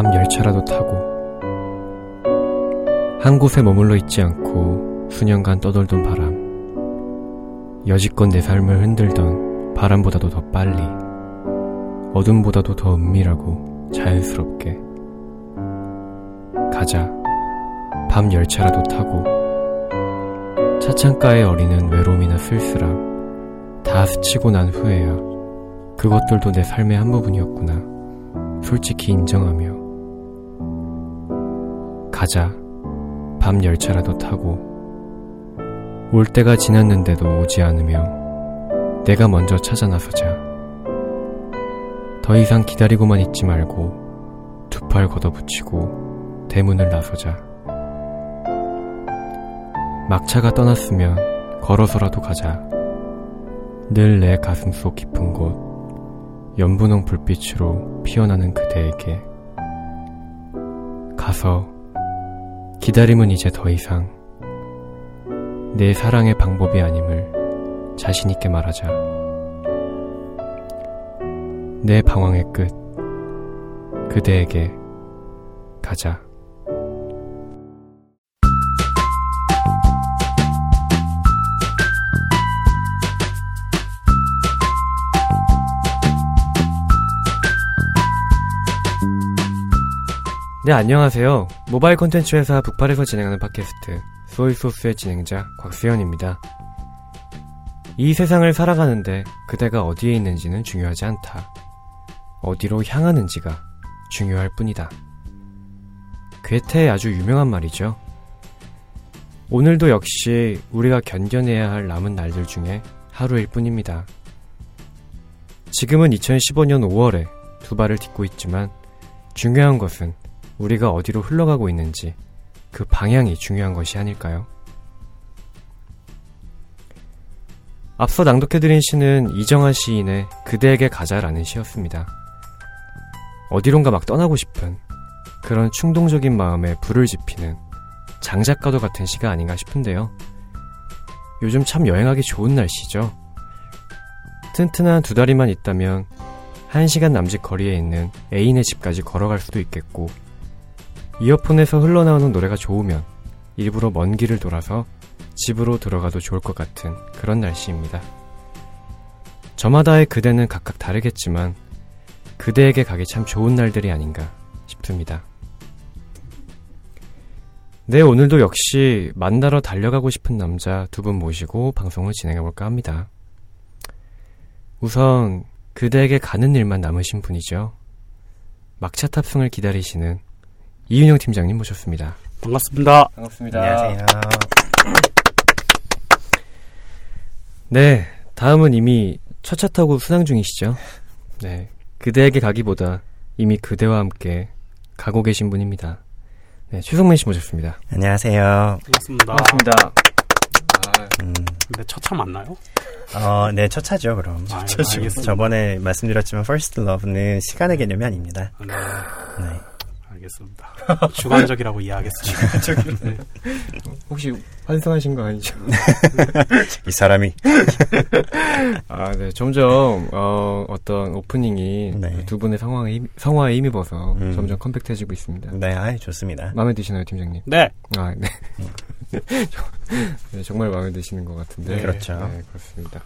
밤 열차라도 타고 한 곳에 머물러 있지 않고 수년간 떠돌던 바람 여지껏 내 삶을 흔들던 바람보다도 더 빨리 어둠보다도 더 은밀하고 자연스럽게 가자. 밤 열차라도 타고 차창가에 어리는 외로움이나 쓸쓸함 다 스치고 난 후에야 그것들도 내 삶의 한 부분이었구나. 솔직히 인정하며 가자. 밤 열차라도 타고. 올 때가 지났는데도 오지 않으며 내가 먼저 찾아 나서자. 더 이상 기다리고만 있지 말고 두 팔 걷어붙이고 대문을 나서자. 막차가 떠났으면 걸어서라도 가자. 늘 내 가슴 속 깊은 곳 연분홍 불빛으로 피어나는 그대에게. 가서 기다림은 이제 더 이상 내 사랑의 방법이 아님을 자신있게 말하자. 내 방황의 끝, 그대에게 가자. 네, 안녕하세요. 모바일 콘텐츠 회사 북팔에서 진행하는 팟캐스트 소이소스의 진행자 곽수현입니다. 이 세상을 살아가는데 그대가 어디에 있는지는 중요하지 않다. 어디로 향하는지가 중요할 뿐이다. 괴테의 아주 유명한 말이죠. 오늘도 역시 우리가 견뎌내야 할 남은 날들 중에 하루일 뿐입니다. 지금은 2015년 5월에 두 발을 딛고 있지만 중요한 것은 우리가 어디로 흘러가고 있는지 그 방향이 중요한 것이 아닐까요? 앞서 낭독해드린 시는 이정아 시인의 그대에게 가자라는 시였습니다. 어디론가 막 떠나고 싶은 그런 충동적인 마음에 불을 지피는 장작가도 같은 시가 아닌가 싶은데요. 요즘 참 여행하기 좋은 날씨죠. 튼튼한 두 다리만 있다면 한 시간 남짓 거리에 있는 애인의 집까지 걸어갈 수도 있겠고, 이어폰에서 흘러나오는 노래가 좋으면 일부러 먼 길을 돌아서 집으로 들어가도 좋을 것 같은 그런 날씨입니다. 저마다의 그대는 각각 다르겠지만 그대에게 가기 참 좋은 날들이 아닌가 싶습니다. 네, 오늘도 역시 만나러 달려가고 싶은 남자 두 분 모시고 방송을 진행해볼까 합니다. 우선 그대에게 가는 일만 남으신 분이죠. 막차 탑승을 기다리시는 이윤영 팀장님 모셨습니다. 반갑습니다. 반갑습니다. 안녕하세요. 네, 다음은 이미 첫차 타고 순항 중이시죠? 네, 그대에게 가기보다 이미 그대와 함께 가고 계신 분입니다. 네, 최성민 씨 모셨습니다. 안녕하세요. 반갑습니다. 반갑습니다. 음, 근데 첫 차 맞나요? 어, 네, 첫 차죠, 그럼. 아. 저번에 말씀드렸지만, First Love는 시간의 개념이 아닙니다. 네, 네. 알겠습니다. 주관적이라고 이해하겠습니다. 네. 혹시 환승하신 거 아니죠? 이 사람이. 아, 네, 점점 어, 어떤 오프닝이 네. 두 분의 상황에 힘, 성화에 힘입어서 음. 점점 컴팩트해지고 있습니다. 네, 아이, 좋습니다. 마음에 드시나요, 팀장님? 네, 아, 네. 네, 정말 마음에 드시는 것 같은데. 네, 그렇죠. 네, 그렇습니다.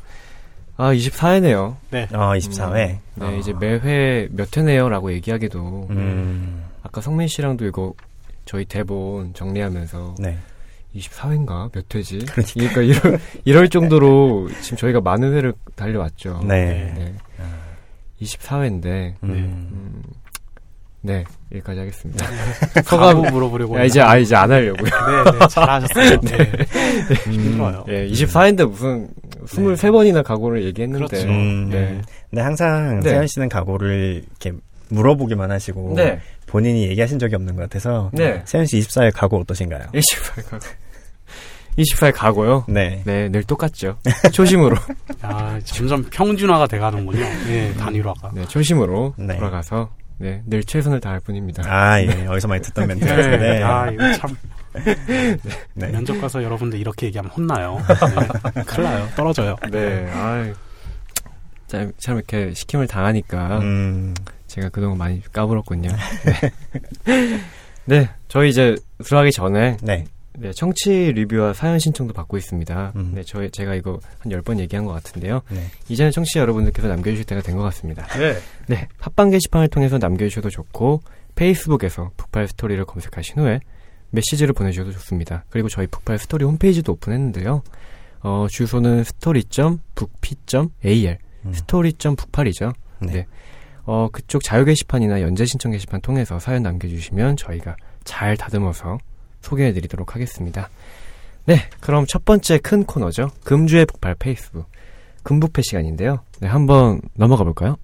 아, 24회네요. 네. 어, 24회. 네, 이제 매회 몇 회네요 라고 얘기하기도. 어. 음, 아까 성민 씨랑도 이거 저희 대본 정리하면서 네. 24회인가? 몇 회지? 그러니까 이럴, 이럴 정도로 지금 저희가 많은 회를 달려왔죠. 네. 네. 24회인데, 음, 음, 네, 여기까지 하겠습니다. 소감 물어보려고. 야, 이제, 아, 이제 안 하려고요. 네, 네, 잘하셨어요. 네. 힘들어요. 예, 24회인데 무슨 23번이나 각오를 얘기했는데. 그렇죠. 음, 네. 근데 항상 네. 세현 씨는 각오를 이렇게 물어보기만 하시고, 네. 본인이 얘기하신 적이 없는 것 같아서, 네. 세현 씨 24회 각오 어떠신가요? 24회 각오. 24회 각오요? 네. 네, 늘 똑같죠. 초심으로. 아, 점점 평준화가 돼가는군요. 네, 단일화가. 네, 초심으로 네. 돌아가서, 네, 늘 최선을 다할 뿐입니다. 아, 예. 어디서 많이 듣던 멘트 네, 같은데. 아, 이거 참. 네. 면접 가서 여러분들 이렇게 얘기하면 혼나요. 네, 큰일 나요. 떨어져요. 네, 아이. 참, 참 이렇게 시킴을 당하니까 음, 제가 그동안 많이 까불었군요. 네. 네, 저희 이제 들어가기 전에 네. 네, 청취 리뷰와 사연 신청도 받고 있습니다. 음. 네, 저희 제가 이거 한 10번 얘기한 것 같은데요. 네. 이제는 청취자 여러분들께서 남겨주실 때가 된 것 같습니다. 네. 네, 팟빵 게시판을 통해서 남겨주셔도 좋고 페이스북에서 북팔 스토리를 검색하신 후에 메시지를 보내주셔도 좋습니다. 그리고 저희 북팔 스토리 홈페이지도 오픈했는데요. 어, 주소는 story.bookp.al 음. 스토리.북팔이죠. 네. 네. 어, 그쪽 자유 게시판이나 연재 신청 게시판 통해서 사연 남겨주시면 저희가 잘 다듬어서 소개해드리도록 하겠습니다. 네, 그럼 첫 번째 큰 코너죠. 금주의 북팔 페이스북. 금북패 시간인데요. 네, 한번 넘어가 볼까요?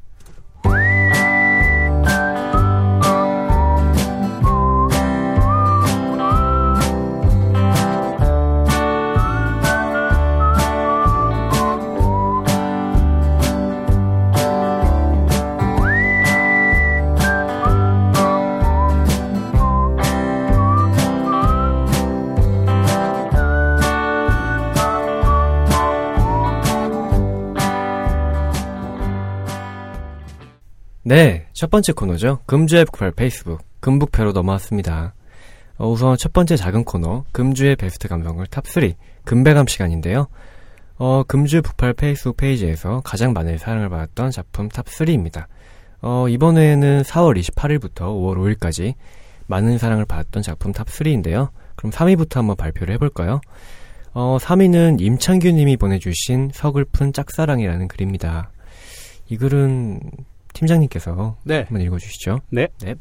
네, 첫 번째 코너죠. 금주의 북팔 페이스북, 금북페로 넘어왔습니다. 어, 우선 첫 번째 작은 코너, 금주의 베스트 감성을 top 3, 금베감 시간인데요. 어, 금주 북팔 페이스북 페이지에서 가장 많은 사랑을 받았던 작품 top 3입니다. 어, 이번에는 4월 28일부터 5월 5일까지 많은 사랑을 받았던 작품 top 3인데요. 그럼 3위부터 한번 발표를 해볼까요? 어, 3위는 임창규 님이 보내주신 서글픈 짝사랑이라는 글입니다. 이 글은 팀장님께서 네. 한번 읽어주시죠. 네. 네.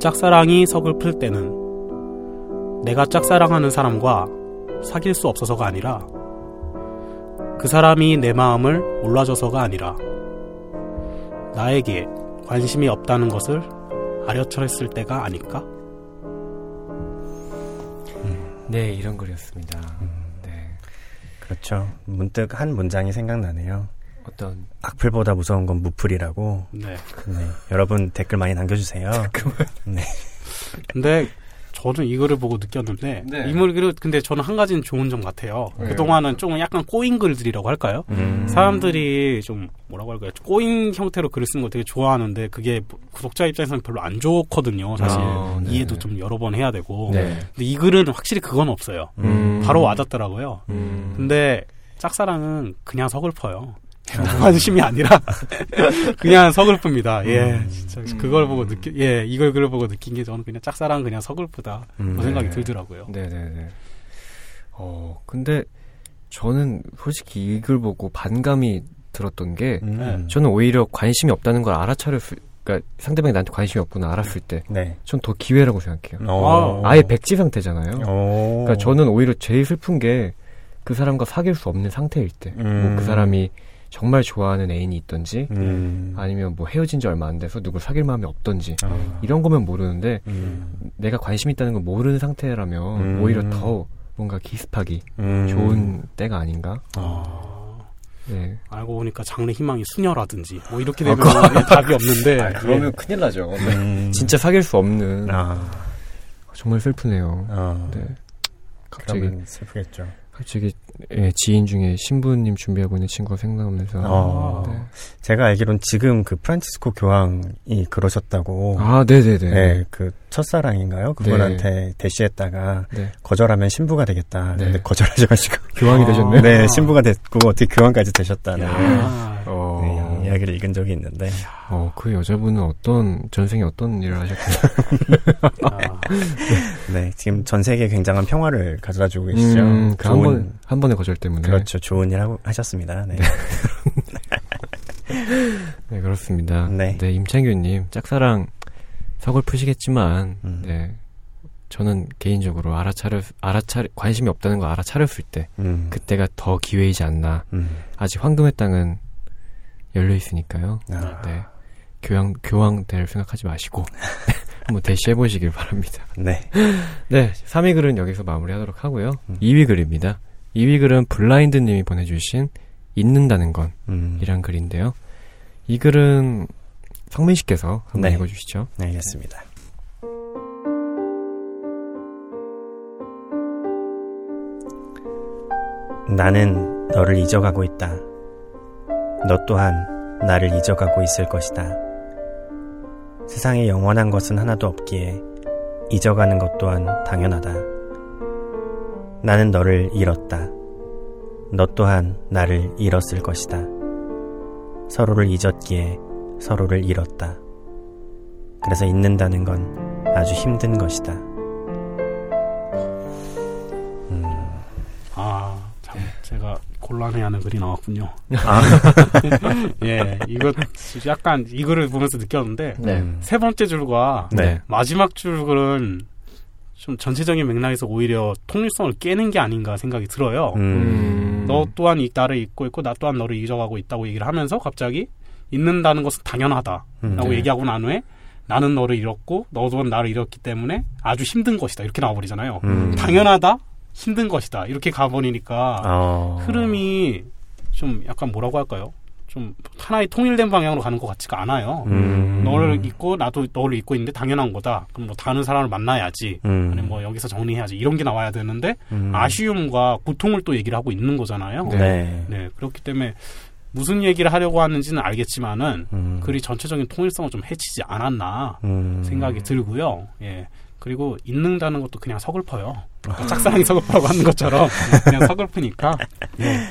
짝사랑이 서글플 때는 내가 짝사랑하는 사람과 사귈 수 없어서가 아니라 그 사람이 내 마음을 몰라줘서가 아니라 나에게 관심이 없다는 것을 아려쳤을 때가 아닐까? 네, 이런 글이었습니다. 음. 네. 그렇죠. 문득 한 문장이 생각나네요. 어떤 악플보다 무서운 건 무플이라고. 네. 네. 여러분 댓글 많이 남겨주세요. 네. 근데 저는 이거를 보고 느꼈는데 네. 이 글을 근데 저는 한 가지는 좋은 점 같아요. 왜요? 그동안은 좀 약간 꼬인 글들이라고 할까요? 음. 사람들이 좀 뭐라고 할까요? 꼬인 형태로 글을 쓰는 거 되게 좋아하는데 그게 구독자 입장에서는 별로 안 좋거든요. 사실 아, 네. 이해도 좀 여러 번 해야 되고. 네. 근데 이 글은 확실히 그건 없어요. 음. 바로 와닿더라고요. 음. 근데 짝사랑은 그냥 서글퍼요. 관심이 아니라 그냥 서글픕니다. 예, 음. 진짜 그걸 보고 느끼, 예, 이걸 글을 보고 느낀 게 저는 그냥 짝사랑 그냥 서글프다. 음. 그 생각이 네. 들더라고요. 네네네. 어, 근데 저는 솔직히 이 글 보고 반감이 들었던 게 음. 저는 오히려 관심이 없다는 걸 알아차렸을 그러니까 상대방이 나한테 관심이 없구나 알았을 때 네. 전더 기회라고 생각해요. 어. 아예 백지 상태잖아요. 어. 그러니까 저는 오히려 제일 슬픈 게 그 사람과 사귈 수 없는 상태일 때, 음. 뭐그 사람이 정말 좋아하는 애인이 있던지, 음. 아니면 뭐 헤어진 지 얼마 안 돼서 누굴 사귈 마음이 없던지, 아. 이런 거면 모르는데, 음. 내가 관심 있다는 걸 모르는 상태라면, 음. 오히려 더 뭔가 기습하기 음. 좋은 때가 아닌가? 아, 네. 알고 보니까 장래 희망이 수녀라든지 뭐 이렇게 되면 예, 답이 없는데 아, 그러면 큰일 나죠. 음. 진짜 사귈 수 없는, 아. 정말 슬프네요. 어. 네. 갑자기, 슬프겠죠. 갑자기, 예, 지인 중에 신부님 준비하고 있는 친구가 생각나면서, 어. 네. 제가 알기론 지금 그 프란치스코 교황이 그러셨다고. 아, 네네네. 네, 그 첫사랑인가요? 그분한테 대시했다가 네. 거절하면 신부가 되겠다. 네. 근데 거절하셔가지고. 교황이 아. 되셨네. 네, 신부가 됐고 어떻게 교황까지 되셨다는 야, 어, 네, 이야기를 읽은 적이 있는데. 어, 그 여자분은 어떤, 전생에 어떤 일을 하셨길래. 아, 네, 지금 전 세계에 굉장한 평화를 가져다 주고 계시죠. 음, 그한 좋은- 번, 한 번의 거절 때문에. 그렇죠. 좋은 일 하고 하셨습니다. 네. 네, 그렇습니다. 네. 임창규님, 짝사랑 서글프시겠지만, 음. 네. 저는 개인적으로 알아차려, 알아차려, 관심이 없다는 걸 알아차렸을 때, 음. 그때가 더 기회이지 않나. 음. 아직 황금의 땅은 열려 있으니까요. 아, 네. 교황, 교황 될 생각하지 마시고, 한번 대시해 보시길 바랍니다. 네. 네, 3위 글은 여기서 마무리 하도록 하고요. 음. 2위 글입니다. 2위 글은 블라인드님이 보내주신 잊는다는 건 음. 이란 글인데요. 이 글은 성민 씨께서 한번 네. 읽어주시죠. 네, 알겠습니다. 나는 너를 잊어가고 있다. 너 또한 나를 잊어가고 있을 것이다. 세상에 영원한 것은 하나도 없기에 잊어가는 것 또한 당연하다. 나는 너를 잃었다. 너 또한 나를 잃었을 것이다. 서로를 잊었기에 서로를 잃었다. 그래서 잊는다는 건 아주 힘든 것이다. 아, 참, 제가 곤란해하는 글이 나왔군요. 아, 예, 이거 약간 이거를 보면서 느꼈는데 네. 음. 세 번째 줄과 네. 마지막 줄 글은 좀 전체적인 맥락에서 오히려 통일성을 깨는 게 아닌가 생각이 들어요. 음. 너 또한 이 나를 잊고 있고 나 또한 너를 잊어가고 있다고 얘기를 하면서 갑자기 잊는다는 것은 당연하다라고 음. 네. 얘기하고 난 후에 나는 너를 잃었고 너도 나를 잃었기 때문에 아주 힘든 것이다 이렇게 나와버리잖아요. 음. 당연하다 힘든 것이다 이렇게 가버리니까 어. 흐름이 좀 약간 뭐라고 할까요? 좀 하나의 통일된 방향으로 가는 것 같지가 않아요. 음. 너를 잊고 나도 너를 잊고 있는데 당연한 거다. 그럼 뭐 다른 사람을 만나야지. 음. 아니면 뭐 여기서 정리해야지. 이런 게 나와야 되는데 음. 아쉬움과 고통을 또 얘기를 하고 있는 거잖아요. 네. 네, 그렇기 때문에 무슨 얘기를 하려고 하는지는 알겠지만은 음. 글이 전체적인 통일성을 좀 해치지 않았나 음. 생각이 들고요. 예. 그리고 잊는다는 것도 그냥 서글퍼요. 아. 그러니까 짝사랑이 서글퍼라고 하는 것처럼 그냥 서글프니까 예.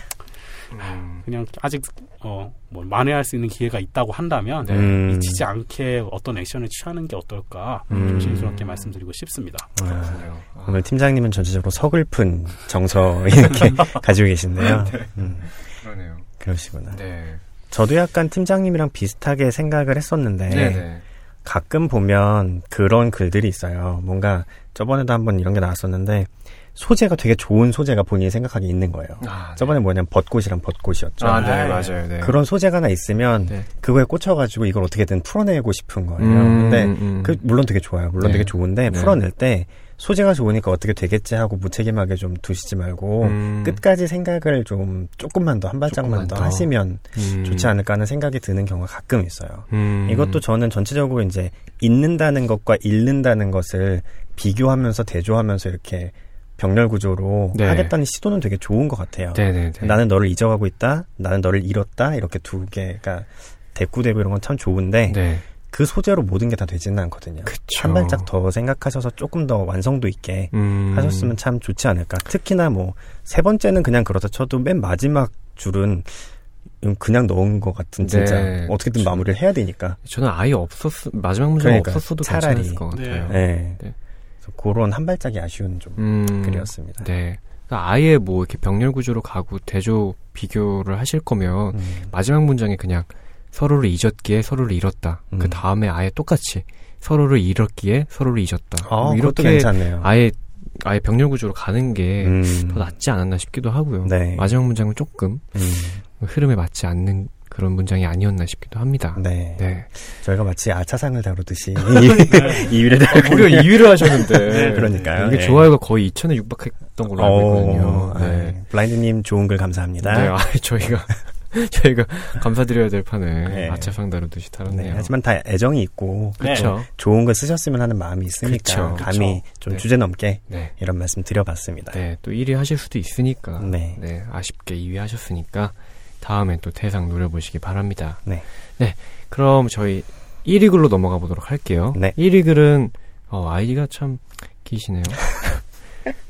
음. 그냥 아직 어 뭐 만회할 수 있는 기회가 있다고 한다면 네. 음. 잊히지 않게 어떤 액션을 취하는 게 어떨까 음. 조심스럽게 말씀드리고 싶습니다. 아, 오늘 팀장님은 전체적으로 서글픈 정서 이렇게 가지고 계신데요. 음, 그러네요. 그러시구나. 네. 저도 약간 팀장님이랑 비슷하게 생각을 했었는데 네. 네. 가끔 보면 그런 글들이 있어요. 뭔가 저번에도 한번 이런 게 나왔었는데 소재가 되게 좋은 소재가 본인이 생각하기에 있는 거예요. 아, 네. 저번에 뭐냐면 벚꽃이랑 벚꽃이었죠. 아, 네, 아, 맞아요. 네. 그런 소재가 하나 있으면 네. 그거에 꽂혀가지고 이걸 어떻게든 풀어내고 싶은 거예요. 음, 근데 음. 그 물론 되게 좋아요. 물론 네. 되게 좋은데 네. 풀어낼 때 소재가 좋으니까 어떻게 되겠지 하고 무책임하게 좀 두시지 말고 음. 끝까지 생각을 좀 조금만 더 한 발짝만 조금만 더, 더. 하시면 음. 좋지 않을까 하는 생각이 드는 경우가 가끔 있어요. 음. 이것도 저는 전체적으로 이제 잊는다는 것과 잃는다는 것을 비교하면서 대조하면서 이렇게 병렬 구조로 네. 하겠다는 시도는 되게 좋은 것 같아요. 네네네. 나는 너를 잊어가고 있다. 나는 너를 잃었다. 이렇게 두 개가 대꾸되고 이런 건 참 좋은데 네. 그 소재로 모든 게 다 되지는 않거든요. 그쵸. 한 발짝 더 생각하셔서 조금 더 완성도 있게 음. 하셨으면 참 좋지 않을까. 특히나 뭐 세 번째는 그냥 그렇다 쳐도 맨 마지막 줄은 그냥 넣은 것 같은 진짜 네, 어떻게든 그쵸. 마무리를 해야 되니까. 저는 아예 없었 마지막 문제가 그러니까, 없었어도 차라리. 괜찮았을 것 같아요. 네. 네. 네. 그래서 그런 한 발짝이 아쉬운 좀 음. 글이었습니다. 네. 그러니까 아예 뭐 이렇게 병렬 구조로 가고 대조 비교를 하실 거면 음. 마지막 문장에 그냥 서로를 잊었기에 서로를 잃었다. 음. 그 다음에 아예 똑같이 서로를 잃었기에 서로를 잊었다. 아, 뭐 이렇게 괜찮네요. 아예 아예 병렬 구조로 가는 게더 음. 낫지 않았나 싶기도 하고요. 네. 마지막 문장은 조금 음. 흐름에 맞지 않는 그런 문장이 아니었나 싶기도 합니다. 네. 네. 저희가 마치 아차상을 다루듯이 네. 2위를 다루고 무려 2위를 하셨는데. 네, 그러니까요. 이게 네. 좋아요가 거의 2천에 육박했던 걸로 알고 있거든요. 어, 네. 네. 블라인드님 좋은 글 감사합니다. 네, 아, 저희가 저희가 감사드려야 될 판을 네. 아차상 다루듯이 네, 다뤘네요. 하지만 다 애정이 있고 네. 그렇죠. 좋은 걸 쓰셨으면 하는 마음이 있으니까 그쵸, 감히 그쵸. 좀 네. 주제 넘게 네. 이런 말씀 드려봤습니다. 네, 또 1위 하실 수도 있으니까. 네. 네, 아쉽게 2위 하셨으니까 다음에 또 대상 노려보시기 바랍니다. 네. 네, 그럼 저희 1위 글로 넘어가 보도록 할게요. 네. 1위 글은 어, 아이디가 참 기시네요.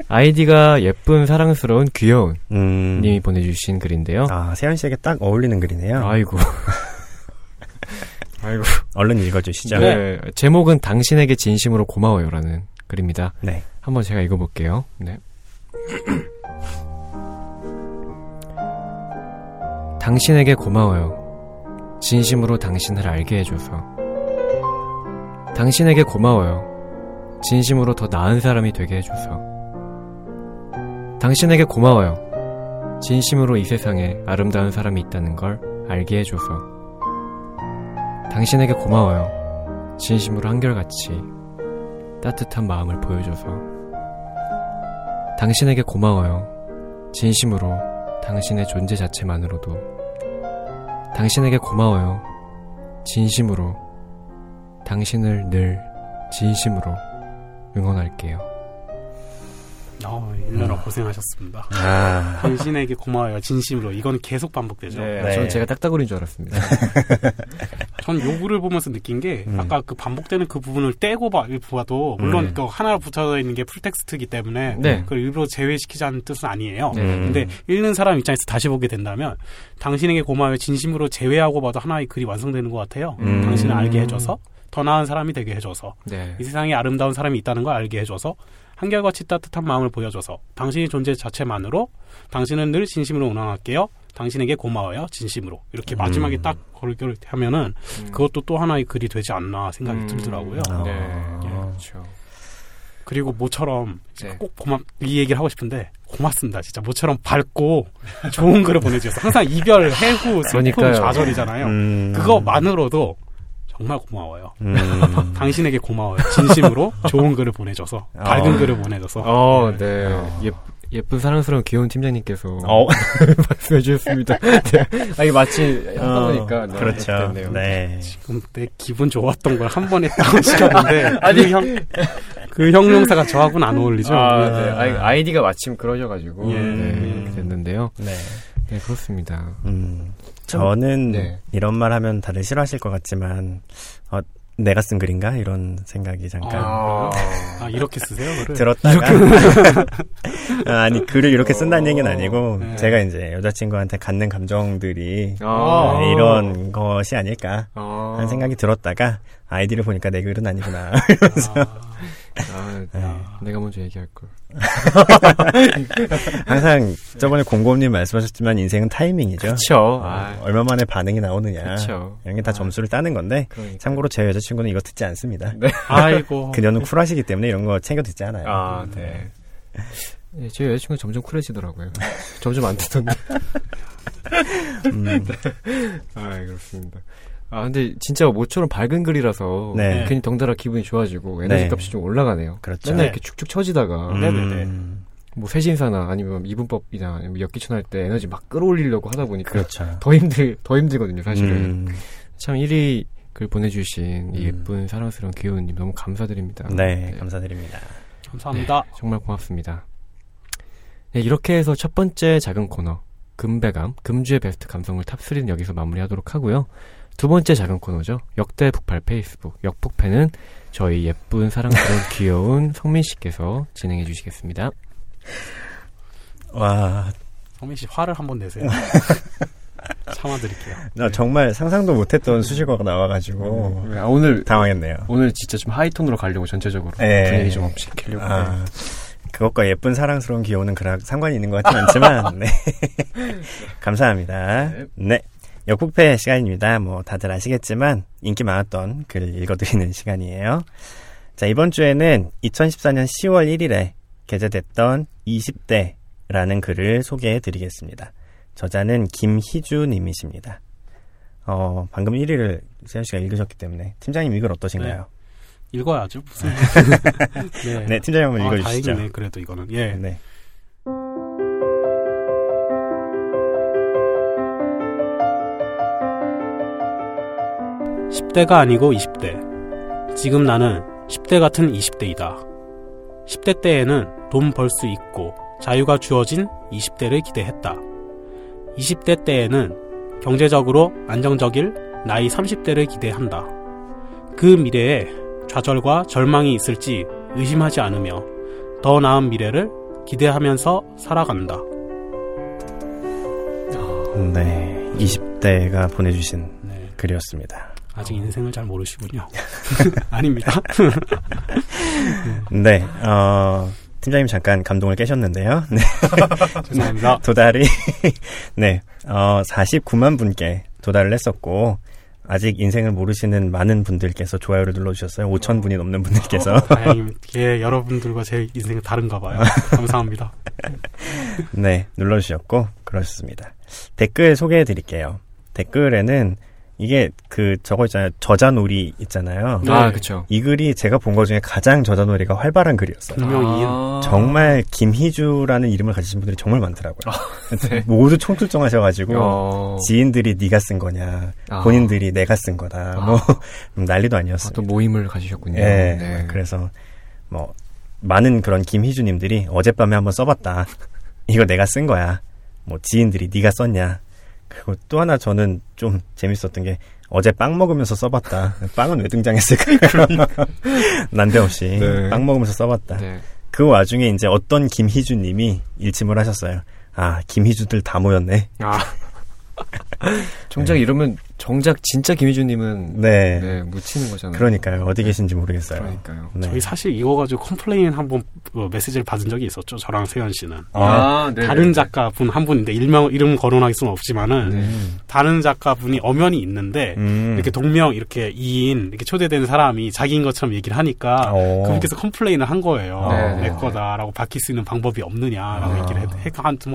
아이디가 예쁜 사랑스러운 귀여운 음. 님이 보내주신 글인데요. 아, 세현 씨에게 딱 어울리는 글이네요. 아이고. 아이고. 얼른 읽어주시죠. 네. 제목은 당신에게 진심으로 고마워요라는 글입니다. 네. 한번 제가 읽어볼게요. 네. 당신에게 고마워요. 진심으로 당신을 알게 해줘서. 당신에게 고마워요. 진심으로 더 나은 사람이 되게 해줘서. 당신에게 고마워요. 진심으로 이 세상에 아름다운 사람이 있다는 걸 알게 해줘서. 당신에게 고마워요. 진심으로 한결같이 따뜻한 마음을 보여줘서. 당신에게 고마워요. 진심으로 당신의 존재 자체만으로도. 당신에게 고마워요. 진심으로 당신을 늘 진심으로 응원할게요. 어, 일년아 고생하셨습니다. 아, 당신에게 고마워요. 진심으로. 이건 계속 반복되죠. 네, 네. 저는 제가 딱따구리인 줄 알았습니다. 전 요구를 보면서 느낀 게 음. 아까 그 반복되는 그 부분을 떼고 봐, 봐도 물론 음. 그 하나 붙어 있는 게 풀텍스트이기 때문에 네. 그걸 일부러 제외시키자는 뜻은 아니에요. 네. 음. 근데 읽는 사람 입장에서 다시 보게 된다면 당신에게 고마워요. 진심으로 제외하고 봐도 하나의 글이 완성되는 것 같아요. 음. 당신을 알게 해줘서 더 나은 사람이 되게 해줘서 네. 이 세상에 아름다운 사람이 있다는 걸 알게 해줘서 한결같이 따뜻한 마음을 보여줘서 당신의 존재 자체만으로 당신은 늘 진심으로 응원할게요. 당신에게 고마워요. 진심으로. 이렇게 마지막에 음. 딱 걸걸 하면은 음. 그것도 또 하나의 글이 되지 않나 생각이 음. 들더라고요. 아. 네. 예. 그렇죠. 그리고 모처럼 네. 꼭 고맙 이 얘기를 하고 싶은데 고맙습니다. 진짜 모처럼 밝고 좋은 글을 보내주셔서 항상 이별, 해후, 슬픔. 좌절이잖아요. 음. 그거만으로도 정말 고마워요. 음. 당신에게 고마워요. 진심으로 좋은 글을 보내줘서 밝은 어. 글을 보내줘서 어, 네. 예, 예쁜 사랑스러운 귀여운 팀장님께서 어, 말씀해 주셨습니다. 네. 아, 이게 마치 하다 어, 보니까. 네, 그렇죠. 됐네요. 네. 지금 내 기분 좋았던 걸 한 번에 다운 시켰는데 아니. 그, 형, 그 형용사가 저하고는 안 어울리죠. 아, 네. 아이, 아이디가 마침 그러셔가지고. 예. 네, 됐는데요. 네. 네, 그렇습니다. 음, 저는 네. 이런 말 하면 다들 싫어하실 것 같지만, 어, 내가 쓴 글인가? 이런 생각이 잠깐 아, 아, 이렇게 쓰세요, 글을? 들었다가. 아, 아니, 글을 이렇게 쓴다는 얘기는 아니고, 네. 제가 이제 여자친구한테 갖는 감정들이 아, 네, 이런 것이 아닐까 아, 하는 생각이 들었다가, 아이디를 보니까 내 글은 아니구나. 아, 네. 내가 먼저 얘기할 걸. 항상 저번에 공고님 말씀하셨지만 인생은 타이밍이죠. 어, 아, 얼마 만에 반응이 나오느냐. 그쵸. 이런 게다 아. 점수를 따는 건데, 그러니까. 참고로 제 여자친구는 이거 듣지 않습니다. 아이고. 그녀는 쿨하시기 때문에 이런 거 챙겨 듣지 않아요. 아, 네. 네, 제 여자친구 점점 쿨해지더라고요. 점점 안 듣던데. 음, 아, 그렇습니다. 아, 근데 진짜 모처럼 밝은 글이라서 네. 괜히 덩달아 기분이 좋아지고 에너지 네. 값이 좀 올라가네요. 그렇죠. 맨날 네. 이렇게 축축 처지다가 음, 네네네. 뭐 새신사나 아니면 이분법이나 아니면 역기춘 할 때 에너지 막 끌어올리려고 하다 보니까 그렇죠. 더 힘들 더 힘들거든요, 사실은. 음, 참 1위 글 보내주신 이 음. 예쁜 사랑스러운 귀여운님 너무 감사드립니다. 네, 감사드립니다. 감사합니다. 정말 고맙습니다. 네, 이렇게 해서 첫 번째 작은 코너 금배감, 금주의 베스트 감성을 탑3는 여기서 마무리하도록 하고요. 두 번째 작은 코너죠. 역대 북팔 페이스북 역북패는 저희 예쁜 사랑스러운 귀여운 성민 씨께서 진행해 주시겠습니다. 와, 성민 씨 화를 한번 내세요. 참아드릴게요. 나 정말 상상도 못했던 수식어가 나와가지고 아, 오늘 당황했네요. 오늘 진짜 좀 하이톤으로 가려고 전체적으로 네. 분위기 좀 업시키려고. 아, 그것과 예쁜 사랑스러운 귀여우는 그랑 상관이 있는 것 같진 않지만, 네. 감사합니다. 네. 네. 역북패 시간입니다. 뭐, 다들 아시겠지만, 인기 많았던 글을 읽어드리는 시간이에요. 자, 이번 주에는 2014년 10월 1일에 게재됐던 20대라는 글을 소개해 드리겠습니다. 저자는 김희주 님이십니다. 어, 방금 1위를 세현 씨가 읽으셨기 때문에, 팀장님 이글 어떠신가요? 읽어야죠. 무슨. 네. 네, 팀장님 한번 아, 읽어주시죠. 다행이네, 그래도 이거는. 예. 네. 10대가 아니고 20대. 지금 나는 10대 같은 20대이다. 10대 때에는 돈 벌 수 있고 자유가 주어진 20대를 기대했다. 20대 때에는 경제적으로 안정적일 나이 30대를 기대한다. 그 미래에 좌절과 절망이 있을지 의심하지 않으며 더 나은 미래를 기대하면서 살아간다. 네. 20대가 보내주신 네, 글이었습니다. 아직 인생을 잘 모르시군요. 아닙니다. 네, 어, 팀장님 잠깐 감동을 깨셨는데요. 네, 죄송합니다. 도달이, 네, 어, 49만 분께 도달을 했었고, 아직 인생을 모르시는 많은 분들께서 좋아요를 눌러주셨어요. 5천 분이 넘는 분들께서. 다행히 예, 여러분들과 제 인생은 다른가 봐요. 감사합니다. 네, 눌러주셨고, 그러셨습니다. 댓글 소개해 드릴게요. 댓글에는 이게 그 저거 있잖아요. 저자놀이 있잖아요. 네. 아, 그쵸. 이 글이 제가 본 것 중에 가장 저자놀이가 활발한 글이었어요. 분명히 아. 정말 김희주라는 이름을 가지신 분들이 정말 많더라고요. 네. 모두 총출동하셔가지고 어. 지인들이 네가 쓴 거냐, 아. 본인들이 내가 쓴 거다, 아. 뭐 난리도 아, 아니었어요. 또 모임을 가지셨군요. 예, 네. 그래서 뭐 많은 그런 김희주님들이 어젯밤에 한번 써봤다. 이거 내가 쓴 거야. 뭐 지인들이 네가 썼냐. 그리고 또 하나 저는 좀 재밌었던 게 어제 빵 먹으면서 써봤다. 빵은 왜 등장했을까? 난데없이 네. 빵 먹으면서 써봤다. 네. 그 와중에 이제 어떤 김희주님이 일침을 하셨어요. 아 김희주들 다 모였네. 아. 정작 이러면 정작 진짜 김희준님은 네. 네, 묻히는 거잖아요. 그러니까요. 어디 계신지 모르겠어요. 그러니까요. 네. 저희 사실 이거 가지고 complain 한번 어, 메시지를 받은 적이 있었죠. 저랑 세현 씨는. 아, 네, 다른 네. 작가분 한 분인데 일명 이름 거론할 수는 없지만은 네. 다른 작가분이 엄연히 있는데 음. 이렇게 동명 이렇게 2인 이렇게 초대된 사람이 자기인 것처럼 얘기를 하니까 어. 그분께서 complain을 한 거예요. 네. 내 거다라고 밝힐 수 있는 방법이 없느냐라고 아. 얘기를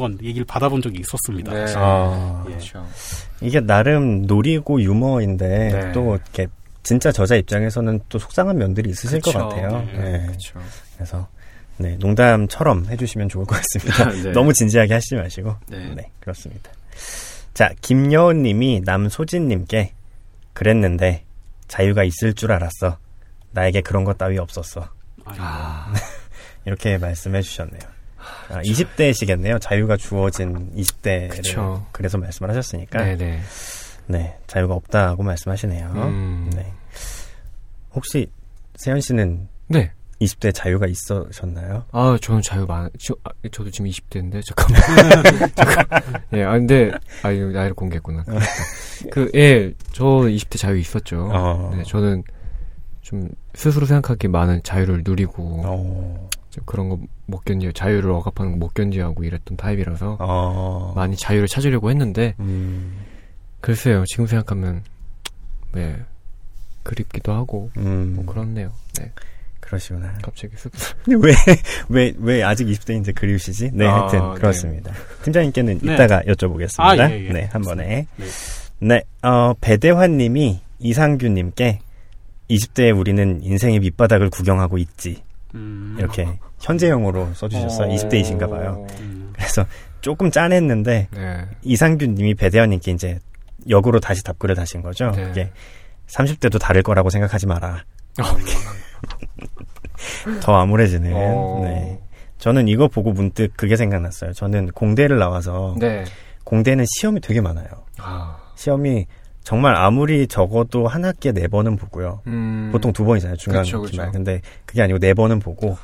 한번 얘기를 받아본 적이 있었습니다. 네. 아. 예. 그렇죠. 이게 나름 놀이고 유머인데 네. 또 이렇게 진짜 저자 입장에서는 또 속상한 면들이 있으실 것 그쵸. 같아요. 네. 네. 그렇죠. 그래서 네, 농담처럼 해주시면 좋을 것 같습니다. 네. 너무 진지하게 하시지 마시고. 네. 네, 그렇습니다. 자, 김여은 님이 남소진 님께 그랬는데 자유가 있을 줄 알았어. 나에게 그런 것 따위 없었어. 아, 이렇게 말씀해 주셨네요. 아, 20대시겠네요. 자유가 주어진 20대를 그쵸. 그래서 말씀을 하셨으니까. 네, 네. 네, 자유가 없다고 말씀하시네요. 음. 네. 혹시 세현 씨는 네. 20대 자유가 있으셨나요? 아, 저는 자유 많, 저, 아, 저도 지금 20대인데, 잠깐만. 잠깐. 예, 아, 근데, 아, 이거 나이를 공개했구나. 그, 예, 저 20대 자유 있었죠. 어. 네, 저는 좀 스스로 생각하기에 많은 자유를 누리고, 어, 좀 그런 거 못 견디요. 자유를 억압하는 거 못 견디하고 이랬던 타입이라서, 어, 많이 자유를 찾으려고 했는데, 음, 글쎄요, 지금 생각하면, 네, 그립기도 하고, 음, 뭐 그렇네요. 네, 그러시구나. 갑자기 쓱. 왜, 왜, 왜 아직 20대인데 그리우시지? 네, 아, 하여튼, 네. 그렇습니다. 팀장님께는 네. 이따가 여쭤보겠습니다. 아, 예, 예. 네, 한 번에. 네. 네, 어, 배대환 님이 이상규 님께 20대에 우리는 인생의 밑바닥을 구경하고 있지. 음, 이렇게 현재형으로 써주셨어요. 어. 20대이신가 봐요. 음, 그래서 조금 짠했는데 네. 이상규님이 배대환님께 이제 역으로 다시 답글을 다신 거죠. 네. 그게 30대도 다를 거라고 생각하지 마라. 더 암울해지는. 어. 네. 저는 이거 보고 문득 그게 생각났어요. 저는 공대를 나와서 네. 공대는 시험이 되게 많아요. 아, 시험이 정말 아무리 적어도 한 학기에 네 번은 보고요. 음. 보통 두 번이잖아요. 중간 그쵸, 기말. 그쵸. 근데 그게 아니고 네 번은 보고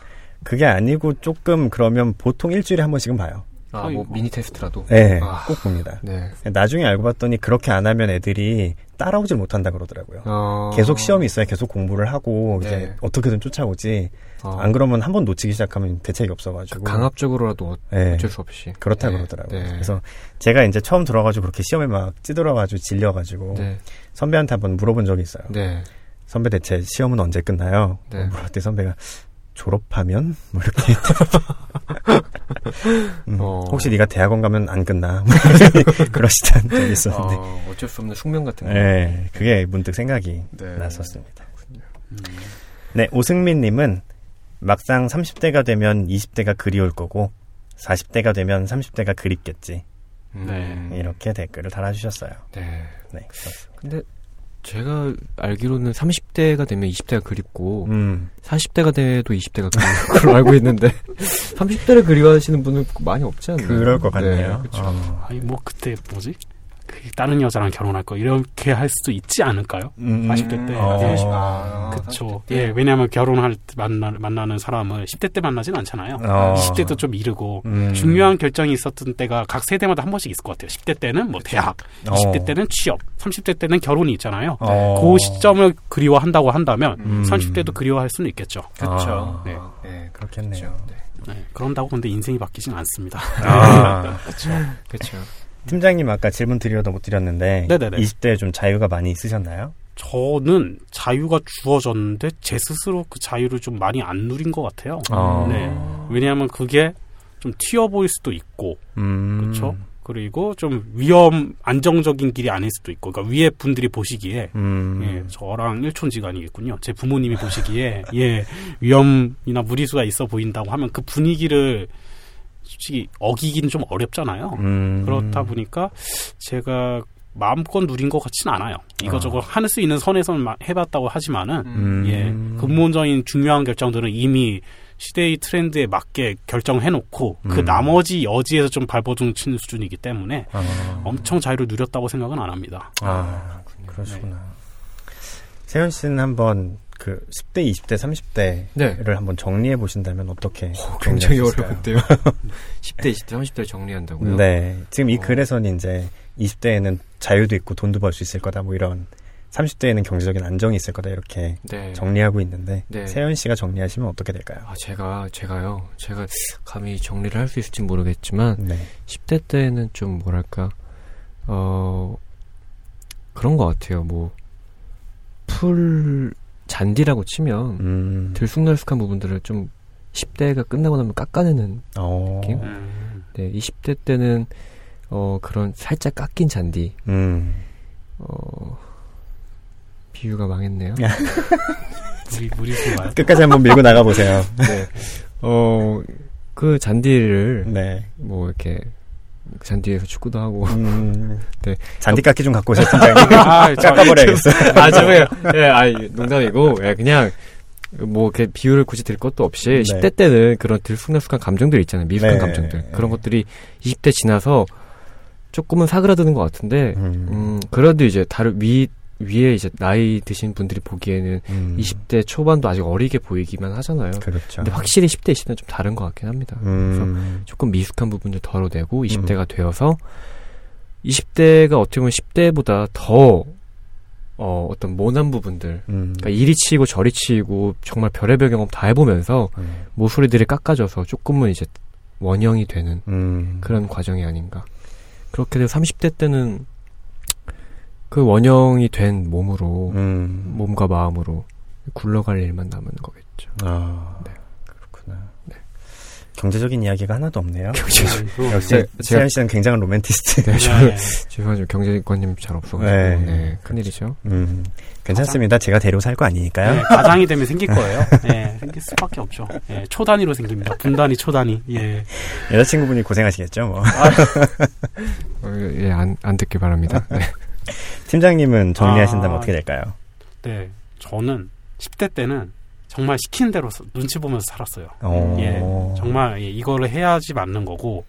그게 아니고 조금 그러면 보통 일주일에 한 번씩은 봐요. 아, 뭐 아이고. 미니 테스트라도. 네, 아. 꼭 봅니다. 네. 나중에 알고 봤더니 그렇게 안 하면 애들이 따라오질 못한다 그러더라고요. 어. 계속 시험이 있어야 계속 공부를 하고 이제 네. 어떻게든 쫓아오지. 어. 안 그러면 한 번 놓치기 시작하면 대책이 없어가지고. 강압적으로라도 네, 어쩔 수 없이. 그렇다 네. 그러더라고요. 네. 그래서 제가 이제 처음 들어가지고 그렇게 시험에 막 찌들어가지고 질려가지고 네. 선배한테 한번 물어본 적이 있어요. 네. 선배 대체 시험은 언제 끝나요? 네. 물어봤더니 선배가 졸업하면 뭐 이렇게 음, 어. 혹시 네가 대학원 가면 안 끝나 뭐 그러시던 적이 있었는데 어, 어쩔 수 없는 숙명 같은 거. 네, 그게 문득 생각이 네. 났었습니다. 음. 네, 오승민님은 막상 30대가 되면 20대가 그리울 거고 40대가 되면 30대가 그립겠지 음. 이렇게 댓글을 달아주셨어요. 네. 네, 그렇습니다. 근데 제가 알기로는 30대가 되면 20대가 그립고 음, 40대가 돼도 20대가 그리운 걸로 알고 있는데 30대를 그리워하시는 분은 많이 없지 않나요? 그럴 것 같네요. 네, 그쵸. 어. 아니 뭐 그때 뭐지? 그 다른 여자랑 결혼할 거 이렇게 할 수도 있지 않을까요? 음, 40대 때. 어. 예. 아, 그쵸. 40대 때. 예, 왜냐하면 결혼할 때 만나, 만나는 사람을 10대 때 만나진 않잖아요. 어. 20대도 좀 이르고 음. 중요한 결정이 있었던 때가 각 세대마다 한 번씩 있을 것 같아요. 10대 때는 뭐 대학, 20대 어. 때는 취업, 30대 때는 결혼이 있잖아요. 어. 그 시점을 그리워한다고 한다면 음. 30대도 그리워할 수는 있겠죠. 그쵸. 아. 네. 네, 그렇겠네요. 네. 네, 그런다고 근데 인생이 바뀌진 않습니다. 아, 그렇죠. 팀장님 아까 질문 드려도 못 드렸는데 네네네. 20대에 좀 자유가 많이 있으셨나요? 저는 자유가 주어졌는데 제 스스로 그 자유를 좀 많이 안 누린 것 같아요. 어. 네. 왜냐하면 그게 좀 튀어 보일 수도 있고, 음. 그렇죠. 그리고 좀 위험 안정적인 길이 아닐 수도 있고, 그러니까 위에 분들이 보시기에 음. 예, 저랑 일촌지간이겠군요. 제 부모님이 보시기에 예 위험이나 무리수가 있어 보인다고 하면 그 분위기를 솔직히 어기기는 좀 어렵잖아요. 음. 그렇다 보니까 제가 마음껏 누린 것 같지는 않아요. 이거저거 할수 있는 선에서는 마- 해봤다고 하지만은 음. 예 근본적인 중요한 결정들은 이미 시대의 트렌드에 맞게 결정해놓고 그 음. 나머지 여지에서 좀 발버둥 치는 수준이기 때문에 아, 엄청 자유를 누렸다고 생각은 안 합니다. 아 그러시구나. 세현 씨는 한번 그 10대, 20대, 30대를 네. 한번 정리해 보신다면 어떻게 굉장히 정리하실까요? 어려운데요. 10대, 20대, 30대를 정리한다고요? 네. 지금 이 어. 글에서는 이제 20대에는 자유도 있고 돈도 벌 수 있을 거다 뭐 이런 30대에는 경제적인 안정이 있을 거다 이렇게 네. 정리하고 있는데 네. 세현 씨가 정리하시면 어떻게 될까요? 아, 제가, 제가요. 제가 감히 정리를 할 수 있을지 모르겠지만, 네. 10대 때는 좀 뭐랄까, 어, 그런 것 같아요. 뭐, 풀, 잔디라고 치면, 음. 들쑥날쑥한 부분들을 좀 10대가 끝나고 나면 깎아내는, 어. 느낌? 음. 네, 20대 때는, 어, 그런 살짝 깎인 잔디, 음. 어, 비유가 망했네요. 무리 무리수가요? 끝까지 한번 밀고 나가 보세요. 네. 어, 그 잔디를, 네. 뭐, 이렇게, 잔디에서 축구도 하고, 음. 네. 잔디깎이 좀 갖고 팀장님. 아, 저- 깎아버려야겠어요. 아, 죄송해요. 예, 아, 농담이고, 예, 그냥, 뭐, 이렇게 비유를 굳이 들 것도 없이, 네. 10대 때는 그런 들쑥날쑥한 감정들 있잖아요. 미숙한 네. 감정들. 그런 것들이 20대 지나서 조금은 사그라드는 것 같은데, 음. 음, 그래도 이제 다른 위, 위에 이제 나이 드신 분들이 보기에는 음. 20대 초반도 아직 어리게 보이기만 하잖아요. 그렇죠. 근데 확실히 10대, 20대는 좀 다른 것 같긴 합니다. 그래서 음. 조금 미숙한 부분들 덜어내고 20대가 되어서 20대가 어떻게 보면 10대보다 더 어, 어떤 모난 부분들 음. 그러니까 이리 치이고 저리 치이고 정말 별의별 경험 다 해보면서 음. 모서리들이 깎아져서 조금은 이제 원형이 되는 음. 그런 과정이 아닌가 그렇게 돼서 30대 때는 그 원형이 된 몸으로 음. 몸과 마음으로 굴러갈 일만 남은 거겠죠 아, 네. 그렇구나. 네. 경제적인 이야기가 하나도 없네요. 아이고. 역시 세현 씨는 굉장한 로맨티스트. 네, 저, 네. 죄송하죠 경제관념 잘 없어가지고 네. 네, 큰일이죠 음, 괜찮습니다. 제가 데리고 살 거 아니니까요. 네, 가장이 되면 생길 거예요. 네, 생길 수밖에 없죠. 예, 초단위로 생깁니다. 분단위, 초단위. 예. 여자친구분이 고생하시겠죠, 뭐. 어, 예, 안, 안 듣길 바랍니다. 네. 팀장님은 정리하신다면 아. 어떻게 될까요? 네, 저는 10대 때는 정말 시키는 대로 서- 눈치 보면서 살았어요. 어. 예, 정말 예, 이거를 해야지 맞는 거고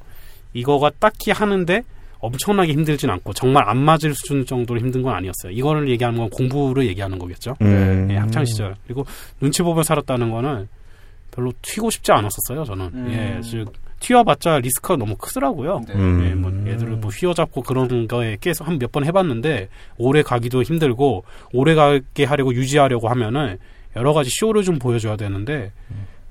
이거가 딱히 하는데 엄청나게 힘들진 않고 정말 안 맞을 수준 정도로 힘든 건 아니었어요. 이거를 얘기하는 건 공부를 얘기하는 거겠죠. 음. 예, 학창 시절 그리고 눈치 보며 살았다는 거는 별로 튀고 싶지 않았었어요. 저는 음. 예, 즉 튀어봤자 리스크가 너무 크더라고요. 음. 예, 뭐 애들을 뭐 휘어잡고 그런 거에 계속 한 몇 번 해봤는데 오래 가기도 힘들고 오래 가게 하려고 유지하려고 하면은 여러 가지 쇼를 좀 보여줘야 되는데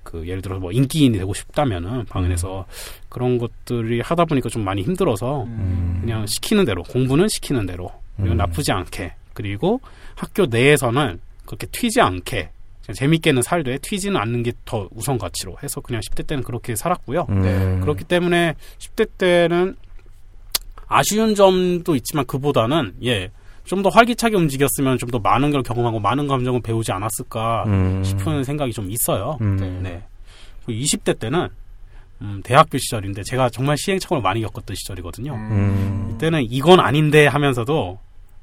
그 예를 들어서 뭐 인기인이 되고 싶다면은 방에서 그런 것들이 하다 보니까 좀 많이 힘들어서 음. 그냥 시키는 대로 공부는 시키는 대로 그리고 음. 나쁘지 않게 그리고 학교 내에서는 그렇게 튀지 않게 재밌게는 살되 튀지는 않는 게 더 우선 가치로 해서 그냥 10대 때는 그렇게 살았고요. 음. 네, 그렇기 때문에 10대 때는 아쉬운 점도 있지만 그보다는 예. 좀 더 활기차게 움직였으면 좀 더 많은 걸 경험하고 많은 감정을 배우지 않았을까 음. 싶은 생각이 좀 있어요. 음. 네. 그리고 20대 때는 음, 대학교 시절인데 제가 정말 시행착오를 많이 겪었던 시절이거든요. 음. 이때는 이건 아닌데 하면서도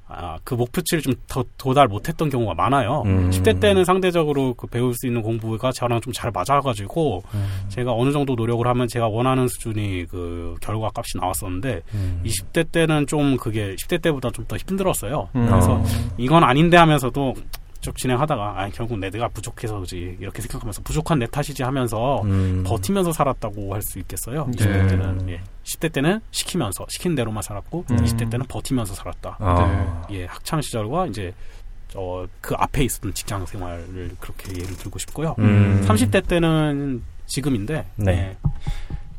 아, 그 목표치를 좀 더 도달 못했던 경우가 많아요. 음. 10대 때는 상대적으로 그 배울 수 있는 공부가 저랑 좀 잘 맞아가지고 음. 제가 어느 정도 노력을 하면 제가 원하는 수준이 그 결과 값이 나왔었는데 음. 20대 때는 좀 그게 10대 때보다 좀 더 힘들었어요. 음. 그래서 어. 이건 아닌데 하면서도 쭉 진행하다가 아 결국 내가 부족해서지 이렇게 생각하면서 부족한 내 탓이지 하면서 음. 버티면서 살았다고 할 수 있겠어요. 네. 20대 때는 예. 10대 때는 시키면서 시킨 대로만 살았고 음. 20대 때는 버티면서 살았다. 아. 예, 학창 시절과 이제 어, 그 앞에 있었던 직장 생활을 그렇게 예를 들고 싶고요. 음. 30대 때는 지금인데 네. 예,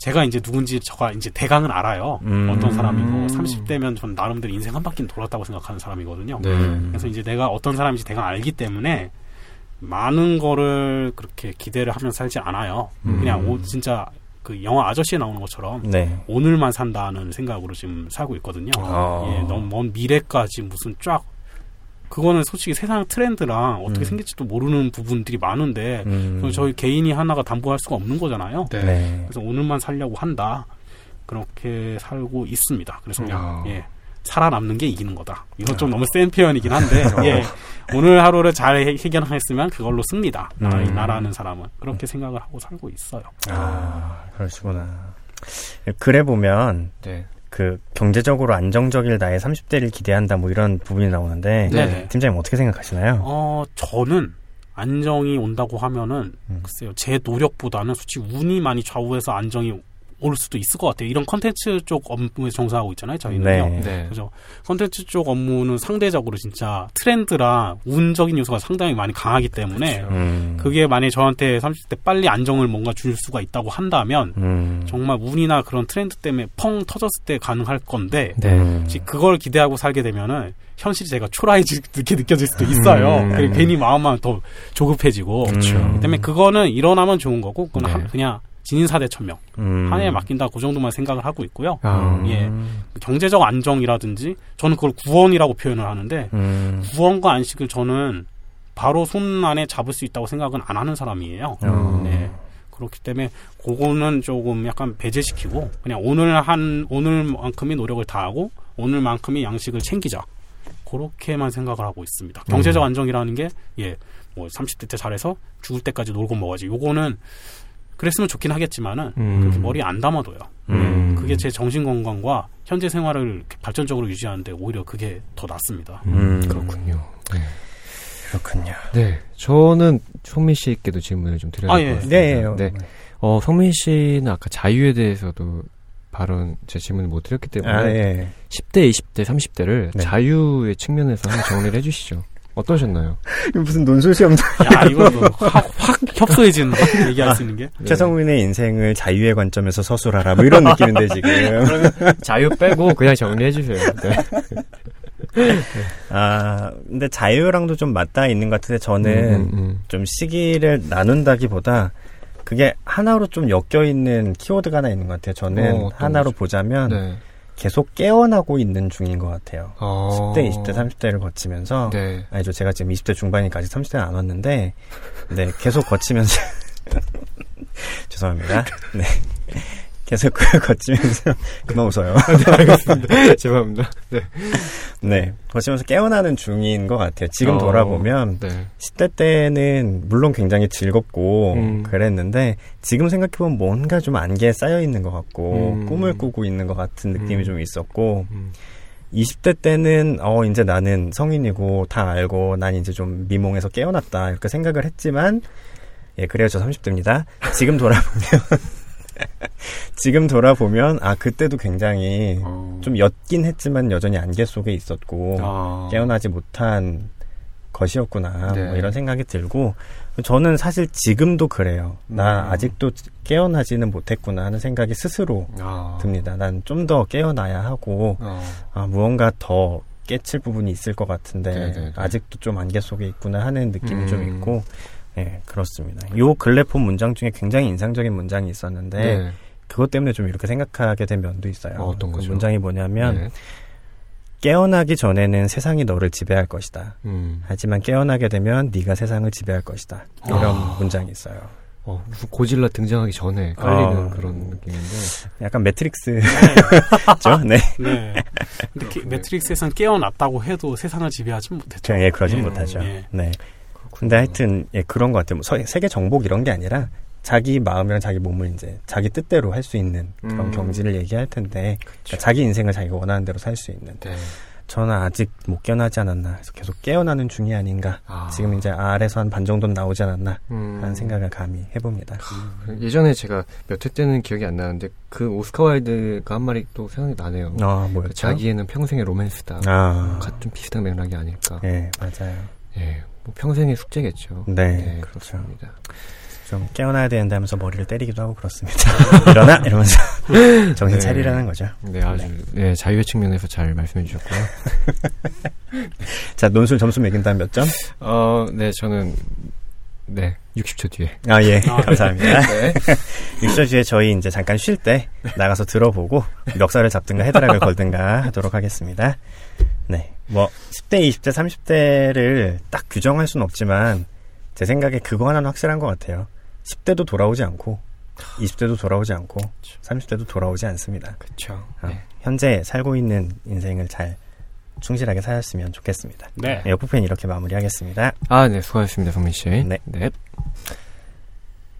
제가 이제 누군지 저가 이제 대강은 알아요. 음. 어떤 사람이고 음. 30대면 전 나름대로 인생 한 바퀴는 돌았다고 생각하는 사람이거든요. 네. 그래서 이제 내가 어떤 사람인지 대강 알기 때문에 많은 거를 그렇게 기대를 하면서 살지 않아요. 음. 그냥 오, 진짜 그 영화 아저씨에 나오는 것처럼 네. 오늘만 산다는 생각으로 지금 살고 있거든요. 아. 예, 너무 먼 미래까지 무슨 쫙 그거는 솔직히 세상 트렌드랑 어떻게 음. 생길지도 모르는 부분들이 많은데 음. 저희 개인이 하나가 담보할 수가 없는 거잖아요. 네. 네. 그래서 오늘만 살려고 한다. 그렇게 살고 있습니다. 그래서 그냥 아. 예. 살아남는 게 이기는 거다. 이건 좀 너무 센 표현이긴 한데 예. 오늘 하루를 잘 해- 해결했으면 그걸로 씁니다. 나라, 음. 나라는 사람은 그렇게 생각을 하고 살고 있어요. 아, 그러시구나. 글에 보면 네. 그 경제적으로 안정적일 나의 30대를 기대한다 뭐 이런 부분이 나오는데 네. 팀장님 어떻게 생각하시나요? 어 저는 안정이 온다고 하면은 음. 글쎄요 제 노력보다는 솔직히 운이 많이 좌우해서 안정이 올 수도 있을 것 같아요. 이런 컨텐츠 쪽 업무에 종사하고 있잖아요. 저희는요. 네. 네. 그죠. 컨텐츠 쪽 업무는 상대적으로 진짜 트렌드라 운적인 요소가 상당히 많이 강하기 때문에 음. 그게 만약에 저한테 30대 빨리 안정을 뭔가 줄 수가 있다고 한다면 음. 정말 운이나 그런 트렌드 때문에 펑 터졌을 때 가능할 건데 네. 음. 그걸 기대하고 살게 되면은 현실이 제가 초라해지게 느껴질 수도 있어요. 음. 그리고 괜히 마음만 더 조급해지고 그렇죠. 때문에 그거는 일어나면 좋은 거고 그건 네. 한- 그냥 진인사대 천명 음. 한 해에 맡긴다 그 정도만 생각을 하고 있고요. 아, 예. 경제적 안정이라든지 저는 그걸 구원이라고 표현을 하는데 음. 구원과 안식을 저는 바로 손 안에 잡을 수 있다고 생각은 안 하는 사람이에요. 음. 네. 그렇기 때문에 그거는 조금 약간 배제시키고 그냥 오늘 한 오늘만큼의 노력을 다하고 오늘만큼의 양식을 챙기자. 그렇게만 생각을 하고 있습니다. 경제적 안정이라는 게 예, 뭐 30대 때 잘해서 죽을 때까지 놀고 먹어야지. 요거는 그랬으면 좋긴 하겠지만은 음. 그렇게 머리에 안 담아둬요. 음. 그게 제 정신 건강과 현재 생활을 발전적으로 유지하는데 오히려 그게 더 낫습니다. 음, 음. 그렇군요. 네. 그렇군요. 네. 저는 성민 씨께도 질문을 좀 드려야 아, 될것 예. 같습니다. 네. 네. 어, 성민 씨는 아까 자유에 대해서도 발언, 제 질문을 못 드렸기 때문에 아, 예. 10대, 20대, 30대를 네. 자유의 측면에서 한번 정리를 해주시죠. 어떠셨나요? 무슨 논술 시험도 야, 이거도 확, 확 협소해지는 거 얘기할 수 있는 게. 네. 최성민의 인생을 자유의 관점에서 서술하라 뭐 이런 느낌인데 지금. 자유 빼고 그냥 정리해주세요. 네. 아 근데 자유랑도 좀 맞닿아 있는 것 같은데 저는 음, 음, 좀 시기를 나눈다기보다 그게 하나로 좀 엮여 있는 키워드가 하나 있는 것 같아요. 저는 어, 하나로 거죠? 보자면 음. 네. 계속 깨어나고 있는 중인 것 같아요. 어, 10대, 20대, 30대를 거치면서 네. 아니죠. 제가 지금 20대 중반이니까 아직 30대는 안 왔는데 네 계속 거치면서 죄송합니다. 네 계속 그걸 거치면서 그만 웃어요. 죄송합니다. 네. 네 거치면서 깨어나는 중인 것 같아요. 지금 어, 돌아보면 네. 10대 때는 물론 굉장히 즐겁고 음. 그랬는데 지금 생각해보면 뭔가 좀 안개에 쌓여 있는 것 같고 음. 꿈을 꾸고 있는 것 같은 느낌이 음. 좀 있었고 음, 20대 때는 어 이제 나는 성인이고 다 알고 난 이제 좀 미몽에서 깨어났다 이렇게 생각을 했지만 예 그래요 저 30대입니다. 지금 돌아보면 지금 돌아보면 아 그때도 굉장히 어. 좀 옅긴 했지만 여전히 안개 속에 있었고 아. 깨어나지 못한 것이었구나 네. 뭐 이런 생각이 들고 저는 사실 지금도 그래요. 나 음. 아직도 깨어나지는 못했구나 하는 생각이 스스로 아. 듭니다. 난 좀 더 깨어나야 하고 어. 아, 무언가 더 깨칠 부분이 있을 것 같은데 네네네. 아직도 좀 안개 속에 있구나 하는 느낌이 음. 좀 있고 예 그렇습니다. 요본 문장 중에 굉장히 인상적인 문장이 있었는데 네. 그것 때문에 좀 이렇게 생각하게 된 면도 있어요. 어, 어떤 그 거죠? 문장이 뭐냐면 네. 깨어나기 전에는 세상이 너를 지배할 것이다. 음. 하지만 깨어나게 되면 네가 세상을 지배할 것이다. 이런 아. 문장이 있어요. 어, 고질라 등장하기 전에 깔리는 어. 그런 느낌인데. 약간 매트릭스 죠. 네. 네. 근데 게- 매트릭스에선 깨어났다고 해도 세상을 지배하진 못했죠. 예, 그러진 예, 못하죠. 예. 네. 근데 하여튼 예, 그런 것 같아요. 뭐 서- 세계 정복 이런 게 아니라 자기 마음이랑 자기 몸을 이제 자기 뜻대로 할 수 있는 그런 음. 경지를 얘기할 텐데 그러니까 자기 인생을 자기가 원하는 대로 살 수 있는. 네. 저는 아직 못 깨어나지 않았나. 계속 깨어나는 중이 아닌가. 아. 지금 이제 알에서 한 반 정도는 나오지 않았나 음. 하는 생각을 감히 해봅니다. 예전에 제가 몇 회 때는 기억이 안 나는데 그 오스카 와일드가 한 말이 또 생각이 나네요. 아, 뭐였죠? 자기에는 평생의 로맨스다. 아, 같은 좀 비슷한 맥락이 아닐까. 예, 맞아요. 예, 뭐 평생의 숙제겠죠. 네, 그렇습니다. 좀 깨어나야 되는다면서 머리를 때리기도 하고 그렇습니다. 일어나 이러면서 정신 네. 차리라는 거죠. 네, 아주 네, 자유의 측면에서 잘 말씀해 주셨고요. 자, 논술 점수 매긴다면 몇 점? 어, 네, 저는 네, 60초 뒤에. 아, 예, 아, 네. 감사합니다. 네. 6절 뒤에 저희 이제 잠깐 쉴 때 나가서 들어보고 멱살을 잡든가 헤드락을 걸든가 하도록 하겠습니다. 네. 뭐, 10대, 20대, 30대를 딱 규정할 수는 없지만 제 생각에 그거 하나는 확실한 것 같아요. 10대도 돌아오지 않고 20대도 돌아오지 않고 30대도 돌아오지 않습니다. 그쵸. 어, 네. 현재 살고 있는 인생을 잘 충실하게 살았으면 좋겠습니다. 네. 네, 오프펜 이렇게 마무리하겠습니다. 아, 네, 수고하셨습니다, 성민 씨. 네. 네.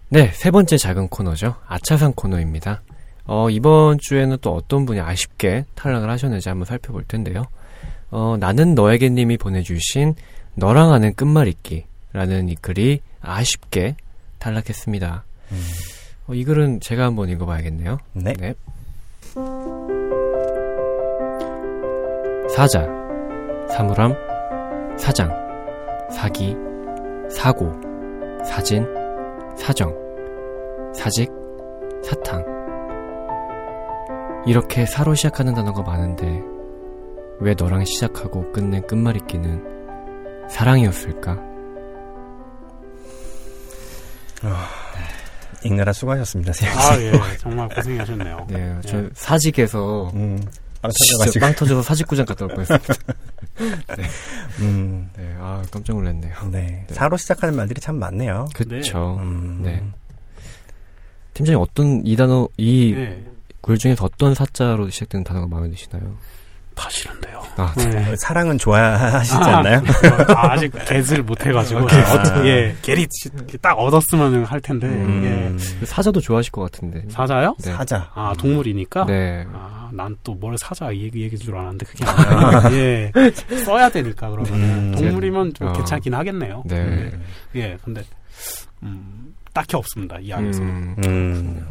네, 세 번째 작은 코너죠. 아차상 코너입니다. 어, 이번 주에는 또 어떤 분이 아쉽게 탈락을 하셨는지 한번 살펴볼 텐데요. 어, 나는 너에게 님이 보내주신 너랑 하는 끝말잇기라는 이 글이 아쉽게 탈락했습니다. 음, 어, 이 글은 제가 한번 읽어봐야겠네요. 네. 사자, 사물함, 사장, 사기, 사고, 사진, 사정, 사직, 사탕. 이렇게 사로 시작하는 단어가 많은데 왜 너랑 시작하고 끝낸 끝말잇기는 사랑이었을까? 읽느라 수고하셨습니다, 세영 씨. 아, 예. 정말 고생하셨네요. 네, 저 사직에서 음, 빵 진짜. 빵 터져서 사직구장 갔다 올 뻔했습니다. 음, 네, 아 깜짝 놀랐네요. 네. 네. 사로 시작하는 말들이 참 많네요. 그쵸. 음, 네. 팀장님 어떤 이 단어 이글 네. 중에서 어떤 사자로 시작되는 단어가 마음에 드시나요? 다 싫은데요. 아, 네. 어, 사랑은 좋아하시지 않나요? 아, 아직 겟을 못 해가지고. 아, 겟. 어떻게, 예, 게릿 딱 얻었으면 할 텐데. 음, 예. 사자도 좋아하실 것 같은데. 사자요? 네. 사자. 아, 동물이니까? 네. 아, 난 또 뭘 사자 이 얘기, 얘기 줄 알았는데 그게 아니라. 예. 써야 되니까, 그러면. 음, 동물이면 좀 어. 괜찮긴 하겠네요. 네. 예, 근데, 음, 딱히 없습니다, 이 안에서는. 음, 음,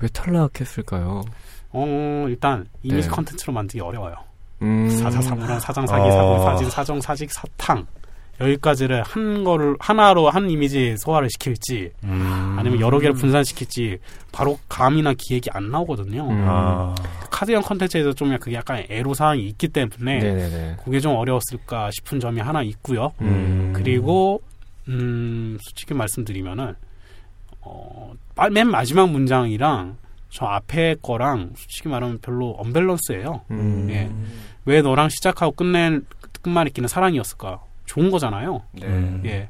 왜 탈락했을까요? 어, 일단, 이미지 네. 컨텐츠로 만들기 어려워요. 음, 사자, 사물함, 사장, 사기, 어. 사고, 사진, 사정, 사직, 사탕. 여기까지를 한 거를, 하나로 한 이미지 소화를 시킬지, 음. 아니면 여러 개를 분산시킬지, 바로 감이나 기획이 안 나오거든요. 음. 아, 카드형 컨텐츠에서 좀 그게 약간 애로사항이 있기 때문에, 네네네. 그게 좀 어려웠을까 싶은 점이 하나 있고요. 음. 그리고 음 솔직히 말씀드리면은 어, 마- 맨 마지막 문장이랑 저 앞에 거랑 솔직히 말하면 별로 언밸런스예요. 음. 예. 왜 너랑 시작하고 끝낸 끝말잇기는 사랑이었을까? 좋은 거잖아요. 네. 음. 예.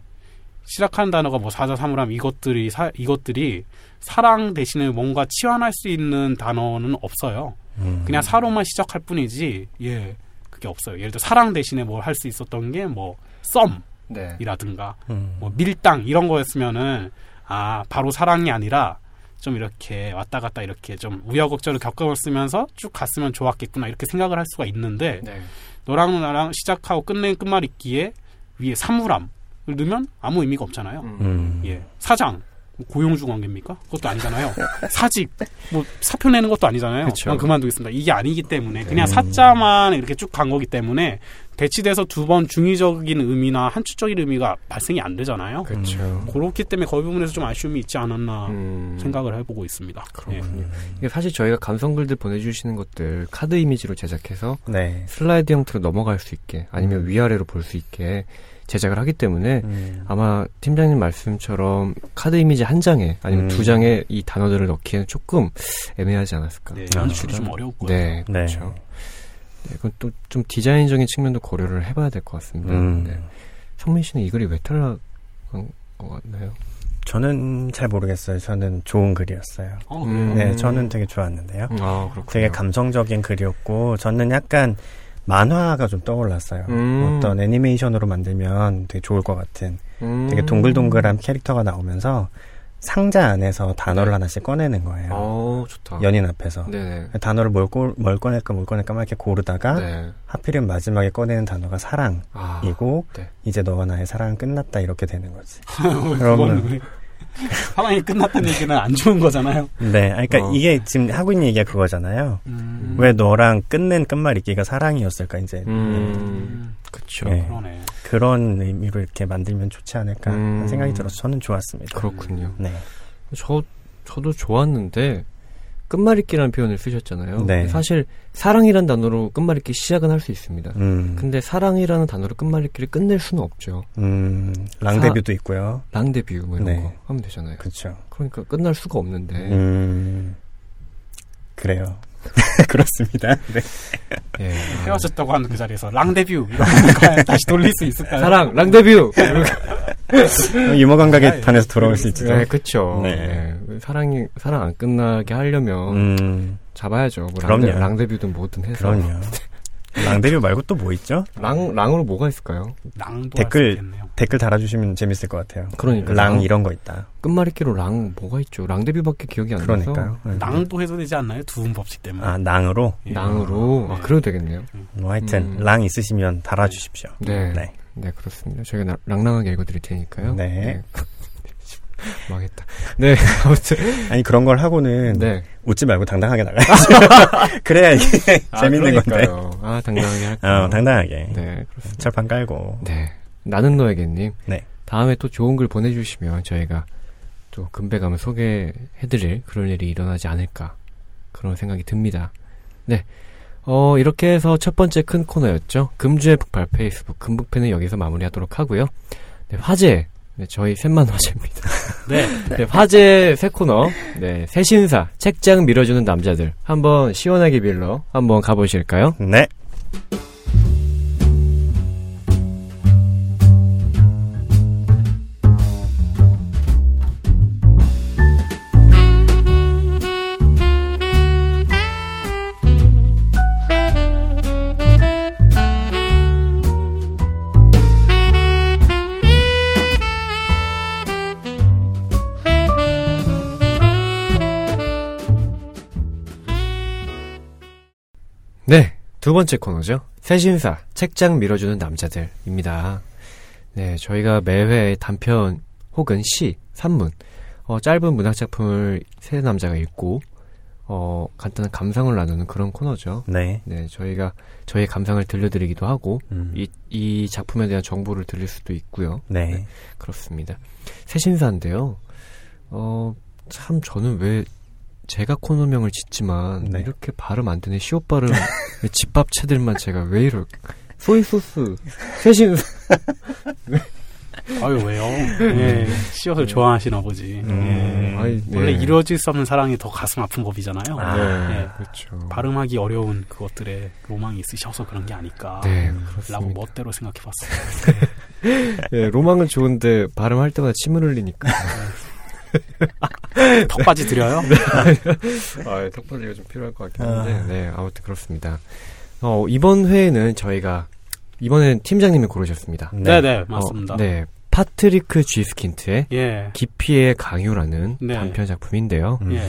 시작하는 단어가 뭐 사자 사물함 이것들이 사, 이것들이 사랑 대신에 뭔가 치환할 수 있는 단어는 없어요. 음. 그냥 사로만 시작할 뿐이지 예 그게 없어요. 예를 들어 사랑 대신에 뭐할수 있었던 게 뭐 썸이라든가 네. 음. 뭐 밀당 이런 거였으면은 아 바로 사랑이 아니라 좀 이렇게 왔다 갔다 이렇게 좀 우여곡절을 겪어쓰면서 쭉 갔으면 좋았겠구나 이렇게 생각을 할 수가 있는데 네. 너랑 나랑 시작하고 끝낸 끝말잇기에 위에 사물함을 넣으면 아무 의미가 없잖아요. 음. 음. 예 사장 뭐 고용주 관계입니까? 그것도 아니잖아요. 사직 뭐 사표 내는 것도 아니잖아요. 그쵸. 그냥 그만두겠습니다. 이게 아니기 때문에 그냥 음. 사자만 이렇게 쭉 간 거기 때문에 대치돼서 두 번 중의적인 의미나 한추적인 의미가 발생이 안 되잖아요. 그렇죠. 그렇기 때문에 그 부분에서 좀 아쉬움이 있지 않았나 음. 생각을 해보고 있습니다. 예. 그렇군요. 이게 사실 저희가 감성글들 보내주시는 것들 카드 이미지로 제작해서 네. 슬라이드 형태로 넘어갈 수 있게 아니면 위아래로 볼 수 있게 제작을 하기 때문에 음. 아마 팀장님 말씀처럼 카드 이미지 한 장에 아니면 음. 두 장에 이 단어들을 넣기에는 조금 애매하지 않았을까. 네, 아, 연출이 좀 어려웠고요. 네, 네. 그렇죠. 네, 그건 또 좀 디자인적인 측면도 고려를 해봐야 될 것 같습니다. 음. 네. 성민 씨는 이 글이 왜 탈락한 것 같나요? 저는 잘 모르겠어요. 저는 좋은 글이었어요. 어, 음. 네, 저는 되게 좋았는데요. 아, 그렇군요. 되게 감성적인 글이었고, 저는 약간 만화가 좀 떠올랐어요. 음. 어떤 애니메이션으로 만들면 되게 좋을 것 같은 음. 되게 동글동글한 캐릭터가 나오면서 상자 안에서 단어를 하나씩 꺼내는 거예요. 어, 좋다. 연인 앞에서. 네네. 단어를 뭘, 꼬- 뭘 꺼낼까 뭘 꺼낼까 막 이렇게 고르다가 네. 하필이면 마지막에 꺼내는 단어가 사랑이고 아, 네. 이제 너와 나의 사랑은 끝났다 이렇게 되는 거지. 그러면 왜- 사랑이 끝났다는 얘기는 안 좋은 거잖아요. 네, 아니, 그러니까 어. 이게 지금 하고 있는 얘기가 그거잖아요. 음. 왜 너랑 끝낸 끝말잇기가 사랑이었을까 이제 음, 그쵸. 네. 그러네. 그런 의미로 이렇게 만들면 좋지 않을까 하는 음. 생각이 들어서 저는 좋았습니다. 그렇군요. 네, 저, 저도 좋았는데, 끝말잇기라는 표현을 쓰셨잖아요. 네. 사실, 사랑이란 단어로 끝말잇기 시작은 할 수 있습니다. 음, 근데 사랑이라는 단어로 끝말잇기를 끝낼 수는 없죠. 음, 랑데뷰도 있고요. 랑데뷰 뭐 이런 네. 거 하면 되잖아요. 그렇죠. 그러니까 끝날 수가 없는데. 음, 그래요. 그렇습니다. 네. 예. 헤어졌다고 하는 그 자리에서 랑데뷰 이런 거 다시 돌릴 수 있을까요? 사랑 랑데뷰. 유머 감각에 반해서 돌아올 수 있죠. 네, 그쵸. 네. 네. 사랑이, 사랑 안 끝나게 하려면 음, 잡아야죠. 뭐 그럼요. 랑데, 랑데뷰든 뭐든 해서. 그럼요. 랑데뷔 말고 또 뭐 있죠? 랑, 랑으로 뭐가 있을까요? 랑도 댓글-. 댓글 달아주시면 재밌을 것 같아요. 그러니까. 랑 이런 거 있다. 끝말잇기로 랑 뭐가 있죠? 랑데뷔밖에 기억이 안 나서. 그러니까요. 네. 랑도 해도 되지 않나요? 두음 법칙 때문에. 아, 랑으로? 예. 랑으로. 아, 네. 그래도 되겠네요. 뭐 하여튼, 음. 랑 있으시면 달아주십시오. 네. 네. 네, 그렇습니다. 저희가 나- 랑랑하게 읽어드릴 테니까요. 네. 망했다. 네, 아무튼. 아니, 그런 걸 하고는 네. 웃지 말고 당당하게 나가야죠. 그래야 이게 재밌는 건데. 그러니까요. 아, 당당하게 할까요? 어, 당당하게. 네, 그렇습니다. 철판 깔고. 네. 나는 너에게님. 네. 다음에 또 좋은 글 보내주시면 저희가 또 금배감을 소개해드릴 그런 일이 일어나지 않을까. 그런 생각이 듭니다. 네. 어, 이렇게 해서 첫 번째 큰 코너였죠. 금주의 북발 페이스북 금북팬은 여기서 마무리하도록 하고요. 네, 화제. 네, 저희 셋만 화제입니다. 네. 네, 화제 새 코너. 네, 새 신사. 책장 밀어주는 남자들. 한번 시원하게 빌러 한번 가보실까요? 네. 네, 두 번째 코너죠. 새신사, 책장 밀어주는 남자들입니다. 네, 저희가 매회 단편 혹은 시, 산문, 어, 짧은 문학작품을 세 남자가 읽고, 어, 간단한 감상을 나누는 그런 코너죠. 네. 네, 저희가 저희의 감상을 들려드리기도 하고, 음. 이, 이 작품에 대한 정보를 드릴 수도 있고요. 네. 그렇습니다. 새신사인데요. 어, 참 저는 왜 제가 코너명을 짓지만 네. 이렇게 발음 안 되는 시옷 발음 왜 집밥채들만 제가 왜 이럴 소이 소스 새신사 아유, 왜요? 예. 시옷을 좋아하시나 보지. 음. 예. 아이, 네. 원래 이루어질 수 없는 사랑이 더 가슴 아픈 법이잖아요. 아, 네, 네. 그렇죠. 발음하기 어려운 그것들에 로망이 있으셔서 그런 게 아닐까. 네, 라고 그렇습니다. 멋대로 생각해봤어요. 네, 로망은 좋은데 발음할 때마다 침을 흘리니까. 턱받이 드려요? 아, 턱받이가 좀 필요할 것 같긴 아. 한데, 네, 아무튼 그렇습니다. 어, 이번 회에는 저희가, 이번엔 팀장님이 고르셨습니다. 네, 네, 맞습니다. 어, 네. 파트리크 쥐스킨트의 예. 깊이에의 강요라는 네. 단편 작품인데요. 음. 예.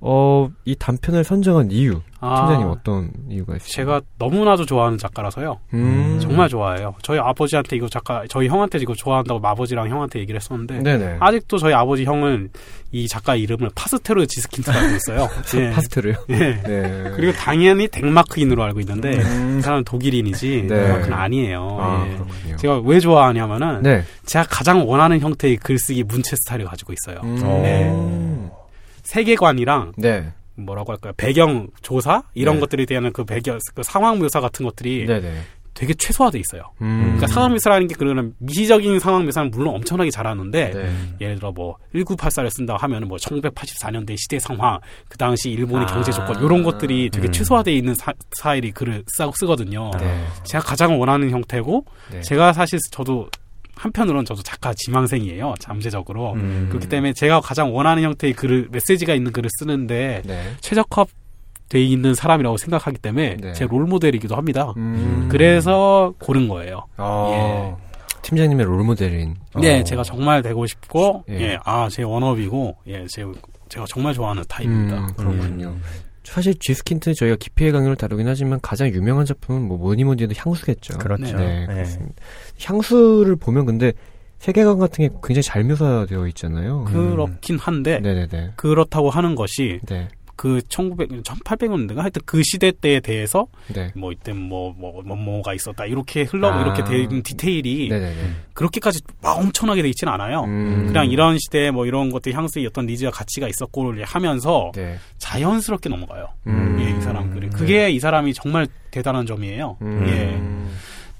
어, 이 단편을 선정한 이유, 아, 팀장님 어떤 이유가 있으세요? 제가 너무나도 좋아하는 작가라서요. 음, 정말 좋아해요. 저희 아버지한테 이거 작가, 저희 형한테 이거 좋아한다고 아버지랑 형한테 얘기를 했었는데, 네네. 아직도 저희 아버지 형은 이 작가 이름을 파스테르 지스킨트라고 알고 있어요. 예. 파스텔을요? 예. 네. 그리고 당연히 덴마크인으로 알고 있는데, 음, 이 사람은 독일인이지, 네. 덴마크는 아니에요. 아, 예. 제가 왜 좋아하냐면은, 네. 제가 가장 원하는 형태의 글쓰기 문체 스타일을 가지고 있어요. 음, 네. 세계관이랑 네. 뭐라고 할까요? 배경 조사 이런 네. 것들에 대한 그 배경 그 상황 묘사 같은 것들이 네네. 되게 최소화돼 있어요. 음. 그러니까 상황 묘사라는 게 그런 미시적인 상황 묘사는 물론 엄청나게 잘하는데 네. 예를 들어 뭐 1984를 쓴다고 하면은 뭐 1984년대 시대 상황 그 당시 일본의 아. 경제 조건 이런 것들이 되게 음. 최소화돼 있는 사, 사일이 글을 쓰, 쓰거든요. 네. 제가 가장 원하는 형태고 네. 제가 사실 저도 한편으로는 저도 작가 지망생이에요. 잠재적으로. 음. 그렇기 때문에 제가 가장 원하는 형태의 글을 메시지가 있는 글을 쓰는데 네. 최적화 돼 있는 사람이라고 생각하기 때문에 네. 제 롤모델이기도 합니다. 음. 그래서 고른 거예요. 아, 팀장님의 롤모델인. 네, 어. 제가 정말 되고 싶고, 예. 예, 아, 제 원업이고, 예, 제, 제가 정말 좋아하는 타입입니다. 음, 그렇군요. 사실 G스킨트 저희가 기피의 강요를 다루긴 하지만 가장 유명한 작품은 뭐 뭐니 뭐니 해도 향수겠죠. 그렇죠. 네, 네. 그렇습니다. 향수를 보면 근데 세계관 같은 게 굉장히 잘 묘사되어 있잖아요. 그렇긴 한데, 네네네. 그렇다고 하는 것이, 네. 그 1900, 1800년대가 하여튼 그 시대 때에 대해서, 네. 뭐, 이때 뭐, 뭐, 뭐, 뭐가 있었다. 이렇게 흘러, 아. 이렇게 된 디테일이, 네네네. 그렇게까지 막 엄청나게 돼 있지는 않아요. 음. 그냥 이런 시대에 뭐 이런 것들 향수의 어떤 needs와 가치가 있었고를 하면서 네. 자연스럽게 넘어가요. 음. 예, 이 사람. 그게 이 사람이 정말 대단한 점이에요. 음. 예.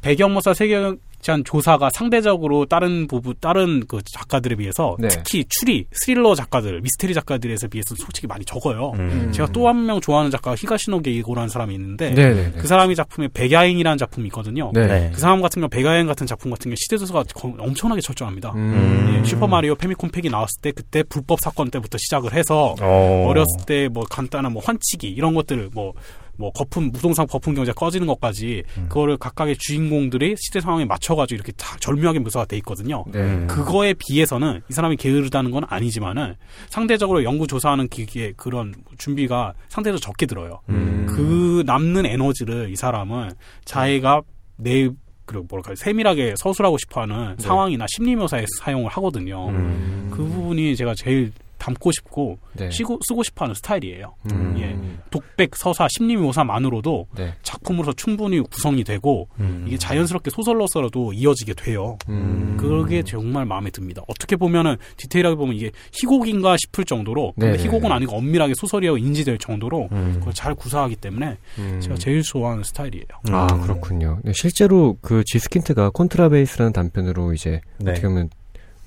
배경 묘사 세계관 조사가 상대적으로 다른 부분 다른 그 작가들에 비해서 네. 특히 추리 스릴러 작가들 미스테리 작가들에서 비해서 솔직히 많이 적어요. 음. 제가 또 한 명 좋아하는 작가가 히가시노 게이고라는 사람이 있는데 네네네. 그 사람이 작품에 백야행이라는 작품이 있거든요. 네. 네. 그 사람 같은 경우 백야행 같은 작품 같은 경우 시대 조사가 거- 엄청나게 철저합니다. 음. 예, 슈퍼 마리오 패미컴 팩이 나왔을 때 그때 불법 사건 때부터 시작을 해서 어. 어렸을 때 뭐 간단한 뭐 환치기 이런 것들을 뭐 뭐 거품 무동산 거품 경제 꺼지는 것까지 음. 그거를 각각의 주인공들이 시대 상황에 맞춰가지고 이렇게 다 절묘하게 묘사가 돼 있거든요. 네. 음. 그거에 비해서는 이 사람이 게으르다는 건 아니지만은 상대적으로 연구 조사하는 기기의 그런 준비가 상대적으로 적게 들어요. 음. 그 남는 에너지를 이 사람은 자기가 내 그리고 뭐랄까 세밀하게 서술하고 싶어하는 네. 상황이나 심리 묘사에 사용을 하거든요. 음. 그 부분이 제가 제일 담고 싶고 네. 쓰고, 쓰고 싶어하는 스타일이에요. 음. 예. 독백, 서사, 심리 묘사만으로도 네. 작품으로서 충분히 구성이 되고 음. 이게 자연스럽게 소설로서라도 이어지게 돼요. 음. 그게 정말 마음에 듭니다. 어떻게 보면은 디테일하게 보면 이게 희곡인가 싶을 정도로 근데 네네. 희곡은 아니고 엄밀하게 소설이라고 인지될 정도로 음. 그걸 잘 구사하기 때문에 음. 제가 제일 좋아하는 스타일이에요. 아 음. 그렇군요. 네, 실제로 그 지스킨트가 콘트라베이스라는 단편으로 이제 네. 어떻게 보면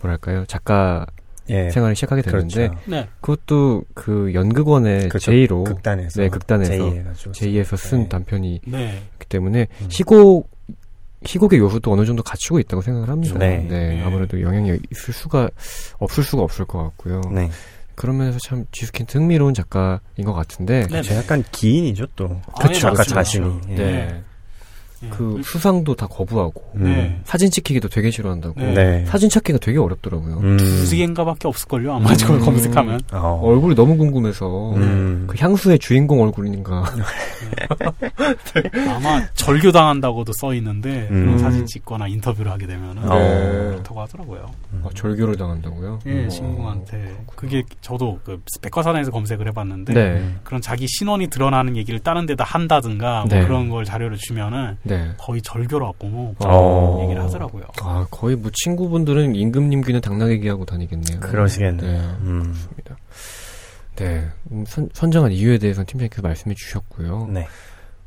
뭐랄까요 작가 예. 생활을 시작하게 됐는데 그렇죠. 네. 그것도 그 연극원의 그렇죠. 제의로 극단에서 네, 극단에서 제이에서 쓴 네. 단편이기 네. 때문에 음. 희곡 희곡의 요소도 어느 정도 갖추고 있다고 생각을 합니다. 네. 네. 아무래도 영향이 있을 수가 없을 수가 없을 것 같고요. 네. 그런 면에서 참 지스킨트 흥미로운 작가인 것 같은데 네. 저 약간 기인이죠 또. 그렇죠. 작가. 자신이. 예. 네. 네. 그 수상도 다 거부하고 음. 네. 사진 찍히기도 되게 싫어한다고. 네. 네. 사진 찾기가 되게 어렵더라고요. 음. 두 개인가밖에 없을걸요. 아마 저걸 음. 검색하면. 어. 얼굴이 너무 궁금해서 음. 그 향수의 주인공 얼굴인가. 아마 절교 당한다고도 써 있는데 음. 그런 사진 찍거나 인터뷰를 하게 되면은 어. 그렇다고 하더라고요. 아, 절교를 당한다고요? 예, 어. 신궁한테 그게 저도 그 백과사전에서 검색을 해봤는데 네, 그런 자기 신원이 드러나는 얘기를 다른 데다 한다든가 뭐 네. 그런 걸 자료를 주면은 네. 거의 절교로 왔고 뭐 어. 얘기를 하더라고요. 아, 거의 뭐 친구분들은 임금님 귀는 당나귀 귀하고 다니겠네요. 그러시겠네요. 네. 음. 그렇습니다. 네. 음, 선, 선정한 이유에 대해서는 팀장님께서 말씀해 주셨고요. 네.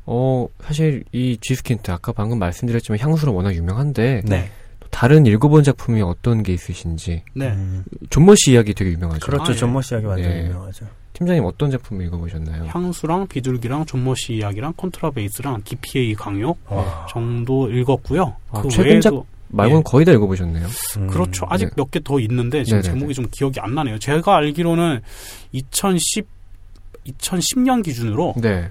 어, 사실 이 쥐스킨트 아까 방금 말씀드렸지만 향수로 워낙 유명한데 네. 또 다른 읽어본 작품이 어떤 게 있으신지 네. 음. 좀머 씨 이야기 되게 유명하죠. 그렇죠. 아, 예. 좀머 씨 이야기 완전 네. 유명하죠. 팀장님 어떤 작품 읽어보셨나요? 향수랑 비둘기랑 좀머 씨 이야기랑 콘트라베이스랑 깊이에의 강요 와. 정도 읽었고요. 아, 그 최근작 외에도 말고는 예. 거의 다 읽어보셨네요. 음. 그렇죠. 아직 네. 몇개 더 있는데 지금 네네네. 제목이 좀 기억이 안 나네요. 제가 알기로는 2010 2010년 기준으로 네.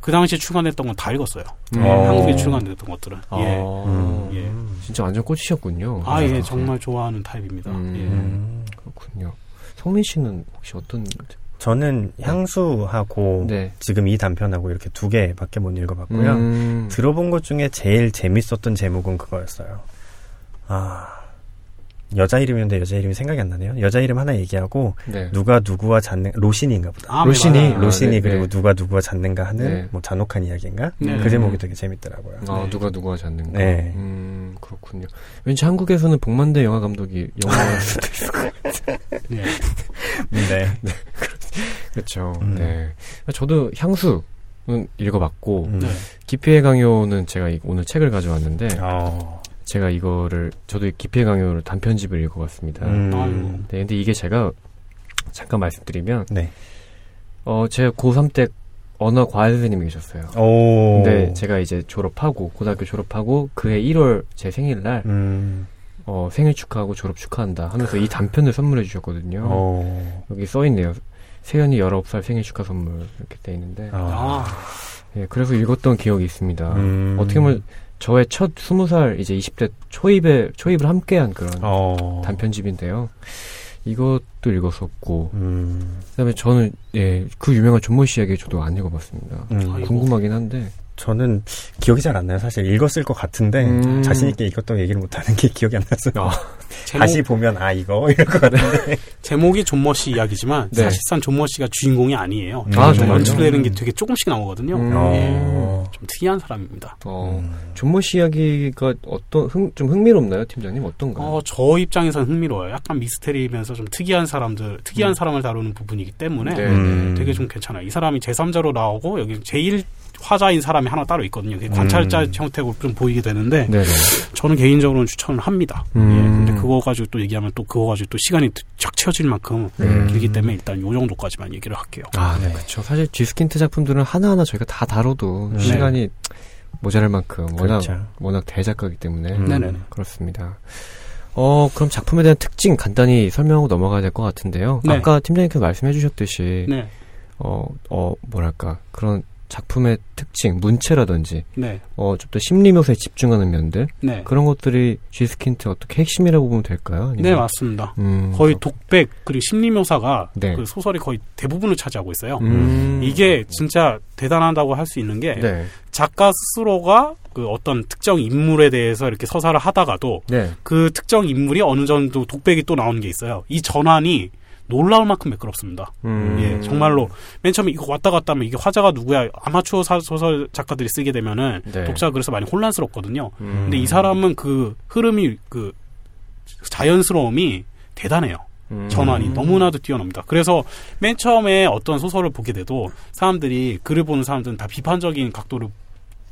그 당시에 출간됐던 건 다 읽었어요. 음. 어. 한국에 출간됐던 것들은. 아, 예. 음. 예. 진짜 완전 꽂히셨군요. 아, 예, 네. 정말 좋아하는 타입입니다. 음. 예. 음. 그렇군요. 성민 씨는 혹시 어떤? 저는 향수하고 네. 지금 이 단편하고 이렇게 두 개밖에 못 읽어봤고요. 음. 들어본 것 중에 제일 재밌었던 제목은 그거였어요. 아 여자 이름이었는데 여자 이름이 생각이 안 나네요. 여자 이름 하나 얘기하고 네. 누가 누구와 잤는 로신인가 보다. 아, 로신이, 네, 맞아요. 로신이 네, 그리고 네. 누가 누구와 잤는가 하는 네. 뭐 잔혹한 이야기인가? 네. 그 제목이 되게 재밌더라고요. 아, 네. 누가 누가 잡는가? 네. 음, 그렇군요. 왠지 한국에서는 복만대 영화 감독이 영화할 수도 있을 것 같아요. 예. 네. 그렇죠. 음. 네. 저도 향수 는 읽어봤고, 음. 네. 기피의 강요는 제가 이- 오늘 책을 가져왔는데, 어. 제가 이거를, 저도 이 기피의 강요를 단편집을 읽어봤습니다. 음. 네, 근데 이게 제가, 잠깐 말씀드리면, 네. 어, 제가 고3 때 언어 과외 선생님이 계셨어요. 오. 근데 제가 이제 졸업하고, 고등학교 졸업하고, 그해 1월 제 생일날, 음. 어, 생일 축하하고 졸업 축하한다 하면서 이 단편을 선물해 주셨거든요. 어. 여기 써 있네요. 세연이 19살 생일 축하 선물 이렇게 돼 있는데. 아. 아, 예, 그래서 읽었던 기억이 있습니다. 음. 어떻게 보면 저의 첫 20살 이제 20대 초입에, 초입을 함께한 그런 어. 단편집인데요. 이것도 읽었었고, 음. 그 다음에 저는, 예, 그 유명한 존모씨 이야기 저도 안 읽어봤습니다. 음. 궁금하긴 한데. 저는 기억이 잘 안 나요. 사실 읽었을 것 같은데 음. 자신 있게 읽었다고 얘기를 못하는 게 기억이 안 나서. 아, 제목, 다시 보면 아 이거 이럴 것 같은데. 제목이 존머 씨 이야기지만 네. 사실상 존머 씨가 주인공이 아니에요. 아, 정말요? 연출되는 게 되게 조금씩 나오거든요. 음. 어. 좀 특이한 사람입니다. 어, 씨 이야기가 어떤 흥, 좀 흥미롭나요, 팀장님? 어떤가요? 어, 저 입장에서는 흥미로워요. 약간 미스테리면서 좀 특이한 사람들, 특이한 음. 사람을 다루는 부분이기 때문에 네. 음. 되게 좀 괜찮아요. 이 사람이 제3자로 나오고 여기 제일 화자인 사람이 하나 따로 있거든요. 그게 관찰자 음. 형태로 좀 보이게 되는데 네네. 저는 개인적으로는 추천을 합니다. 음. 예, 근데 그거 가지고 또 얘기하면 또 그거 가지고 또 시간이 쫙 채워질 만큼 음. 길기 때문에 일단 요 정도까지만 얘기를 할게요. 아, 네, 네. 그렇죠. 사실 G스킨트 작품들은 하나하나 저희가 다 다뤄도 네. 시간이 모자랄 만큼 워낙 그렇죠. 워낙 대작가기 때문에 음. 그렇습니다. 어, 그럼 작품에 대한 특징 간단히 설명하고 넘어가야 될 것 같은데요. 네. 아까 팀장님께서 말씀해 주셨듯이 네, 어, 어, 뭐랄까 그런 작품의 특징, 문체라든지 네, 어, 좀 더 심리 묘사에 집중하는 면들 네. 그런 것들이 G스킨트 어떻게 핵심이라고 보면 될까요? 아니면- 네, 맞습니다. 음, 거의 독백 그리고 심리 묘사가 네. 그 소설의 거의 대부분을 차지하고 있어요. 음, 이게 진짜 대단하다고 할 수 있는 게 네, 작가 스스로가 그 어떤 특정 인물에 대해서 이렇게 서사를 하다가도 네, 그 특정 인물이 어느 정도 독백이 또 나오는 게 있어요. 이 전환이 놀라울 만큼 매끄럽습니다. 음, 예, 정말로 맨 처음에 이거 왔다 갔다 하면 이게 화자가 누구야? 아마추어 사- 소설 작가들이 쓰게 되면은 네. 독자가 그래서 많이 혼란스럽거든요. 음. 근데 이 사람은 그 흐름이 그 자연스러움이 대단해요. 음. 전환이 너무나도 뛰어납니다. 그래서 맨 처음에 어떤 소설을 보게 돼도 사람들이 글을 보는 사람들은 다 비판적인 각도를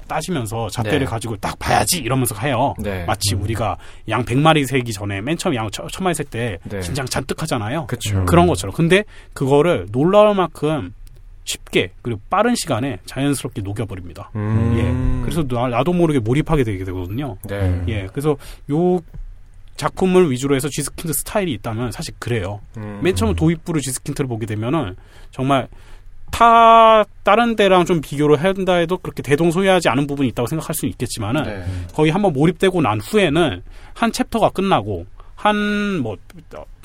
따지면서 잣대를 네. 가지고 딱 봐야지 이러면서 해요. 네. 마치 우리가 양 100마리 세기 전에 맨 처음 양 천- 천마리 셀때 네. 긴장 잔뜩 하잖아요. 그쵸. 음. 그런 것처럼. 근데 그거를 놀라울 만큼 쉽게 그리고 빠른 시간에 자연스럽게 녹여버립니다. 음. 예. 그래서 나, 나도 모르게 몰입하게 되게 되거든요. 네. 예. 그래서 요 작품을 위주로 해서 지스킨트 스타일이 있다면 사실 그래요. 음. 맨 처음 도입부로 지스킨트를 보게 되면은 정말 타 다른 데랑 좀 비교를 한다 해도 그렇게 대동소이하지 않은 부분이 있다고 생각할 수는 있겠지만은 네. 거의 한번 몰입되고 난 후에는 한 챕터가 끝나고 한 뭐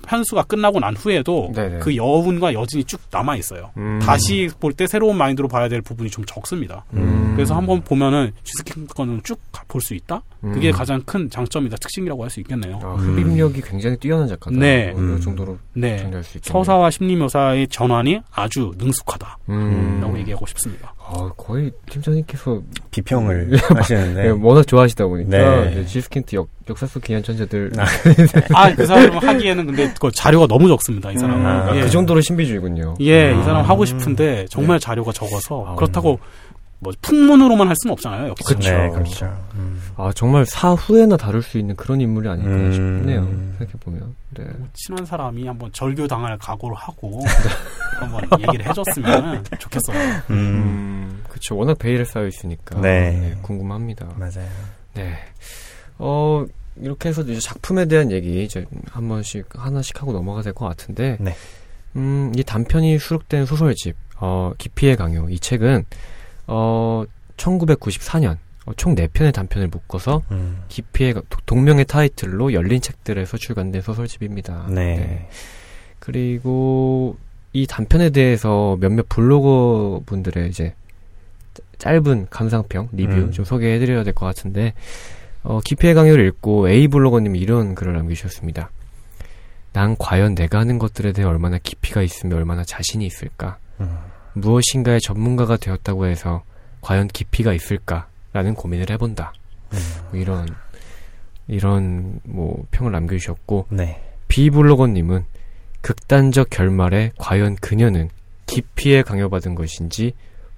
편수가 끝나고 난 후에도 네네. 그 여운과 여진이 쭉 남아 있어요. 음. 다시 볼 때 새로운 마인드로 봐야 될 부분이 좀 적습니다. 음. 그래서 한번 보면은 쥐스킨트 거는 쭉 볼 수 있다. 그게 음. 가장 큰 장점이다, 특징이라고 할 수 있겠네요. 아, 흡입력이 굉장히 뛰어난 작가다. 네. 뭐 이런 음. 정도로 네, 정리할 수 있겠네요. 서사와 심리 묘사의 전환이 아주 능숙하다라고 음. 얘기하고 싶습니다. 아, 거의 팀장님께서 비평을 하시는데. 네, 워낙 좋아하시다 보니까 네. 지스킨트 역, 역사 속 기한 천재들 아. 아, 그 사람은 하기에는 근데 그 자료가 너무 적습니다, 이 사람은. 아, 예. 그 정도로 신비주의군요. 예, 아. 이 사람 하고 싶은데 정말 자료가 적어서 아. 그렇다고 뭐 풍문으로만 할 수는 없잖아요. 역시. 그쵸. 네, 그렇죠. 음. 아 정말 사후에나 다룰 수 있는 그런 인물이 아닐까 음. 싶네요. 생각해 보면. 네. 친한 사람이 한번 절교 당할 각오를 하고 한번 얘기를 해줬으면 좋겠어요. 음. 음, 그쵸. 워낙 베일에 쌓여 있으니까. 네. 궁금합니다. 맞아요. 네. 어, 이렇게 해서 이제 작품에 대한 얘기 이제 한 번씩 하나씩 하고 넘어가 될것 같은데. 네. 음, 이 단편이 수록된 소설집, 어, 기피의 강요. 이 책은, 어, 1994년, 어, 총 4편의 단편을 묶어서 음. 기피의 동명의 타이틀로 열린 책들에서 출간된 소설집입니다. 네. 그리고 이 단편에 대해서 몇몇 블로거 분들의 이제 짧은 감상평, 리뷰 음. 좀 소개해드려야 될 것 같은데, 어, 기피의 강요를 읽고 A 블로거님이 이런 글을 남기셨습니다. 난 과연 내가 하는 것들에 대해 얼마나 깊이가 있으며 얼마나 자신이 있을까? 음. 무엇인가의 전문가가 되었다고 해서 과연 깊이가 있을까라는 고민을 해본다. 음. 뭐 이런 이런 뭐 평을 남겨주셨고 네. B 블로거님은 극단적 결말에 과연 그녀는 깊이에 강요받은 것인지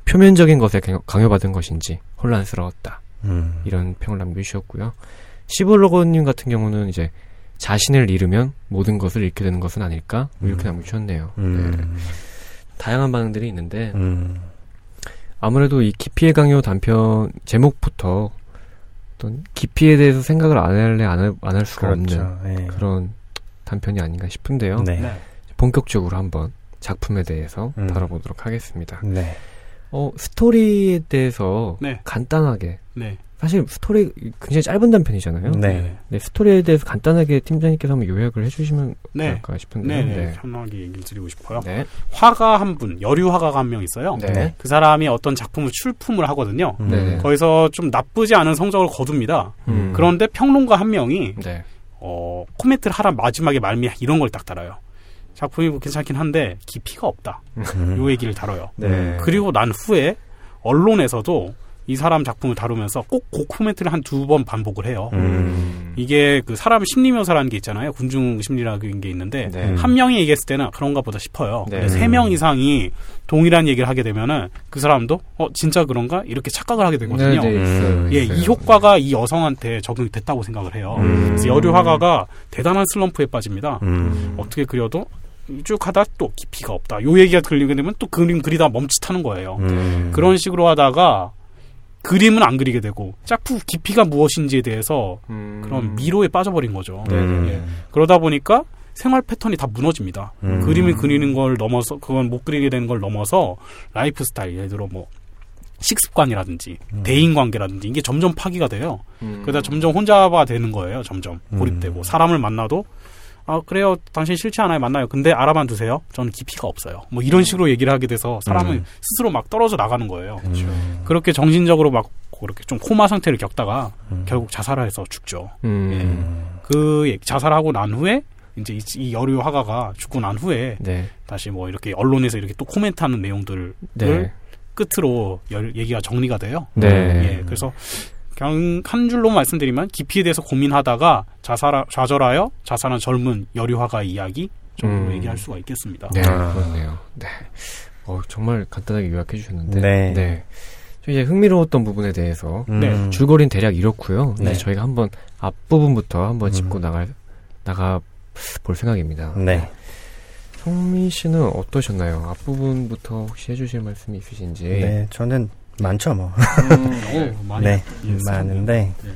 표면적인 것에 강요- 강요받은 것인지 혼란스러웠다. 음. 이런 평을 남겨주셨고요. C 블로거님 같은 경우는 이제 자신을 잃으면 모든 것을 잃게 되는 것은 아닐까 뭐 이렇게 음. 남겨주셨네요. 네. 음. 다양한 반응들이 있는데 음. 아무래도 이 기피의 강요 단편 제목부터 어떤 기피에 대해서 생각을 안 할래 안할 수가 없는 그렇죠. 네. 그런 단편이 아닌가 싶은데요. 네. 네. 본격적으로 한번 작품에 대해서 음. 다뤄보도록 하겠습니다. 네. 어, 스토리에 대해서 네. 간단하게 네. 사실 스토리 굉장히 짧은 단편이잖아요. 네. 네, 스토리에 대해서 간단하게 팀장님께서 한번 요약을 해주시면 네. 어떨까 싶은데. 네, 네, 편하게 얘기를 드리고 싶어요. 네. 화가 한 분, 여류 화가가 한 명 있어요. 네. 그 사람이 어떤 작품을 출품을 하거든요. 음. 네. 거기서 좀 나쁘지 않은 성적을 거둡니다. 음. 그런데 평론가 한 명이 네. 어, 코멘트를 하라 마지막에 말미 이런 걸 딱 달아요. 작품이 뭐 괜찮긴 한데 깊이가 없다. 음. 요 얘기를 다뤄요. 네. 그리고 난 후에 언론에서도 이 사람 작품을 다루면서 꼭 그 코멘트를 한 두 번 반복을 해요. 음. 이게 그 사람 심리 묘사라는 게 있잖아요. 군중 심리라는 게 있는데 네. 한 명이 얘기했을 때는 그런가 보다 싶어요. 네. 근데 세명 이상이 동일한 얘기를 하게 되면은 그 사람도 어 진짜 그런가 이렇게 착각을 하게 되거든요. 네, 네, 있어요. 음. 예, 있어요. 이 효과가 이 여성한테 적용이 됐다고 생각을 해요. 음. 그래서 여류 화가가 대단한 슬럼프에 빠집니다. 음. 어떻게 그려도 쭉 하다 또 깊이가 없다. 요 얘기가 들리게 되면 또 그림 그리다 멈칫하는 거예요. 음. 그런 식으로 하다가 그림은 안 그리게 되고 자꾸 깊이가 무엇인지에 대해서 음. 그런 미로에 빠져버린 거죠. 음. 예. 그러다 보니까 생활 패턴이 다 무너집니다. 음. 그림을 그리는 걸 넘어서 그건 못 그리게 되는 걸 넘어서 라이프 스타일 예를 들어 뭐 식습관이라든지 음. 대인 관계라든지 이게 점점 파괴가 돼요. 음. 그러다 점점 혼자가 되는 거예요. 점점 음. 고립되고 사람을 만나도 아 그래요 당신 싫지 않아요 만나요 근데 알아만 두세요 저는 깊이가 없어요 뭐 이런 식으로 얘기를 하게 돼서 사람은 음. 스스로 막 떨어져 나가는 거예요 음. 그렇게 정신적으로 막 그렇게 좀 코마 상태를 겪다가 음. 결국 자살을 해서 죽죠 음. 그 얘기- 자살하고 난 후에 이제 이, 이 여류 화가가 죽고 난 후에 네. 다시 뭐 이렇게 언론에서 이렇게 또 코멘트하는 내용들을 네. 끝으로 열- 얘기가 정리가 돼요. 네. 예, 그래서 그냥 한 줄로 말씀드리면 깊이에 대해서 고민하다가 자살 좌절하여 자살한 젊은 여류 화가 이야기 정도로 음. 얘기할 수가 있겠습니다. 네, 아. 그렇네요. 네. 어, 정말 간단하게 요약해 주셨는데. 네. 좀 이제 흥미로웠던 부분에 대해서 음. 네, 줄거리는 대략 이렇고요. 네. 이제 저희가 한번 앞부분부터 한번 음. 짚고 나갈 나가 볼 생각입니다. 네. 성민 씨는 어떠셨나요? 앞부분부터 혹시 해주실 말씀이 있으신지. 네, 저는 많죠, 뭐. 어, 많이 네, 예, 많은데 네.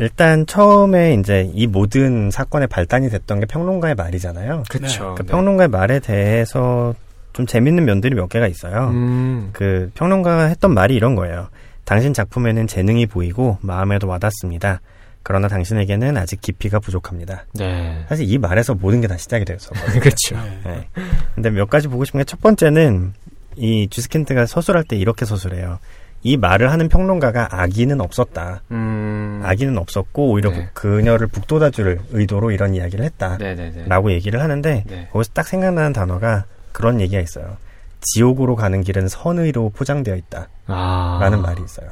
일단 처음에 이제 이 모든 사건의 발단이 됐던 게 평론가의 말이잖아요. 그쵸. 그 네. 평론가의 말에 대해서 좀 재밌는 면들이 몇 개가 있어요. 음. 그 평론가가 했던 말이 이런 거예요. 당신 작품에는 재능이 보이고 마음에도 와닿습니다. 그러나 당신에게는 아직 깊이가 부족합니다. 네. 사실 이 말에서 모든 게 다 시작이 됐었거든요. 그렇죠. 네. 네. 근데 몇 가지 보고 싶은 게 첫 번째는 이 주스킨트가 서술할 때 이렇게 서술해요. 이 말을 하는 평론가가 악의는 없었다. 음. 악의는 없었고 오히려 네. 그녀를 북돋아줄 의도로 이런 이야기를 했다. 네네네. 라고 얘기를 하는데 네. 거기서 딱 생각나는 단어가 그런 얘기가 있어요. 지옥으로 가는 길은 선의로 포장되어 있다. 아. 라는 말이 있어요.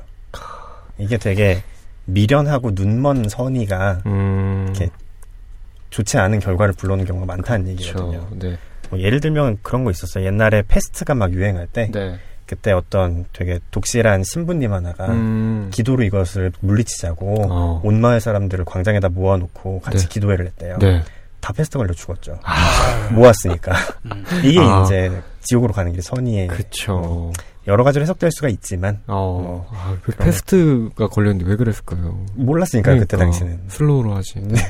이게 되게 미련하고 눈먼 선의가 음. 이렇게 좋지 않은 결과를 불러오는 경우가 많다는 얘기거든요. 그렇죠. 네. 뭐 예를 들면 그런 거 있었어요. 옛날에 패스트가 막 유행할 때 네. 그때 어떤 되게 독실한 신부님 하나가 음. 기도로 이것을 물리치자고 어. 온 마을 사람들을 광장에다 모아놓고 같이 네. 기도회를 했대요. 네. 다 페스트 걸려 죽었죠. 아. 모았으니까. 음. 이게 아. 이제 지옥으로 가는 길이 선의의 그쵸. 여러 가지로 해석될 수가 있지만 어. 아, 왜 그런- 페스트가 걸렸는데 왜 그랬을까요? 몰랐으니까 그때 그러니까. 당시는. slow로 하지. 네.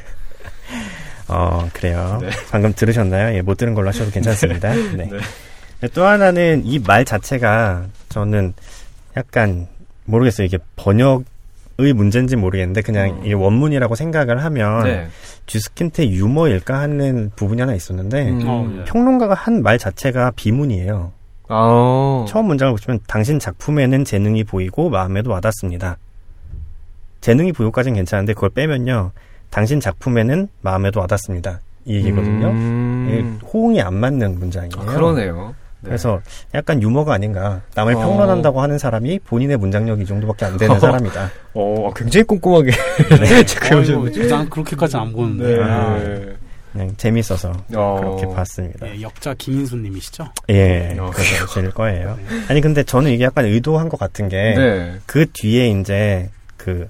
어 그래요. 네. 방금 들으셨나요? 예, 못 들은 걸로 하셔도 괜찮습니다. 네. 또 하나는 이 말 자체가 저는 약간 모르겠어요. 이게 번역 의 문제인지 모르겠는데 그냥 음. 이 원문이라고 생각을 하면 네. 쥐스킨트의 유머일까 하는 부분이 하나 있었는데 음. 어, 예. 평론가가 한 말 자체가 비문이에요. 아. 처음 문장을 보시면 당신 작품에는 재능이 보이고 마음에도 와닿습니다. 재능이 보이고까지는 괜찮은데 그걸 빼면요. 당신 작품에는 마음에도 와닿습니다. 이 얘기거든요. 음. 호응이 안 맞는 문장이에요. 아, 그러네요. 네. 그래서 약간 유머가 아닌가. 남을 어. 평론한다고 하는 사람이 본인의 문장력이 이 정도밖에 안 되는 어. 사람이다. 어, 굉장히 꼼꼼하게 어, 체크해오셨네. 이거 난 그렇게까지는 안 보는데. 아, 네. 그냥 재밌어서 어. 그렇게 봤습니다. 예, 역자 김인수님이시죠? 예, 어, 그러실 거예요. 아니 근데 저는 이게 약간 의도한 것 같은 게 네. 그 뒤에 이제 그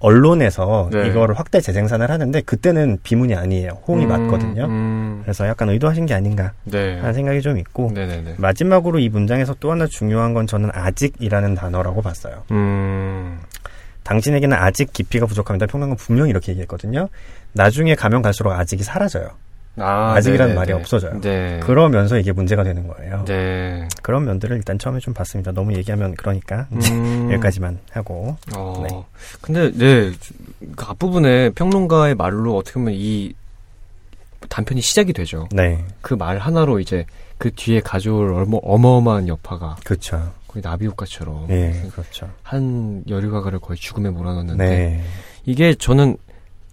언론에서 네. 이거를 확대 재생산을 하는데 그때는 비문이 아니에요. 호응이 음, 맞거든요. 음. 그래서 약간 의도하신 게 아닌가 네. 하는 생각이 좀 있고 네네네. 마지막으로 이 문장에서 또 하나 중요한 건 저는 아직이라는 단어라고 봤어요. 음. 당신에게는 아직 깊이가 부족합니다. 평론가 분명히 이렇게 얘기했거든요. 나중에 가면 갈수록 아직이 사라져요. 아, 아직이라는 네네네. 말이 없어져요. 네. 그러면서 이게 문제가 되는 거예요. 네. 그런 면들을 일단 처음에 좀 봤습니다. 너무 얘기하면 그러니까 음. 여기까지만 하고 어. 네. 근데 네. 그 앞부분에 평론가의 말로 어떻게 보면 이 단편이 시작이 되죠. 네 그 말 하나로 이제 그 뒤에 가져올 어마, 어마어마한 여파가 그렇죠. 거의 나비 효과처럼 네 그렇죠. 한 여류가가를 거의 죽음에 몰아넣는데 네 이게 저는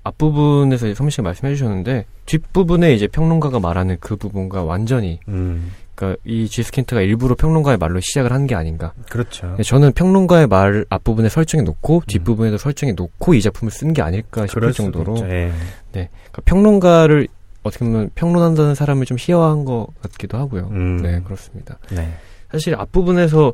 앞부분에서 선미 씨가 말씀해 주셨는데 뒷부분에 이제 평론가가 말하는 그 부분과 완전히 음, 그러니까 이 지스킨트가 일부러 평론가의 말로 시작을 한 게 아닌가. 그렇죠. 네, 저는 평론가의 말 앞부분에 설정해 놓고 뒷부분에도 설정해 놓고 이 작품을 쓴 게 아닐까 싶을 음. 정도로. 예. 그러니까 평론가를 어떻게 보면 평론한다는 사람을 좀 희화한 것 같기도 하고요. 음. 네, 그렇습니다. 네. 사실 앞부분에서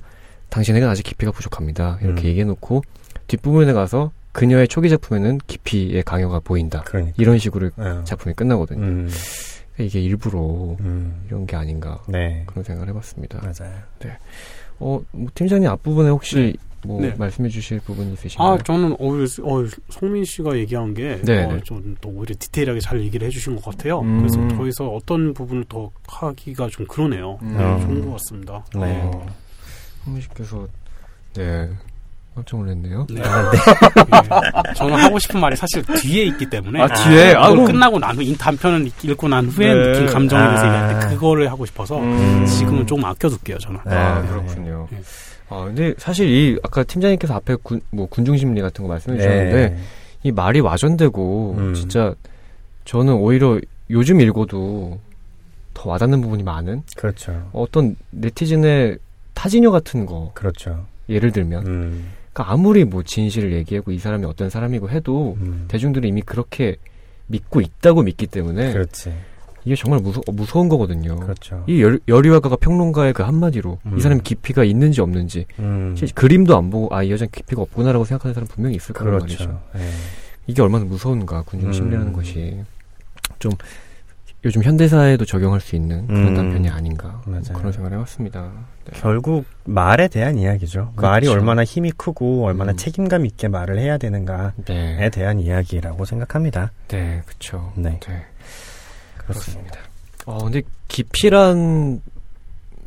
당신에겐 아직 깊이가 부족합니다. 이렇게 음. 얘기해 놓고 뒷부분에 가서 그녀의 초기 작품에는 깊이의 강요가 보인다. 그러니까. 이런 식으로 어. 작품이 끝나거든요. 음, 그러니까 이게 일부러 음, 이런 게 아닌가 네. 그런 생각을 해봤습니다. 맞아요. 어, 뭐 팀장님 앞부분에 혹시 뭐 네. 말씀해 주실 부분이 있으신가요? 아, 저는 오히려 어, 성민 씨가 얘기한 게 네, 어, 네. 좀또 오히려 디테일하게 잘 얘기를 해 주신 것 같아요. 음. 그래서 더해서 어떤 부분을 더 하기가 좀 그러네요. 음. 어. 좋은 것 같습니다. 네. 어, 성민 씨께서 네 깜짝 놀랐네요. 네. 아, 네. 예. 저는 하고 싶은 말이 사실 뒤에 있기 때문에 아, 뒤에? 아, 그럼- 끝나고 난후이 단편을 읽고 난 후에 네. 느낀 감정에 대해서 아. 얘기할 때 그거를 하고 싶어서 음. 지금은 조금 아껴둘게요 저는. 아 네. 그렇군요. 네. 아 근데 사실 이 아까 팀장님께서 앞에 군, 뭐 군중심리 같은 거 말씀해 주셨는데 네. 이 말이 와전되고 음. 진짜 저는 오히려 요즘 읽어도 더 와닿는 부분이 많은 그렇죠. 어떤 네티즌의 타진요 같은 거 그렇죠. 예를 들면 음, 그러니까 아무리 뭐 진실을 얘기하고 이 사람이 어떤 사람이고 해도 음. 대중들이 이미 그렇게 믿고 있다고 믿기 때문에 그렇지. 이게 정말 무서, 무서운 거거든요. 그렇죠. 이 열, 여리와가가 평론가의 그 한마디로 음. 이 사람이 깊이가 있는지 없는지 음, 그림도 안 보고 아 이 여자는 깊이가 없구나라고 생각하는 사람 분명히 있을 거란 말이죠. 그렇죠. 예. 이게 얼마나 무서운가 군중 심리라는 음. 것이 좀 요즘 현대사에도 적용할 수 있는 그런 음. 단편이 아닌가 맞아요. 그런 생각을 해봤습니다. 네. 결국 말에 대한 이야기죠. 그렇죠. 말이 얼마나 힘이 크고 얼마나 음. 책임감 있게 말을 해야 되는가에 네, 대한 이야기라고 생각합니다. 네, 그렇죠. 네. 네, 그렇습니다. 어, 근데 깊이란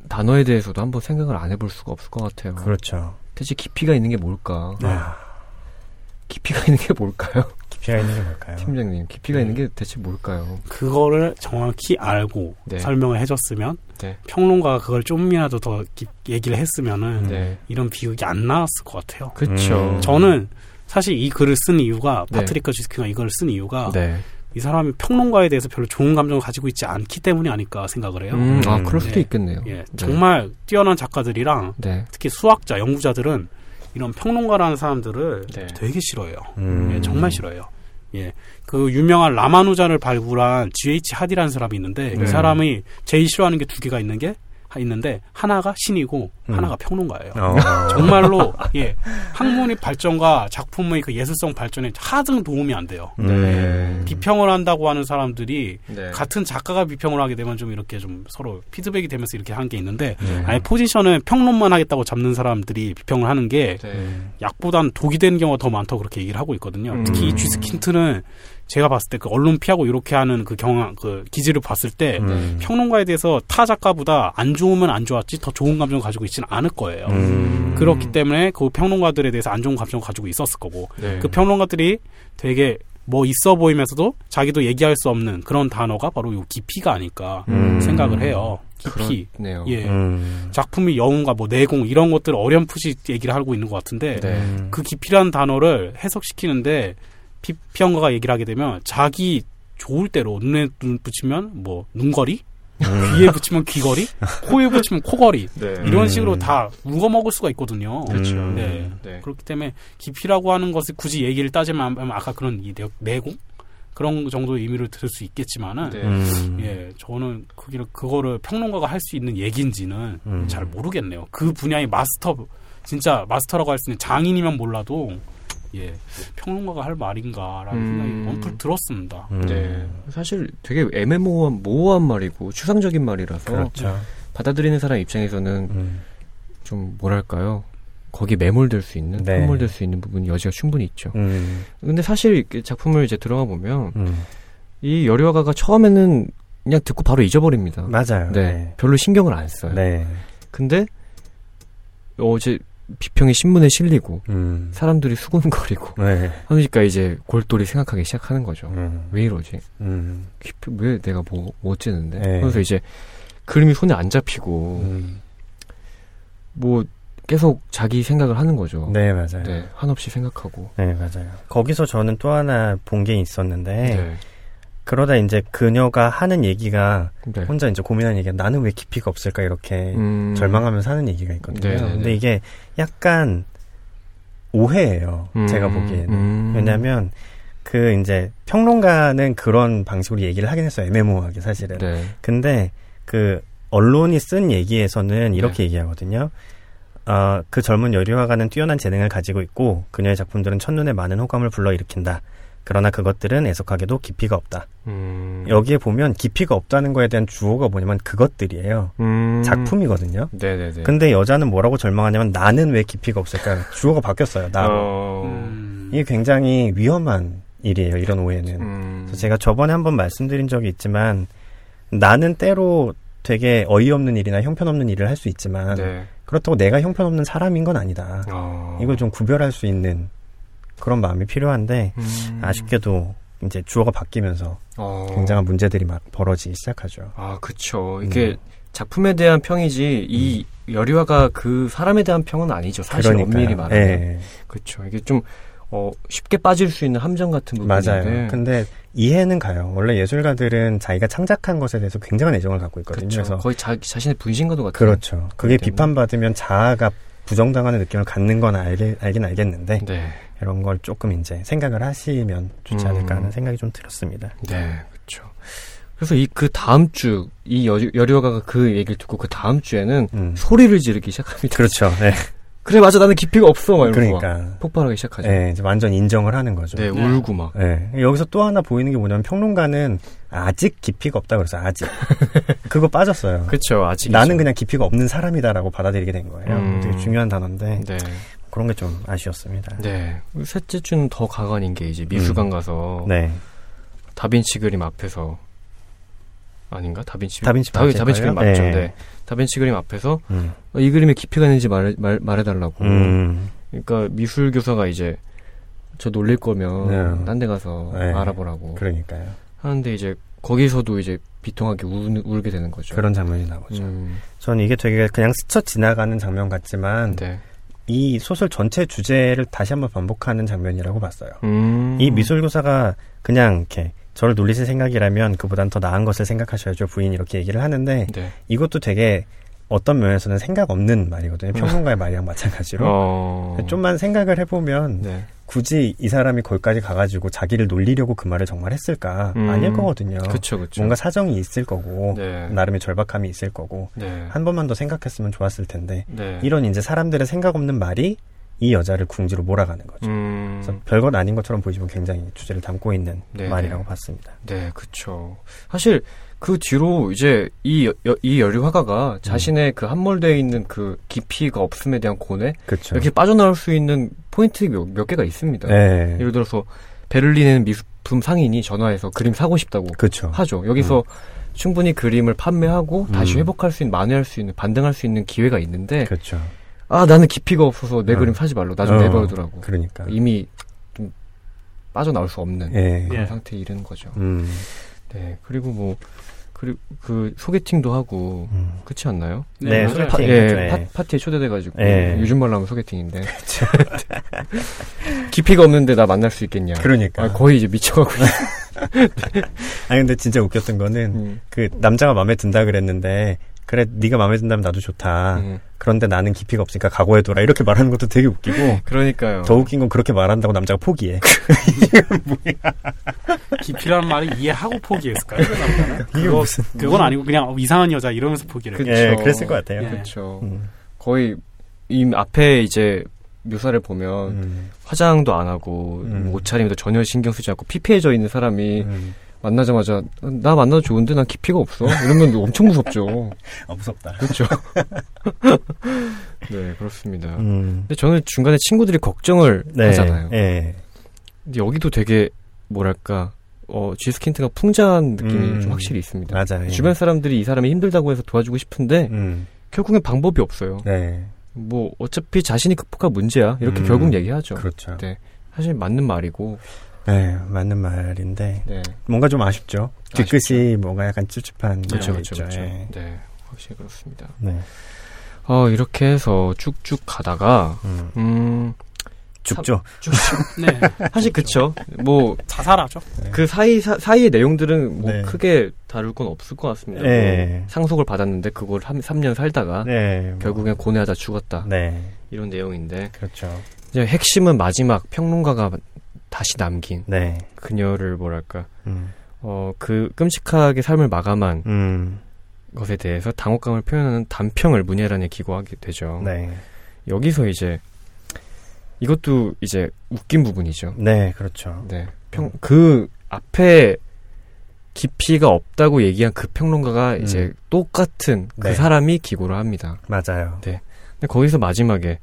단어에 대해서도 한번 생각을 안 해볼 수가 없을 것 같아요. 그렇죠. 대체 깊이가 있는 게 뭘까? 아, 깊이가 있는 게 뭘까요? 깊이가 있는 게 뭘까요? 팀장님, 깊이가 네. 있는 게 대체 뭘까요? 그거를 정확히 알고 네. 설명을 해줬으면 네. 평론가가 그걸 좀이라도 더 깊- 얘기를 했으면은 네, 이런 비극이 안 나왔을 것 같아요. 그렇죠. 음. 저는 사실 이 글을 쓴 이유가 네. 파트리카 지스키가 이걸 쓴 이유가 네. 이 사람이 평론가에 대해서 별로 좋은 감정을 가지고 있지 않기 때문이 아닐까 생각을 해요. 음, 아, 음. 그럴 수도 네. 있겠네요. 예, 네. 정말 뛰어난 작가들이랑 네. 특히 수학자, 연구자들은 이런 평론가라는 사람들을 네. 되게 싫어해요. 음. 예, 정말 싫어요. 예, 그 유명한 라마누자를 발굴한 G.H. 하디라는 사람이 있는데 네. 이 사람이 제일 싫어하는 게 두 개가 있는 게 하- 있는데 하나가 신이고 음. 하나가 평론가예요. 어. 정말로 예 학문의 발전과 작품의 그 예술성 발전에 하등 도움이 안 돼요. 음. 비평을 한다고 하는 사람들이 네. 같은 작가가 비평을 하게 되면 좀 이렇게 좀 서로 피드백이 되면서 이렇게 한 게 있는데 네. 아예 포지션을 평론만 하겠다고 잡는 사람들이 비평을 하는 게 네. 약보단 독이 되는 경우가 더 많다고 그렇게 얘기를 하고 있거든요. 음. 특히 이 쥐스킨트는 제가 봤을 때 그 언론 피하고 이렇게 하는 그 경향 그 기질을 봤을 때 음. 평론가에 대해서 타 작가보다 안 좋으면 안 좋았지 더 좋은 감정을 가지고 있지는 않을 거예요. 음. 그렇기 때문에 그 평론가들에 대해서 안 좋은 감정을 가지고 있었을 거고 네. 그 평론가들이 되게 뭐 있어 보이면서도 자기도 얘기할 수 없는 그런 단어가 바로 요 깊이가 아닐까 음. 생각을 해요. 깊이. 그렇네요. 예. 음. 작품의 여운과 뭐 내공 이런 것들을 어렴풋이 얘기를 하고 있는 것 같은데 네. 음. 그 깊이라는 단어를 해석시키는데 비평가가 얘기를 하게 되면 자기 좋을 대로 눈에 눈 붙이면 뭐 눈거리, 음. 귀에 붙이면 귀거리, 코에 붙이면 코거리 네. 이런 음. 식으로 다 우거 먹을 수가 있거든요. 그렇죠. 음. 네. 네. 그렇기 때문에 깊이라고 하는 것을 굳이 얘기를 따지면 아까 그런 이 내- 내공 그런 정도의 의미를 들을 수 있겠지만은 네. 음. 예 저는 그기를 그거를 평론가가 할 수 있는 얘기인지는 음. 잘 모르겠네요. 그 분야의 마스터 진짜 마스터라고 할 수 있는 장인이면 몰라도 예 평론가가 할 말인가라는 음. 생각이 언뜻 들었습니다. 음. 네. 사실 되게 애매모호한 모호한 말이고 추상적인 말이라서 그렇죠. 받아들이는 사람 입장에서는 음. 좀 뭐랄까요? 거기 매몰될 수 있는, 네. 함몰될 수 있는 부분이 여지가 충분히 있죠. 음. 근데 사실 이 작품을 이제 들어가 보면 음. 이 여리화가가 처음에는 그냥 듣고 바로 잊어버립니다. 맞아요. 네. 별로 신경을 안 써요. 네. 근데 어제 비평이 신문에 실리고 음. 사람들이 수군거리고 네. 하니까 이제 골똘히 생각하기 시작하는 거죠. 음. 왜 이러지? 음. 왜 내가 뭐, 뭐 어쨌는데? 네. 그래서 이제 그림이 손에 안 잡히고 음. 뭐 계속 자기 생각을 하는 거죠. 네, 맞아요. 네, 한없이 생각하고. 네, 맞아요. 거기서 저는 또 하나 본 게 있었는데, 네. 그러다 이제 그녀가 하는 얘기가 네. 혼자 이제 고민하는 얘기가 나는 왜 깊이가 없을까 이렇게 음, 절망하면서 하는 얘기가 있거든요. 네네네. 근데 이게 약간 오해예요. 음, 제가 보기에는. 음. 왜냐면 그 이제 평론가는 그런 방식으로 얘기를 하긴 했어요. 애매모호하게 사실은. 네. 근데 그 언론이 쓴 얘기에서는 이렇게 얘기하거든요. 어, 그 젊은 여류화가는 뛰어난 재능을 가지고 있고 그녀의 작품들은 첫눈에 많은 호감을 불러일으킨다. 그러나 그것들은 애석하게도 깊이가 없다. 음, 여기에 보면 깊이가 없다는 거에 대한 주어가 뭐냐면 그것들이에요. 음. 작품이거든요. 네네네. 근데 여자는 뭐라고 절망하냐면 나는 왜 깊이가 없을까? 주어가 바뀌었어요. 나로. 어, 음. 이게 굉장히 위험한 일이에요. 이런 오해는. 음, 그래서 제가 저번에 한번 말씀드린 적이 있지만 나는 때로 되게 어이없는 일이나 형편없는 일을 할 수 있지만 네. 그렇다고 내가 형편없는 사람인 건 아니다. 어. 이걸 좀 구별할 수 있는 그런 마음이 필요한데 음. 아쉽게도 이제 주어가 바뀌면서 어. 굉장한 문제들이 막 벌어지기 시작하죠. 아, 그쵸. 이게 음. 작품에 대한 평이지, 이 여리화가 그 사람에 대한 평은 아니죠. 사실 그러니까요. 엄밀히 말하면. 예, 그쵸. 이게 좀, 어, 쉽게 빠질 수 있는 함정 같은 부분인데. 맞아요. 근데 이해는 가요. 원래 예술가들은 자기가 창작한 것에 대해서 굉장한 애정을 갖고 있거든요. 그쵸. 그래서 거의 자, 자신의 분신과도 같은. 그렇죠. 그게. 비판받으면 자아가 부정당하는 느낌을 갖는 건 알게, 알긴 알겠는데 네. 이런 걸 조금 이제 생각을 하시면 좋지 음. 않을까 하는 생각이 좀 들었습니다. 네, 그렇죠. 그래서 이 그 다음 주 이 여리화가가 그 얘기를 듣고 그 다음 주에는 음. 소리를 지르기 시작합니다. 그렇죠. 네. 그래 맞아 나는 깊이가 없어 막 이러고 막 그러니까 폭발하기 시작하죠. 네, 이제 완전 인정을 하는 거죠. 네, 네. 울고 막. 네. 여기서 또 하나 보이는 게 뭐냐면 평론가는 아직 깊이가 없다 그래서 아직 그거 빠졌어요. 그렇죠. 아직 나는 그냥 깊이가 없는 사람이다라고 받아들이게 된 거예요. 음. 되게 중요한 단어인데 네, 그런 게 좀 아쉬웠습니다. 네. 셋째 주는 더 가관인 게 이제 미술관 가서 음. 네. 다빈치 그림 앞에서 아닌가? 다빈치 다빈치 다, 다빈치 그림? 맞죠? 네. 네. 다빈치 그림 앞에서 음. 어, 이 그림에 깊이가 있는지 말해, 말, 말해달라고. 음. 그러니까 미술 교사가 이제 저 놀릴 거면 네. 딴데 가서 네. 알아보라고 그러니까요. 하는데 이제 거기서도 이제 비통하게 울, 울게 되는 거죠. 그런 장면이 나오죠. 음, 저는 이게 되게 그냥 스쳐 지나가는 장면 같지만 네. 이 소설 전체 주제를 다시 한번 반복하는 장면이라고 봤어요. 음, 이 미술교사가 그냥 이렇게 저를 놀리실 생각이라면 그보단 더 나은 것을 생각하셔야죠 부인 이렇게 얘기를 하는데 네. 이것도 되게 어떤 면에서는 생각 없는 말이거든요. 평론가의 말이랑 마찬가지로. 어, 좀만 생각을 해보면 네. 굳이 이 사람이 거기까지 가가지고 자기를 놀리려고 그 말을 정말 했을까? 음. 아닐 거거든요. 그쵸, 그쵸. 뭔가 사정이 있을 거고 네. 나름의 절박함이 있을 거고 네. 한 번만 더 생각했으면 좋았을 텐데 네. 이런 이제 사람들의 생각 없는 말이 이 여자를 궁지로 몰아가는 거죠. 음, 그래서 별것 아닌 것처럼 보이지만 굉장히 주제를 담고 있는 네, 말이라고 네. 봤습니다. 네, 그쵸. 사실 그 뒤로 이제 이, 여, 이 여류 화가가 자신의 그 함몰되어 있는 그 깊이가 없음에 대한 고뇌 그렇죠. 이렇게 빠져나올 수 있는 포인트 몇, 몇 개가 있습니다. 네. 예를 들어서 베를린에는 미술품 상인이 전화해서 그림 사고 싶다고 그렇죠. 하죠. 여기서 충분히 그림을 판매하고 다시 음. 회복할 수 있는 만회할 수 있는 반등할 수 있는 기회가 있는데 그렇죠. 아 나는 깊이가 없어서 내 어. 그림 사지 말로 나좀 어, 내버려두라고 그러니까. 이미 좀 빠져나올 수 없는 예. 그런 예. 상태에 이르는 거죠. 음. 네 그리고 뭐 그리고 그 소개팅도 하고 음. 그렇지 않나요? 네, 맞아요. 소개팅. 파, 네, 예, 네. 파, 파티에 초대돼가지고 예. 요즘 말로 하면 소개팅인데 깊이가 없는데 나 만날 수 있겠냐? 그러니까. 아, 거의 이제 미쳐가고. 아니 근데 진짜 웃겼던 거는 음, 그 남자가 마음에 든다 그랬는데 그래 네가 마음에 든다면 나도 좋다. 음. 그런데 나는 깊이가 없으니까 각오해둬라 이렇게 말하는 것도 되게 웃기고 그러니까요. 더 웃긴 건 그렇게 말한다고 남자가 포기해. 깊이라는 말을 이해하고 포기했을까요? 그 남자는? 이게 그거, 무슨? 그건 아니고 그냥 이상한 여자 이러면서 포기를 그- 했죠. 예, 그랬을 것 같아요. 예. 그렇죠. 음. 거의 이 앞에 이제 묘사를 보면 음. 화장도 안 하고 음. 뭐 옷차림도 전혀 신경 쓰지 않고 피폐해져 있는 사람이 음. 만나자마자 나 만나도 좋은데 난 깊이가 없어 이러면 엄청 무섭죠. 아 무섭다. 그렇죠. 네 그렇습니다. 음. 근데 저는 중간에 친구들이 걱정을 네. 하잖아요. 예. 근데 여기도 되게 뭐랄까 어 지스킨트가 풍자한 느낌이 음. 좀 확실히 있습니다. 맞아요. 주변 사람들이 이 사람이 힘들다고 해서 도와주고 싶은데 음. 결국엔 방법이 없어요. 네. 뭐 어차피 자신이 극복할 문제야 이렇게 음. 결국 얘기하죠. 그렇죠. 네. 사실 맞는 말이고 네, 맞는 말인데 네 뭔가 좀 아쉽죠. 뒤끝이 뭔가 약간 찝찝한 그렇죠 그렇죠. 그렇죠 예. 네 확실히 그렇습니다 네. 어, 이렇게 해서 쭉쭉 가다가, 음, 음, 죽죠. 네. 사실 그쵸. 뭐, 자살하죠. 그 사이, 사, 사이의 내용들은 뭐 네. 크게 다룰 건 없을 것 같습니다. 네. 뭐 상속을 받았는데 그걸 한 3년 살다가 네. 뭐, 결국엔 고뇌하다 죽었다. 네. 이런 내용인데, 그렇죠. 이제 핵심은 마지막 평론가가 다시 남긴 네. 그녀를 뭐랄까, 음. 어, 그 끔찍하게 삶을 마감한 음. 것에 대해서 당혹감을 표현하는 단평을 문예란에 기고하게 되죠. 네. 여기서 이제 이것도 이제 웃긴 부분이죠. 네, 그렇죠. 네. 평, 그 앞에 깊이가 없다고 얘기한 그 평론가가 음. 이제 똑같은 그 네. 사람이 기고를 합니다. 맞아요. 근데 거기서 마지막에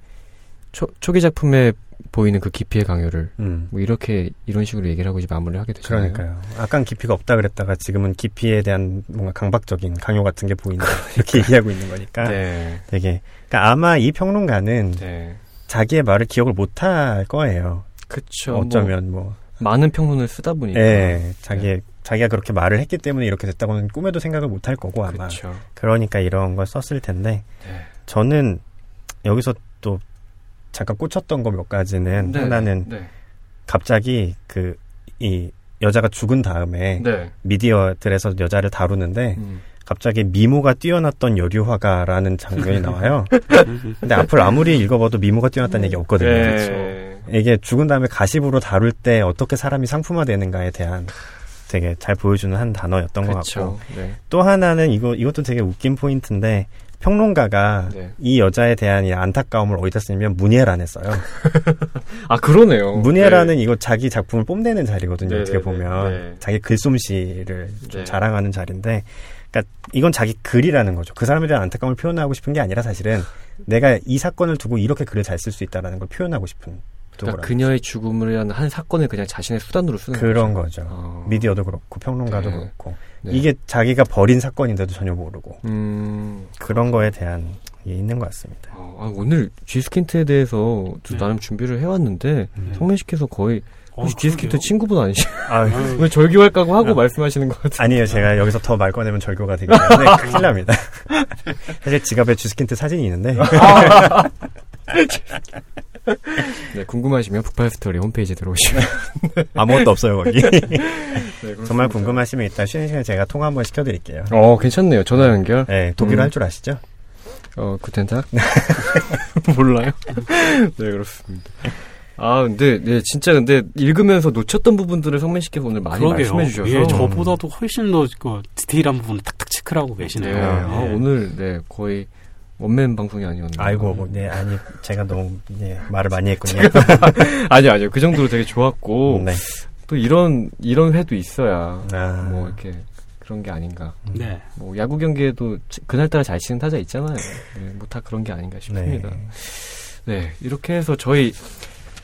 초, 초기 작품에 보이는 그 깊이의 강요를 음. 뭐 이렇게 이런 식으로 얘기를 하고 이제 마무리를 하게 되잖아요. 그러니까요. 아깐 깊이가 없다 그랬다가 지금은 깊이에 대한 뭔가 강박적인 강요 같은 게 보인다. 이렇게 얘기하고 있는 거니까 네. 되게 그러니까 아마 이 평론가는 네. 자기의 말을 기억을 못 할 거예요. 그쵸. 어쩌면 뭐, 뭐 많은 평론을 쓰다 보니까. 예, 자기 자기가 그렇게 말을 했기 때문에 이렇게 됐다고는 꿈에도 생각을 못 할 거고 아마. 그쵸. 그러니까 이런 걸 썼을 텐데 네. 저는 여기서 또 잠깐 꽂혔던 거 몇 가지는 네. 하나는 네. 갑자기 그 이 여자가 죽은 다음에 네. 미디어들에서 여자를 다루는데 음. 갑자기 미모가 뛰어났던 여류화가라는 장면이 나와요. 근데 앞을 아무리 읽어봐도 미모가 뛰어났다는 얘기 없거든요. 네. 이게 죽은 다음에 가십으로 다룰 때 어떻게 사람이 상품화되는가에 대한 되게 잘 보여주는 한 단어였던 것 같고 그쵸. 네. 또 하나는 이거 이것도 되게 웃긴 포인트인데 평론가가 네. 이 여자에 대한 이 안타까움을 어디다 쓰냐면 문예란에 써요. 아 그러네요. 문예란은 이거 자기 작품을 뽐내는 자리거든요. 네, 어떻게 네, 보면 네, 네. 자기 글솜씨를 좀 네. 자랑하는 자리인데, 그러니까 이건 자기 글이라는 거죠. 그 사람에 대한 안타까움을 표현하고 싶은 게 아니라 사실은 내가 이 사건을 두고 이렇게 글을 잘 쓸 수 있다라는 걸 표현하고 싶은 그러니까. 그녀의 죽음을 위한 한 사건을 그냥 자신의 수단으로 쓰는 그런 거죠. 거죠. 어. 미디어도 그렇고 평론가도 네. 그렇고 네. 이게 자기가 벌인 사건인데도 전혀 모르고 음, 그런 거에 대한 게 있는 것 같습니다. 어, 아, 오늘 쥐스킨트에 대해서 좀 네. 나름 준비를 해왔는데 음. 성맨씨께서 거의 혹시 어, 쥐스킨트 그러게요. 친구분 아니시? 아, 아유, 왜 절교할까고 하고 아. 말씀하시는 것 같아요. 아니에요. 제가 여기서 더 말 꺼내면 절교가 되기 때문에 큰일 납니다. 사실 지갑에 쥐스킨트 사진이 있는데 네, 궁금하시면 북팔 스토리 홈페이지 들어오시면 아무것도 없어요 거기. 네, 정말 궁금하시면 이따 쉬는 시간에 제가 통화 한번 시켜드릴게요. 어, 괜찮네요. 전화 연결. 네, 독일어 음. 할줄 아시죠? 어, 구텐탁? 몰라요? 네, 그렇습니다. 아, 근데, 네, 진짜 근데 읽으면서 놓쳤던 부분들을 성맨씨께서 오늘 많이 그러게요. 말씀해 주셔서. 예, 저보다도 훨씬 더 그 디테일한 부분을 탁탁 체크하고 네, 계시네요. 아, 예. 오늘, 네, 거의 원맨 방송이 아니었나요? 아이고, 뭐, 네, 아니, 제가 너무, 예, 말을 많이 했군요. 아니요, 아니요. 그 정도로 되게 좋았고, 네. 또 이런, 이런 회도 있어야, 아, 뭐, 이렇게, 그런 게 아닌가. 네. 뭐, 야구 경기에도 치- 그날따라 잘 치는 타자 있잖아요. 네, 뭐, 다 그런 게 아닌가 싶습니다. 네. 네, 이렇게 해서 저희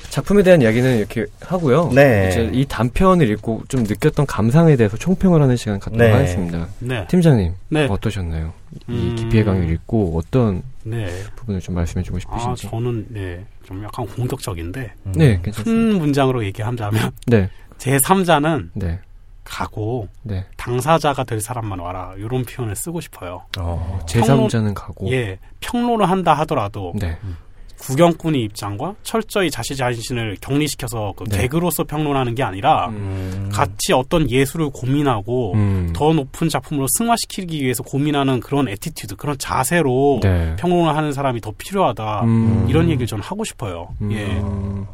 작품에 대한 이야기는 이렇게 하고요. 네. 이제 이 단편을 읽고 좀 느꼈던 감상에 대해서 총평을 하는 시간 갖도록 네. 하겠습니다. 네. 팀장님, 네. 어떠셨나요? 이 음. 기피의 강의를 읽고 어떤 네. 부분을 좀 말씀해주고 아, 싶으신지. 저는 네. 좀 약간 공격적인데 음. 네, 괜찮습니다. 큰 문장으로 얘기하자면 네, 제 3자는 네, 가고 네. 당사자가 될 사람만 와라. 이런 표현을 쓰고 싶어요. 어, 제3자는 가고. 예. 평론을 한다 하더라도 네, 구경꾼의 입장과 철저히 자신 자신을 격리시켜서 그 네. 객으로서 평론하는 게 아니라 음. 같이 어떤 예술을 고민하고 음. 더 높은 작품으로 승화시키기 위해서 고민하는 그런 attitude, 그런 자세로 네. 평론을 하는 사람이 더 필요하다. 음. 이런 얘기를 저는 하고 싶어요. 음. 예.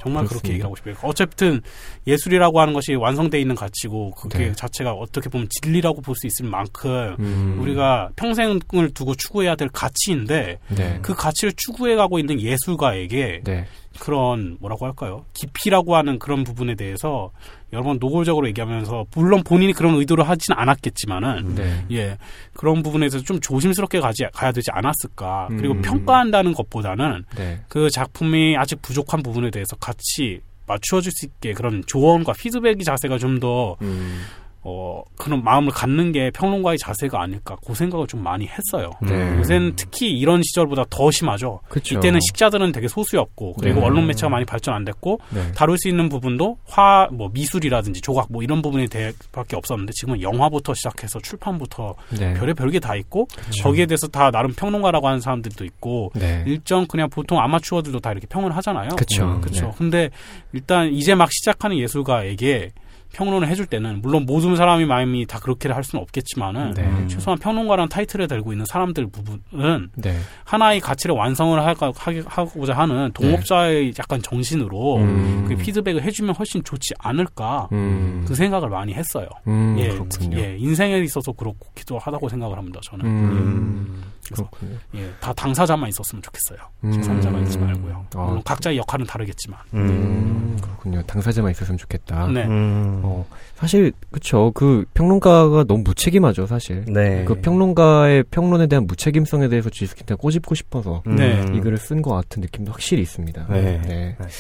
정말 그렇게 그렇습니다. 얘기를 하고 싶어요. 어쨌든 예술이라고 하는 것이 완성돼 있는 가치고 그게 네. 자체가 어떻게 보면 진리라고 볼 수 있을 만큼 음. 우리가 평생을 두고 추구해야 될 가치인데 네. 그 가치를 추구해 가고 있는 예술 가에게 네. 그런 뭐라고 할까요? 깊이라고 하는 그런 부분에 대해서 여러 번 노골적으로 얘기하면서 물론 본인이 그런 의도를 하진 않았겠지만은 네. 예 그런 부분에서 좀 조심스럽게 가지 가야 되지 않았을까 그리고 음. 평가한다는 것보다는 네. 그 작품이 아직 부족한 부분에 대해서 같이 맞추어줄 수 있게 그런 조언과 피드백의 자세가 좀더 음. 어, 그런 마음을 갖는 게 평론가의 자세가 아닐까, 그 생각을 좀 많이 했어요. 네. 요새는 특히 이런 시절보다 더 심하죠. 그쵸. 이때는 식자들은 되게 소수였고, 그리고 네. 언론 매체가 많이 발전 안 됐고, 네. 다룰 수 있는 부분도 화, 뭐 미술이라든지 조각 뭐 이런 부분에 대해밖에 없었는데, 지금은 영화부터 시작해서 출판부터 네. 별의 별게 다 있고, 거기에 대해서 다 나름 평론가라고 하는 사람들도 있고, 네. 일정 그냥 보통 아마추어들도 다 이렇게 평을 하잖아요. 그쵸. 음, 그렇죠. 네. 근데 일단 이제 막 시작하는 예술가에게 평론을 해줄 때는 물론 모든 사람이 마음이 다 그렇게 할 수는 없겠지만은 네. 음. 최소한 평론가라는 타이틀을 달고 있는 사람들 부분은 네. 하나의 가치를 완성을 할까- 하고자 하는 동업자의 약간 정신으로 네. 음. 그 피드백을 해주면 훨씬 좋지 않을까 음. 그 생각을 많이 했어요. 음, 예, 그렇군요. 예, 인생에 있어서 그렇기도 하다고 생각을 합니다. 저는 음. 그래서 그렇군요. 예, 다 당사자만 있었으면 좋겠어요. 음. 제3자가 있지 말고요. 아, 물론 각자의 역할은 다르겠지만. 음, 그렇군요. 당사자만 있었으면 좋겠다. 네. 음. 어, 사실 그쵸. 그 평론가가 너무 무책임하죠, 사실. 네. 그 평론가의 평론에 대한 무책임성에 대해서 지스킨트가 꼬집고 싶어서 음. 네. 이 글을 쓴 것 같은 느낌도 확실히 있습니다. 네. 맞아요.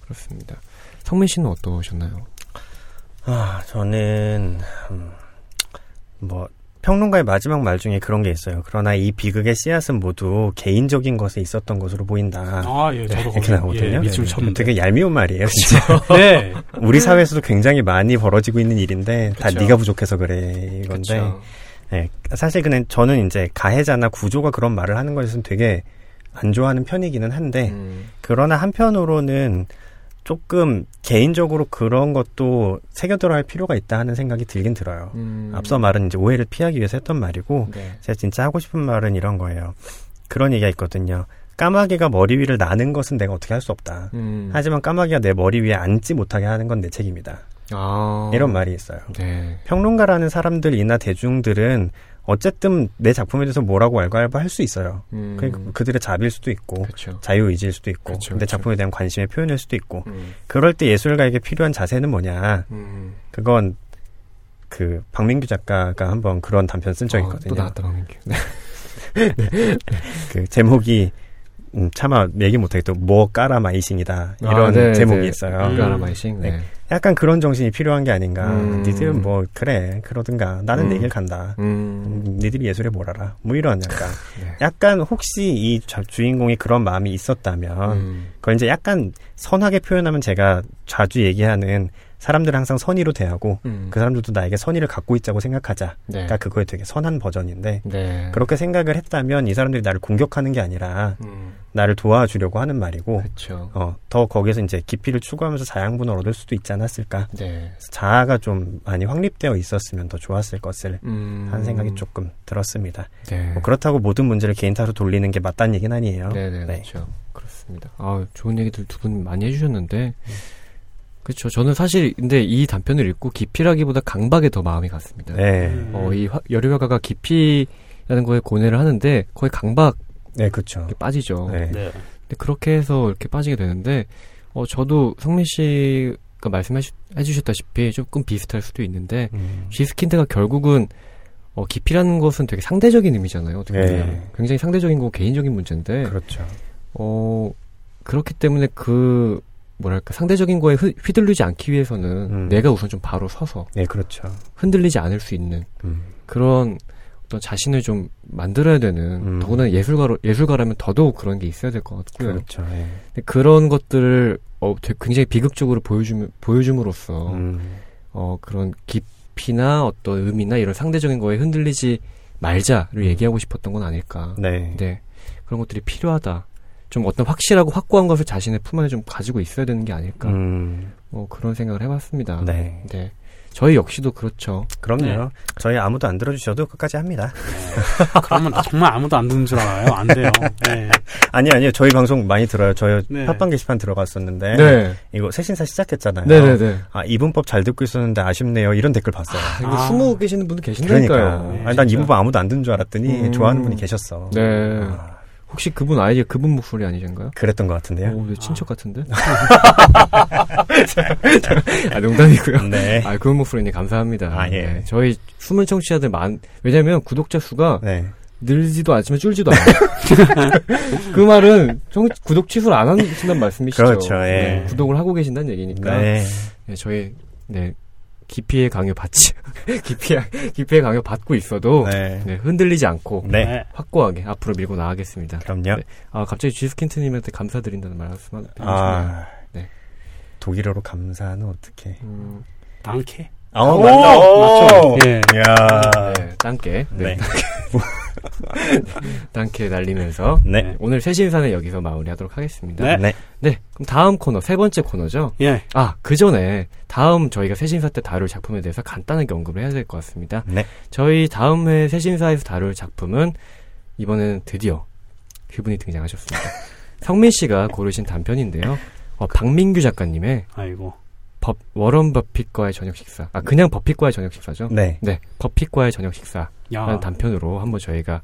그렇습니다. 성민 씨는 어떠셨나요? 아, 저는, 음, 뭐, 평론가의 마지막 말 중에 그런 게 있어요. 그러나 이 비극의 씨앗은 모두 개인적인 것에 있었던 것으로 보인다. 아, 예, 저도 이렇게 거기, 나오거든요. 예, 네. 쳤는데. 되게 얄미운 말이에요, 진짜. 네. 우리 사회에서도 굉장히 많이 벌어지고 있는 일인데 다 그쵸. 네가 부족해서 그래 이건데. 네, 사실 그는 저는 이제 가해자나 구조가 그런 말을 하는 것에서는 되게 안 좋아하는 편이기는 한데 음, 그러나 한편으로는 조금 개인적으로 그런 것도 새겨들어야 할 필요가 있다 하는 생각이 들긴 들어요. 음, 앞서 말은 이제 오해를 피하기 위해서 했던 말이고 네. 제가 진짜 하고 싶은 말은 이런 거예요. 그런 얘기가 있거든요. 까마귀가 머리 위를 나는 것은 내가 어떻게 할 수 없다. 음. 하지만 까마귀가 내 머리 위에 앉지 못하게 하는 건 내 책임이다. 아. 이런 말이 있어요. 네. 평론가라는 사람들이나 대중들은 어쨌든 내 작품에 대해서 뭐라고 알고알고 할수 있어요. 음. 그 그들의 자비일 수도 있고 그렇죠. 자유의지일 수도 있고 그쵸, 내 그쵸. 작품에 대한 관심의 표현일 수도 있고 음. 그럴 때 예술가에게 필요한 자세는 뭐냐 음. 그건 그 박민규 작가가 한번 그런 단편 쓴 적이 어, 또 있거든요. 나왔다 박민규. 네. 그 제목이 음, 차마 얘기 못하겠다. 뭐 까라 마이싱이다 이런 아, 네, 제목이 네. 있어요. 음. 까라 마이싱. 네. 네. 약간 그런 정신이 필요한 게 아닌가. 음. 니들은 뭐 그래 그러든가 나는 내 음. 길 간다. 음. 음, 니들이 예술에 뭘 알아? 뭐 이런 약간 네. 약간 혹시 이 자- 주인공이 그런 마음이 있었다면 음. 그걸 이제 약간 선하게 표현하면 제가 자주 얘기하는 사람들을 항상 선의로 대하고 음. 그 사람들도 나에게 선의를 갖고 있자고 생각하자. 네. 그러니까 그거에 되게 선한 버전인데 네. 그렇게 생각을 했다면 이 사람들이 나를 공격하는 게 아니라 음. 나를 도와주려고 하는 말이고 그렇죠. 어, 더 거기에서 이제 깊이를 추구하면서 자양분을 얻을 수도 있지 않았을까. 네. 자아가 좀 많이 확립되어 있었으면 더 좋았을 것을 음. 하는 생각이 조금 들었습니다. 네. 뭐 그렇다고 모든 문제를 개인 탓으로 돌리는 게 맞다는 얘기는 아니에요. 네네, 네. 그렇죠. 그렇습니다. 아, 좋은 얘기들 두 분 많이 해주셨는데, 그렇죠. 저는 사실 근데 이 단편을 읽고 깊이라기보다 강박에 더 마음이 갔습니다. 네. 음. 어, 이 화- 여류화가가 깊이라는 거에 고뇌를 하는데 거의 강박에 네, 그렇죠. 빠지죠. 네. 네. 근데 그렇게 해서 이렇게 빠지게 되는데, 어, 저도 성민 씨가 말씀해 주셨다시피 조금 비슷할 수도 있는데, 음. 지스킨드가 결국은 어, 깊이라는 것은 되게 상대적인 의미잖아요. 어떻게 네. 보면. 굉장히 상대적인 거고 개인적인 문제인데, 그렇죠. 어, 그렇기 때문에 그, 뭐랄까, 상대적인 거에 휘- 휘둘리지 않기 위해서는 음. 내가 우선 좀 바로 서서 네, 그렇죠. 흔들리지 않을 수 있는 음. 그런 어떤 자신을 좀 만들어야 되는, 음. 더구나 예술가로, 예술가라면 더더욱 그런 게 있어야 될 것 같고요. 그렇죠. 예. 근데 그런 것들을 어, 되게 굉장히 비극적으로 보여줌, 보여줌으로써 음. 어, 그런 깊이나 어떤 의미나 이런 상대적인 거에 흔들리지 말자를 얘기하고 싶었던 건 아닐까. 네. 네. 그런 것들이 필요하다. 좀 어떤 확실하고 확고한 것을 자신의 품 안에 좀 가지고 있어야 되는 게 아닐까. 음. 뭐 그런 생각을 해봤습니다. 네. 네. 저희 역시도 그렇죠. 그럼요. 네. 저희 아무도 안 들어주셔도 끝까지 합니다. 그러면 정말 아무도 안 듣는 줄 알아요. 안 돼요. 네. 아니, 아니요. 저희 방송 많이 들어요. 저희 네. 팟빵 게시판 들어갔었는데. 네. 이거 새신사 시작했잖아요. 네네네. 아, 이분법 잘 듣고 있었는데 아쉽네요. 이런 댓글 봤어요. 아, 이거 아. 숨어 계시는 분들 계신다니까요. 그러니까. 네, 아니, 난. 이분법 아무도 안 듣는 줄 알았더니 음. 좋아하는 분이 계셨어. 네. 아, 혹시 그분 아이디어 그분 목소리 아니신가요? 그랬던 것 같은데요. 오, 네, 친척 같은데? 아, 농담이고요. 네. 아, 그분 목소리니 감사합니다. 아, 예. 네, 저희 숨은 청취자들 많, 왜냐면 구독자 수가 네. 늘지도 않지만 줄지도 않아요. 그 말은 청, 구독 취소를 안 하신다는 말씀이시죠? 그렇죠, 예. 네, 구독을 하고 계신다는 얘기니까. 네. 네, 저희, 네, 기피의 강요 받지 기피의 기피의 강요 받고 있어도 네. 네, 흔들리지 않고 네. 확고하게 앞으로 밀고 나가겠습니다. 그럼요. 네. 아 갑자기 지스킨트님한테 감사드린다는 말씀만. 아, 네. 독일어로 감사는 어떻게? 음, 당케. 아, 오, 맞다. 오! 예. 이야. 네, 땅게 네. 네. 땅게 날리면서 네. 오늘 새신사는 여기서 마무리하도록 하겠습니다. 네. 네. 네, 그럼 다음 코너 세 번째 코너죠. 예. 아, 그 전에 다음 저희가 새신사 때 다룰 작품에 대해서 간단하게 언급을 해야 될 것 같습니다. 네. 저희 다음 회 새신사에서 다룰 작품은 이번에는 드디어 그분이 등장하셨습니다. 성민 씨가 고르신 단편인데요. 어, 박민규 작가님의 아이고. 법, 워런 버핏과의 저녁 식사. 아, 그냥 버핏과의 저녁 식사죠? 네. 네, 버핏과의 저녁 식사라는 야. 단편으로 한번 저희가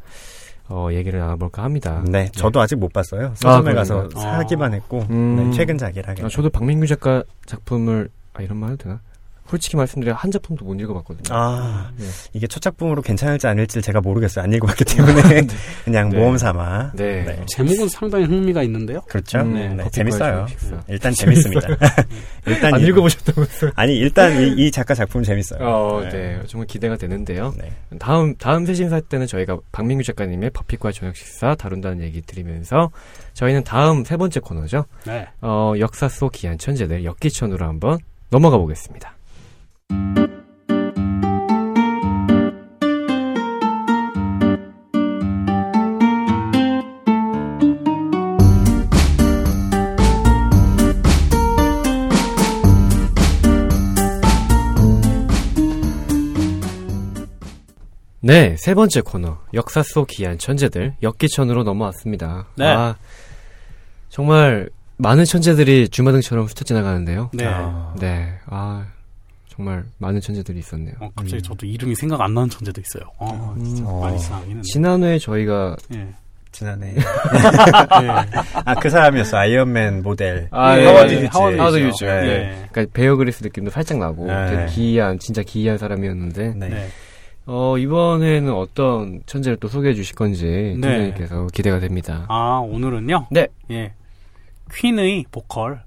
어, 얘기를 나눠볼까 합니다. 네. 저도 아직 못 봤어요. 서점에 아, 가서? 사기만 했고 음. 네, 최근 작이라. 아, 저도 박민규 작가 작품을 아 이런 말 해도 되나? 솔직히 말씀드려 한 작품도 못 읽어봤거든요. 아, 네. 이게 첫 작품으로 괜찮을지 아닐지 제가 모르겠어요. 안 읽어봤기 때문에 그냥 네. 모험 삼아. 네. 네. 제목은 상당히 흥미가 있는데요. 그렇죠. 음, 네, 재밌어요. 식사. 일단 재밌습니다. 일단 안 이- 읽어보셨다면서요? 아니 일단 이, 이 작가 작품 재밌어요. 어, 네. 정말 기대가 되는데요. 네. 다음 다음 세신사 때는 저희가 박민규 작가님의 버핏과 저녁 식사 다룬다는 얘기 드리면서 저희는 다음 세 번째 코너죠. 네. 어, 역사 속 기한 천재들 역기천으로 한번 넘어가 보겠습니다. 네, 세 번째 코너 역사 속 기한 천재들 역기천으로 넘어왔습니다. 네. 아, 정말 많은 천재들이 주마등처럼 흩어 지나가는데요. 네. 아, 네, 아 정말 많은 천재들이 있었네요. 어, 갑자기 저도 이름이 생각 안 나는 천재도 있어요. 어, 음, 어, 많이 지나가기는. 지난해 저희가 예. 지난해. 예. 아그 사람이었어. 아이언맨 모델. 아, 예, 하워드 예. 하워드. 휴즈. 네. 예. 그러니까 베어 그리스 느낌도 살짝 나고 네. 되게 기이한 진짜 기이한 사람이었는데 네. 네. 어 이번에는 어떤 천재를 또 소개해 주실 건지 네. 팀장님께서 기대가 됩니다. 아, 오늘은요? 네. 예. 퀸의 보컬,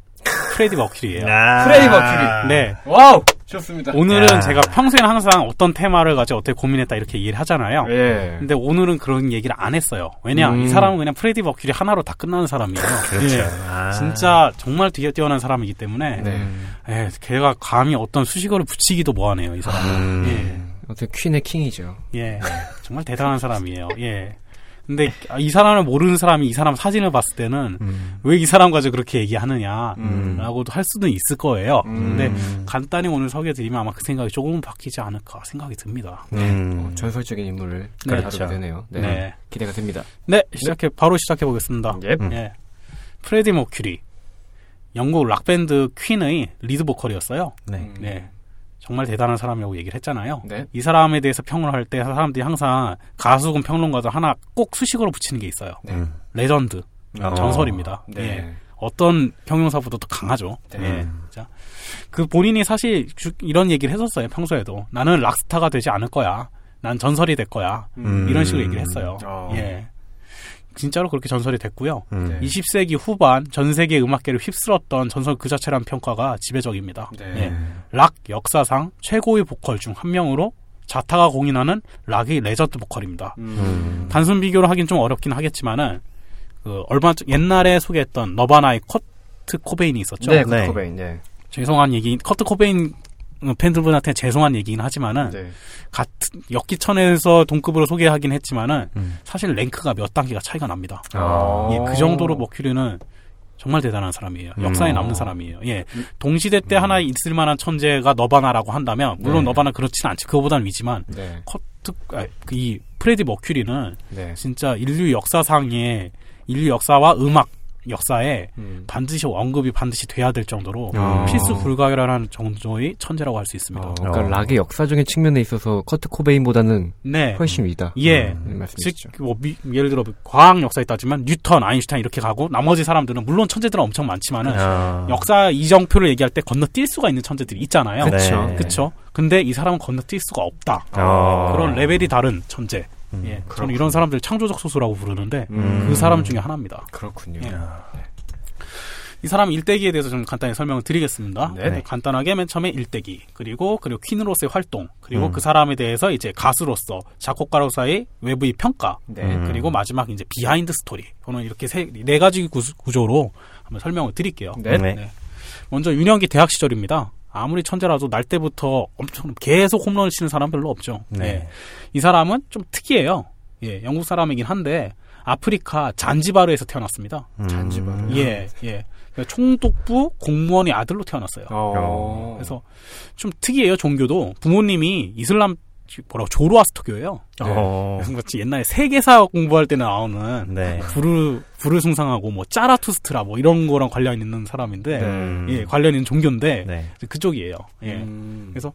프레디 머큐리예요 아, 프레디 머큐리. 네. 와우 좋습니다. 오늘은 야. 제가 평소에는 항상 어떤 테마를 가지고 어떻게 고민했다 이렇게 얘기를 하잖아요. 예. 근데 오늘은 그런 얘기를 안 했어요. 왜냐, 음. 이 사람은 그냥 프레디 머큐리 하나로 다 끝나는 사람이에요. 그렇죠. 예. 아. 진짜 정말 되게 뛰어난 사람이기 때문에, 네. 예, 제가 감히 어떤 수식어를 붙이기도 뭐하네요, 이 사람. 음. 어떻게 퀸의 킹이죠. 예, 예, 정말 대단한 사람이에요. 예. 근데 이 사람을 모르는 사람이 이 사람 사진을 봤을 때는 음. 왜 이 사람 가지고 그렇게 얘기하느냐라고도 음. 할 수는 있을 거예요. 음. 근데 음. 간단히 오늘 소개해드리면 아마 그 생각이 조금은 바뀌지 않을까 생각이 듭니다. 음. 어, 전설적인 인물을 네. 다루게 그렇죠. 되네요. 네. 네. 기대가 됩니다. 네, 시작해 바로 시작해 보겠습니다. 예. 음. 예. 프레디 머큐리. 영국 락 밴드 퀸의 리드 보컬이었어요. 네. 네. 정말 대단한 사람이라고 얘기를 했잖아요. 네. 이 사람에 대해서 평을 할 때 사람들이 항상 가수건 평론가든 하나 꼭 수식어로 붙이는 게 있어요. 네. 음. 레전드, 어. 전설입니다. 네. 예. 어떤 형용사보다 더 강하죠. 네. 예. 자, 그 본인이 사실 주- 이런 얘기를 했었어요. 평소에도 나는 락스타가 되지 않을 거야. 난 전설이 될 거야. 음. 이런 식으로 얘기를 했어요. 어. 예. 진짜로 그렇게 전설이 됐고요. 음. 네. 20세기 후반 전 세계 음악계를 휩쓸었던 전설 그 자체라는 평가가 지배적입니다. 네. 예. 락 역사상 최고의 보컬 중 한 명으로 자타가 공인하는 락의 레전드 보컬입니다. 음. 단순 비교를 하긴 좀 어렵긴 하겠지만은 그 얼마 전 옛날에 소개했던 너바나의 커트 코베인이 있었죠. 네, 네. 코베인. 네. 죄송한 얘기, 커트 코베인 팬들분한테 죄송한 얘기긴 하지만은 네. 같은 역기천에서 동급으로 소개하긴 했지만은 음. 사실 랭크가 몇 단계가 차이가 납니다. 아. 예, 그 정도로 머큐리는 정말 대단한 사람이에요. 역사에 음. 남는 사람이에요. 예. 동시대 때 하나 있을 만한 천재가 너바나라고 한다면, 물론 네. 너바나 그렇진 않지. 그거보다는 위지만, 네. 커트, 아, 그이 프레디 머큐리는 네. 진짜 인류 역사상의, 인류 역사와 음악 역사에 음. 반드시 언급이 반드시 돼야 될 정도로 어. 필수 불가결한 정도의 천재라고 할 수 있습니다. 어, 그러니까 어. 락의 역사적인 측면에 있어서 커트 코베인보다는 네. 훨씬 위다. 예. 음, 즉, 말씀이시죠. 뭐 미- 예를 들어 과학 역사에 따지면 뉴턴, 아인슈타인 이렇게 가고 나머지 사람들은 물론 천재들은 엄청 많지만은 아. 역사 이정표를 얘기할 때 건너뛸 수가 있는 천재들이 있잖아요. 그쵸. 네. 그쵸? 근데 이 사람은 건너뛸 수가 없다. 어. 그런 레벨이 다른 천재. 음. 예. 저는 이런 사람들 창조적 소수라고 부르는데 음. 그 사람 중에 하나입니다. 그렇군요. 예. 이 사람 일대기에 대해서 좀 간단히 설명을 드리겠습니다. 네. 네. 간단하게 맨 처음에 일대기 그리고 그리고 퀸으로서의 활동 그리고 음. 그 사람에 대해서 이제 가수로서 작곡가로서의 외부의 평가 네. 음. 그리고 마지막 이제 비하인드 스토리 저는 이렇게 세, 네 가지 구조, 구조로 한번 설명을 드릴게요. 네. 네. 네. 먼저 윤영기 대학 시절입니다. 아무리 천재라도 날 때부터 엄청 계속 홈런을 치는 사람 별로 없죠. 네. 예. 이 사람은 좀 특이해요. 예, 영국 사람이긴 한데 아프리카 잔지바르에서 태어났습니다. 음. 잔지바르. 예, 예. 그러니까 총독부 공무원의 아들로 태어났어요. 어. 그래서 좀 특이해요. 종교도 부모님이 이슬람 뭐라고 조로아스터교예요. 어. 그래서 마치 옛날에 세계사 공부할 때 나오는 네. 불을 불을 숭상하고 뭐 짜라투스트라 뭐 이런 거랑 관련 있는 사람인데 음. 예 관련 있는 종교인데 네. 그쪽이에요. 예. 음. 그래서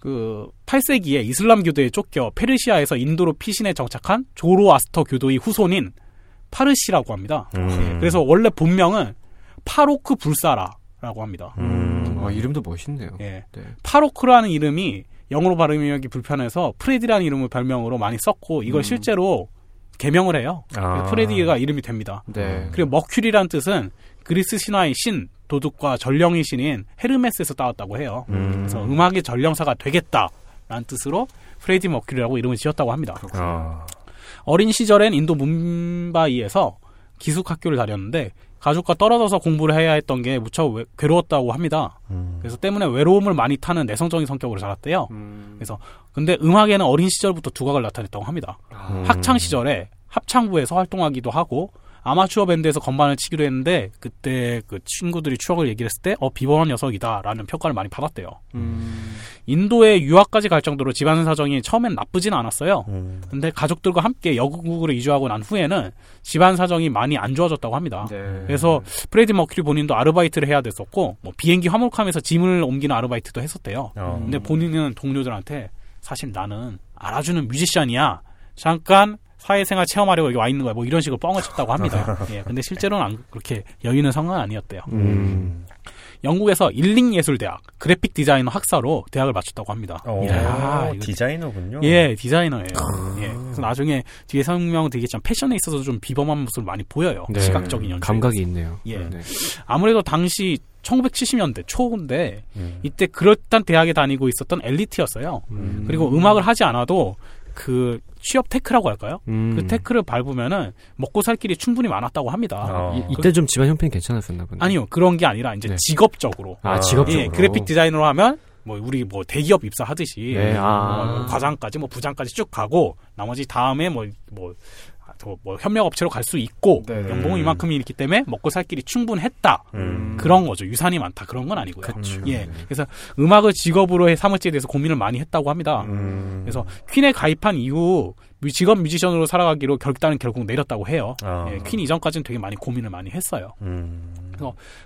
그 8세기에 이슬람 교도에 쫓겨 페르시아에서 인도로 피신해 정착한 조로아스터 교도의 후손인 파르시라고 합니다. 음. 예. 그래서 원래 본명은 파로크 불사라라고 합니다. 음. 아, 이름도 멋있네요. 예. 네. 파로크라는 이름이 영어로 발음하기 불편해서 프레디라는 이름을 별명으로 많이 썼고 이걸 음. 실제로 개명을 해요. 아. 프레디가 이름이 됩니다. 네. 그리고 머큐리란 뜻은 그리스 신화의 신, 도둑과 전령의 신인 헤르메스에서 따왔다고 해요. 음. 그래서 음악의 전령사가 되겠다라는 뜻으로 프레디 머큐리라고 이름을 지었다고 합니다. 어. 어린 시절엔 인도 문바이에서 기숙학교를 다녔는데 가족과 떨어져서 공부를 해야 했던 게 무척 외- 괴로웠다고 합니다. 음. 그래서 때문에 외로움을 많이 타는 내성적인 성격으로 자랐대요. 음. 그래서 근데 음악에는 어린 시절부터 두각을 나타냈다고 합니다. 음. 학창 시절에 합창부에서 활동하기도 하고 아마추어 밴드에서 건반을 치기도 했는데 그때 그 친구들이 추억을 얘기를 했을 때 어 비범한 녀석이다라는 평가를 많이 받았대요. 음. 인도에 유학까지 갈 정도로 집안 사정이 처음엔 나쁘진 않았어요. 음. 근데 가족들과 함께 영국으로 이주하고 난 후에는 집안 사정이 많이 안 좋아졌다고 합니다. 네. 그래서 프레디 머큐리 본인도 아르바이트를 해야 됐었고 뭐 비행기 화물칸에서 짐을 옮기는 아르바이트도 했었대요. 어. 근데 본인은 동료들한테 사실 나는 알아주는 뮤지션이야. 잠깐 사회생활 체험하려고 여기 와 있는 거야. 뭐 이런 식으로 뻥을 쳤다고 합니다. 예, 근데 실제로는 안- 그렇게 여유 있는 상황은 아니었대요. 음. 영국에서 일링 예술대학 그래픽 디자이너 학사로 대학을 마쳤다고 합니다. 어. 이야, 디자이너군요. 예, 디자이너예요. 아. 예. 그래서 나중에 뒤에 설명 되겠지만 패션에 있어서 좀 비범한 모습을 많이 보여요. 네. 시각적인 연출. 감각이 있네요. 예. 네. 아무래도 당시 1970년대 초인데 음. 이때 그렇단 대학에 다니고 있었던 엘리트였어요. 음. 그리고 음악을 하지 않아도 그 취업 테크라고 할까요? 음. 그 테크를 밟으면은 먹고 살 길이 충분히 많았다고 합니다. 어. 이, 이때 좀 집안 형편이 괜찮았었나 보네. 아니요, 그런 게 아니라 이제 네. 직업적으로. 아, 아, 직업적으로. 예, 그래픽 디자이너로 하면 뭐 우리 뭐 대기업 입사하듯이 네, 아. 뭐 과장까지 뭐 부장까지 쭉 가고 나머지 다음에 뭐뭐 뭐 협력 업체로 갈 수 있고 네, 네. 연봉은 음. 이만큼이 있기 때문에 먹고 살 길이 충분했다 음. 그런 거죠 유산이 많다 그런 건 아니고요 그쵸. 예 네. 그래서 음악을 직업으로 해 삼을지에 대해서 고민을 많이 했다고 합니다 음. 그래서 퀸에 가입한 이후 뮤- 직업 뮤지션으로 살아가기로 결단을 결국 내렸다고 해요 아. 예, 퀸 이전까지는 되게 많이 고민을 많이 했어요 음.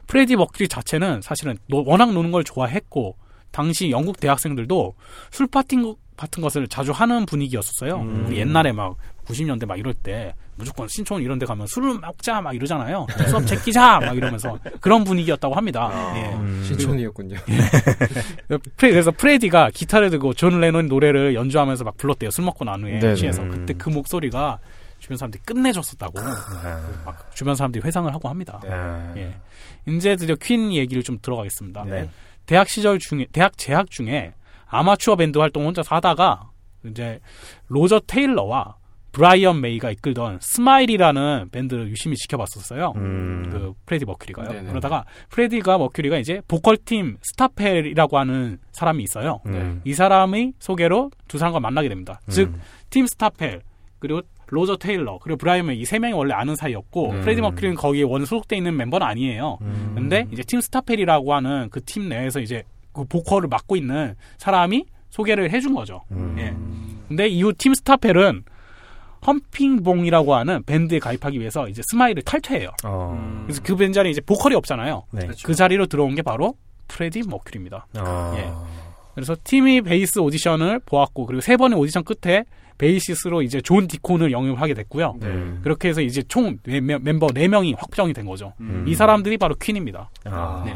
프레디 머큐리 자체는 사실은 노- 워낙 노는 걸 좋아했고 당시 영국 대학생들도 술 파티 같은 것을 자주 하는 분위기였었어요. 음. 우리 옛날에 막 90년대 막 이럴 때 무조건 신촌 이런 데 가면 술을 먹자 막 이러잖아요. 수업 제끼자 막 이러면서 그런 분위기였다고 합니다. 예. 음. 신촌이었군요. 프레, 그래서 프레디가 기타를 들고 존 레논 노래를 연주하면서 막 불렀대요. 술 먹고 난 후에. 취해서 그때 그 목소리가 주변 사람들이 끝내줬었다고 아. 막 주변 사람들이 회상을 하고 합니다. 아. 예. 이제 드디어 퀸 얘기를 좀 들어가겠습니다. 네. 대학 시절 중에 대학 재학 중에 아마추어 밴드 활동 혼자 하다가 이제 로저 테일러와 브라이언 메이가 이끌던 스마일이라는 밴드를 유심히 지켜봤었어요. 음. 그 프레디 머큐리가요. 네네. 그러다가 프레디가 머큐리가 이제 보컬 팀 스타펠이라고 하는 사람이 있어요. 음. 이 사람의 소개로 두 사람과 만나게 됩니다. 음. 즉 팀 스타펠 그리고 로저 테일러 그리고 브라이언 메이 이 세 명이 원래 아는 사이였고 음. 프레디 머큐리는 거기에 원 소속돼 있는 멤버는 아니에요. 음. 근데 이제 팀 스타펠이라고 하는 그 팀 내에서 이제 그 보컬을 맡고 있는 사람이 소개를 해준 거죠. 음. 예. 근데 이후 팀 스타펠은 험피 봉이라고 하는 밴드에 가입하기 위해서 이제 스마일을 탈퇴해요. 어. 그래서 그 밴드 자리에 이제 보컬이 없잖아요. 네. 그 자리로 들어온 게 바로 프레디 머큐리입니다. 어. 예. 그래서 팀이 베이스 오디션을 보았고 그리고 세 번의 오디션 끝에 베이시스트로 이제 존 디콘을 영입하게 됐고요. 네. 그렇게 해서 이제 총네 명- 멤버 4명이 확정이 된 거죠. 음. 이 사람들이 바로 퀸입니다. 아. 네.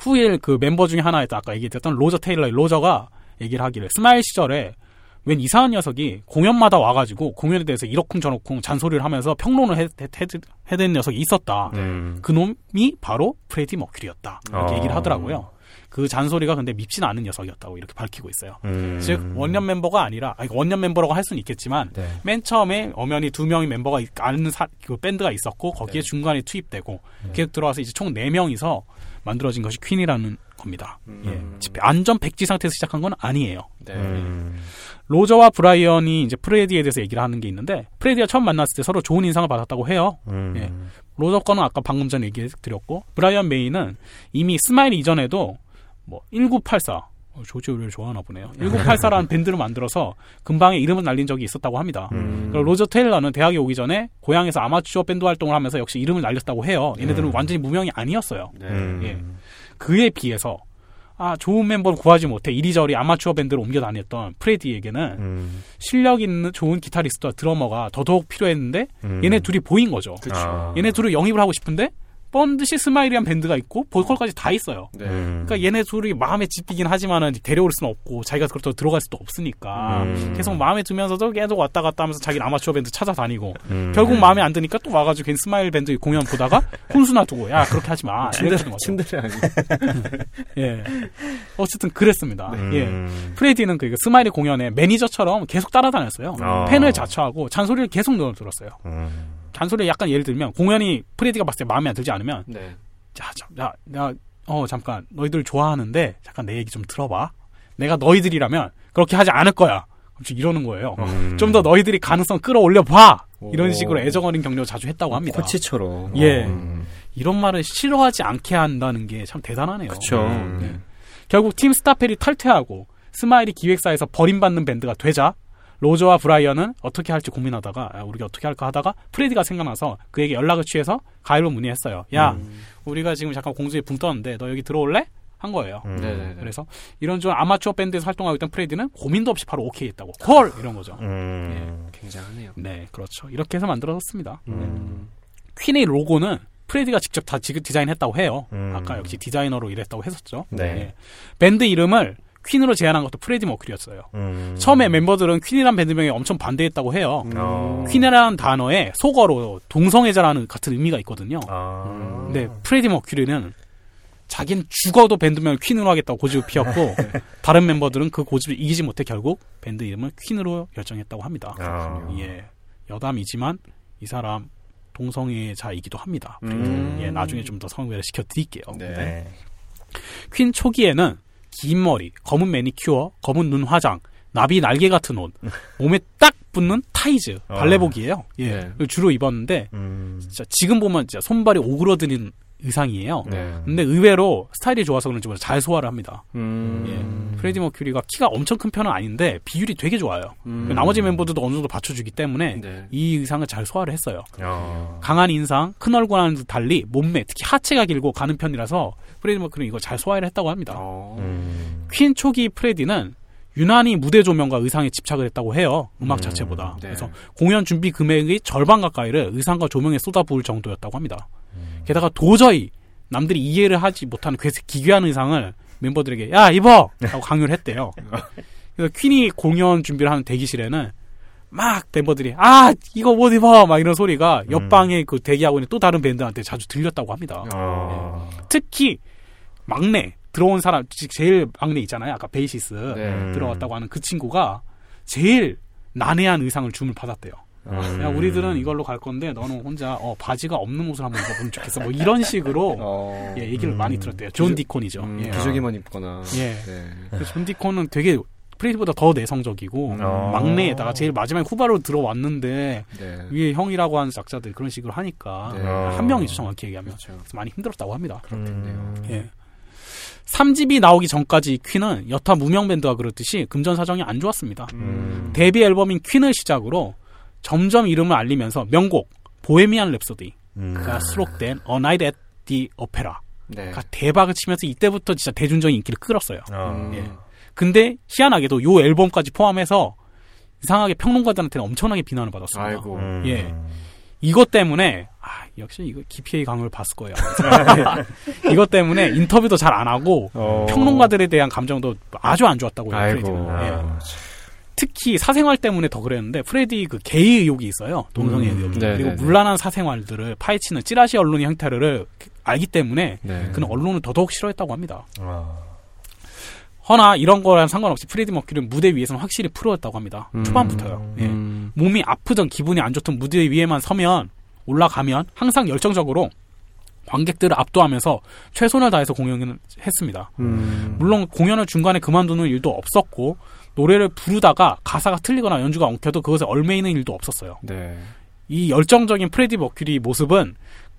후에 그 멤버 중에 하나였던 아까 얘기했던 로저 테일러 로저가 얘기를 하기를 스마일 시절에 웬 이상한 녀석이 공연마다 와가지고 공연에 대해서 이러쿵저러쿵 잔소리를 하면서 평론을 해, 해, 해, 해댄 녀석이 있었다. 음. 그 놈이 바로 프레디 머큐리였다. 이렇게 어. 얘기를 하더라고요. 그 잔소리가 근데 밉진 않은 녀석이었다고 이렇게 밝히고 있어요. 음. 즉 원년 멤버가 아니라 아니, 원년 멤버라고 할 수는 있겠지만 네. 맨 처음에 엄연히 두 명의 멤버가 있- 아는 사, 그 밴드가 있었고 거기에 네. 중간에 투입되고 계속 들어와서 이제 총 4명이서 만들어진 것이 퀸이라는 겁니다. 음. 예. 완전 백지 상태에서 시작한 건 아니에요. 네. 음. 로저와 브라이언이 이제 프레디에 대해서 얘기를 하는 게 있는데 프레디가 처음 만났을 때 서로 좋은 인상을 받았다고 해요. 음. 예. 로저 거는 아까 방금 전에 얘기 드렸고 브라이언 메이는 이미 스마일 이전에도 뭐 1984, 어, 조지 오웰을 좋아하나 보네요. 1984라는 밴드를 만들어서 근방에 이름을 날린 적이 있었다고 합니다. 음. 그리고 로저 테일러는 대학에 오기 전에 고향에서 아마추어 밴드 활동을 하면서 역시 이름을 날렸다고 해요. 얘네들은 음. 완전히 무명이 아니었어요. 네. 음. 예. 그에 비해서 아 좋은 멤버를 구하지 못해 이리저리 아마추어 밴드로 옮겨 다녔던 프레디에게는 음. 실력 있는 좋은 기타리스트와 드러머가 더더욱 필요했는데 음. 얘네 둘이 보인 거죠. 그쵸. 아. 얘네 둘을 영입을 하고 싶은데 번듯이 스마일이란 밴드가 있고 보컬까지 다 있어요. 네. 음. 그러니까 얘네 둘이 마음에 집히긴 하지만은 데려올 수는 없고 자기가 그렇다고 들어갈 수도 없으니까 음. 계속 마음에 들면서도 계속 왔다 갔다 하면서 자기는 아마추어 밴드 찾아다니고 음. 결국 마음에 안 드니까 또 와가지고 괜히 스마일 밴드 공연 보다가 훈수 놔두고 야 그렇게 하지 마. 침대를 아니. 예. 어쨌든 그랬습니다. 예. 음. 프레디는 그 스마일의 공연에 매니저처럼 계속 따라다녔어요. 어. 팬을 자처하고 잔소리를 계속 넣어들었어요. 음. 잔소리를 약간 예를 들면 공연이 프레디가 봤을 때 마음에 안 들지 않으면 네. 자, 자, 야, 야, 어, 잠깐, 너희들 좋아하는데, 잠깐 내 얘기 좀 들어봐. 내가 너희들이라면, 그렇게 하지 않을 거야. 이러는 거예요. 음. 좀더 너희들이 가능성 끌어올려 봐! 이런 오. 식으로 애정 어린 격려를 자주 했다고 합니다. 코치처럼. 예. 음. 이런 말을 싫어하지 않게 한다는 게 참 대단하네요. 그쵸. 음. 네. 결국 팀 스타펠이 탈퇴하고, 스마일이 기획사에서 버림받는 밴드가 되자, 로저와 브라이언은 어떻게 할지 고민하다가, 야, 우리가 어떻게 할까 하다가, 프레디가 생각나서 그에게 연락을 취해서 가입을 문의했어요. 야, 음. 우리가 지금 잠깐 공중에 붕 떴는데 너 여기 들어올래? 한 거예요. 음. 네네네. 그래서 이런 좀 아마추어 밴드에서 활동하고 있던 프레디는 고민도 없이 바로 오케이 했다고. 콜! 이런 거죠. 음. 굉장하네요. 네, 그렇죠. 이렇게 해서 만들어졌습니다. 음. 퀸의 로고는 프레디가 직접 다 지- 디자인했다고 해요. 음. 아까 역시 디자이너로 일했다고 했었죠. 네. 예. 밴드 이름을 퀸으로 제안한 것도 프레디 머큐리였어요. 음. 처음에 멤버들은 퀸이란 밴드명에 엄청 반대했다고 해요. 어. 퀸이라는 단어에 속어로 동성애자라는 같은 의미가 있거든요. 아. 근데 프레디 머큐리는 자기는 죽어도 밴드명을 퀸으로 하겠다고 고집을 피웠고 다른 멤버들은 그 고집을 이기지 못해 결국 밴드 이름을 퀸으로 결정했다고 합니다. 아. 예, 여담이지만 이 사람 동성애자이기도 합니다. 음. 예, 나중에 좀더 설명을 시켜드릴게요. 네. 네. 퀸 초기에는 긴 머리, 검은 매니큐어, 검은 눈 화장, 나비 날개 같은 옷, 몸에 딱 붙는 타이즈, 어. 발레복이에요. 예, 네. 주로 입었는데 음. 진짜 지금 보면 진짜 손발이 오그러드는 의상이에요. 네. 근데 의외로 스타일이 좋아서 그런지 몰라 잘 소화를 합니다. 음. 예. 프레디 머큐리가 키가 엄청 큰 편은 아닌데 비율이 되게 좋아요. 음. 나머지 멤버들도 어느 정도 받쳐주기 때문에 네. 이 의상을 잘 소화를 했어요. 어. 강한 인상, 큰 얼굴과는 달리 몸매, 특히 하체가 길고 가는 편이라서 프레디 머큐리 이걸 잘 소화를 했다고 합니다. 어. 음. 퀸 초기 프레디는 유난히 무대 조명과 의상에 집착을 했다고 해요. 음악 음, 자체보다. 네. 그래서 공연 준비 금액의 절반 가까이를 의상과 조명에 쏟아부을 정도였다고 합니다. 게다가 도저히 남들이 이해를 하지 못하는 그 기괴한 의상을 멤버들에게 야 입어! 라고 강요를 했대요. 그래서 퀸이 공연 준비를 하는 대기실에는 막 멤버들이 아 이거 못 입어 막 이런 소리가 옆방에 그 대기하고 있는 또 다른 밴드한테 자주 들렸다고 합니다. 어. 특히 막내 들어온 사람 지- 제일 막내 있잖아요. 아까 베이시스 네. 음. 들어왔다고 하는 그 친구가 제일 난해한 의상을 주문 받았대요. 음. 야 우리들은 이걸로 갈 건데 너는 혼자 어, 바지가 없는 옷을 한번 입어보면 좋겠어. 뭐 이런 식으로 어. 예, 얘기를 음. 많이 들었대요. 존 디콘이죠. 음, 예. 기저귀만 입거나. 예. 네. 그존 디콘은 되게 프레디보다 더 내성적이고 어. 막내에다가 제일 마지막에 후발로 들어왔는데 네. 위에 형이라고 하는 작자들 그런 식으로 하니까 네. 한 명이죠 정확히 얘기하면 그렇죠. 그래서 많이 힘들었다고 합니다. 음. 예. 3집이 나오기 전까지 퀸은 여타 무명 밴드와 그렇듯이 금전 사정이 안 좋았습니다. 음. 데뷔 앨범인 퀸을 시작으로 점점 이름을 알리면서 명곡 보헤미안 랩소디가 음. 수록된 A Night at the Opera가 네. 대박을 치면서 이때부터 진짜 대중적인 인기를 끌었어요. 어. 음. 예. 근데 희한하게도 요 앨범까지 포함해서 이상하게 평론가들한테는 엄청나게 비난을 받았습니다. 아이고. 음. 예. 이것 때문에 아, 역시 이거 기피의 강을 봤을 거예요. 이것 때문에 인터뷰도 잘 안 하고 어. 평론가들에 대한 감정도 아주 안 좋았다고요. 아이고. 프레디는. 예. 아. 특히 사생활 때문에 더 그랬는데 프레디 그 게이 의혹이 있어요. 동성애 음, 의혹이. 네, 그리고 네, 네. 문란한 사생활들을 파헤치는 찌라시 언론의 행태를 알기 때문에 네. 그는 언론을 더더욱 싫어했다고 합니다. 아. 허나 이런 거랑 상관없이 프레디 머큐리는 무대 위에서는 확실히 프로였다고 합니다. 음. 초반부터요. 예. 음. 몸이 아프든 기분이 안 좋든 무대 위에만 서면 올라가면 항상 열정적으로 관객들을 압도하면서 최선을 다해서 공연을 했습니다. 음. 물론 공연을 중간에 그만두는 일도 없었고 노래를 부르다가 가사가 틀리거나 연주가 엉켜도 그것에 얽매이는 일도 없었어요. 네. 이 열정적인 프레디 머큐리 모습은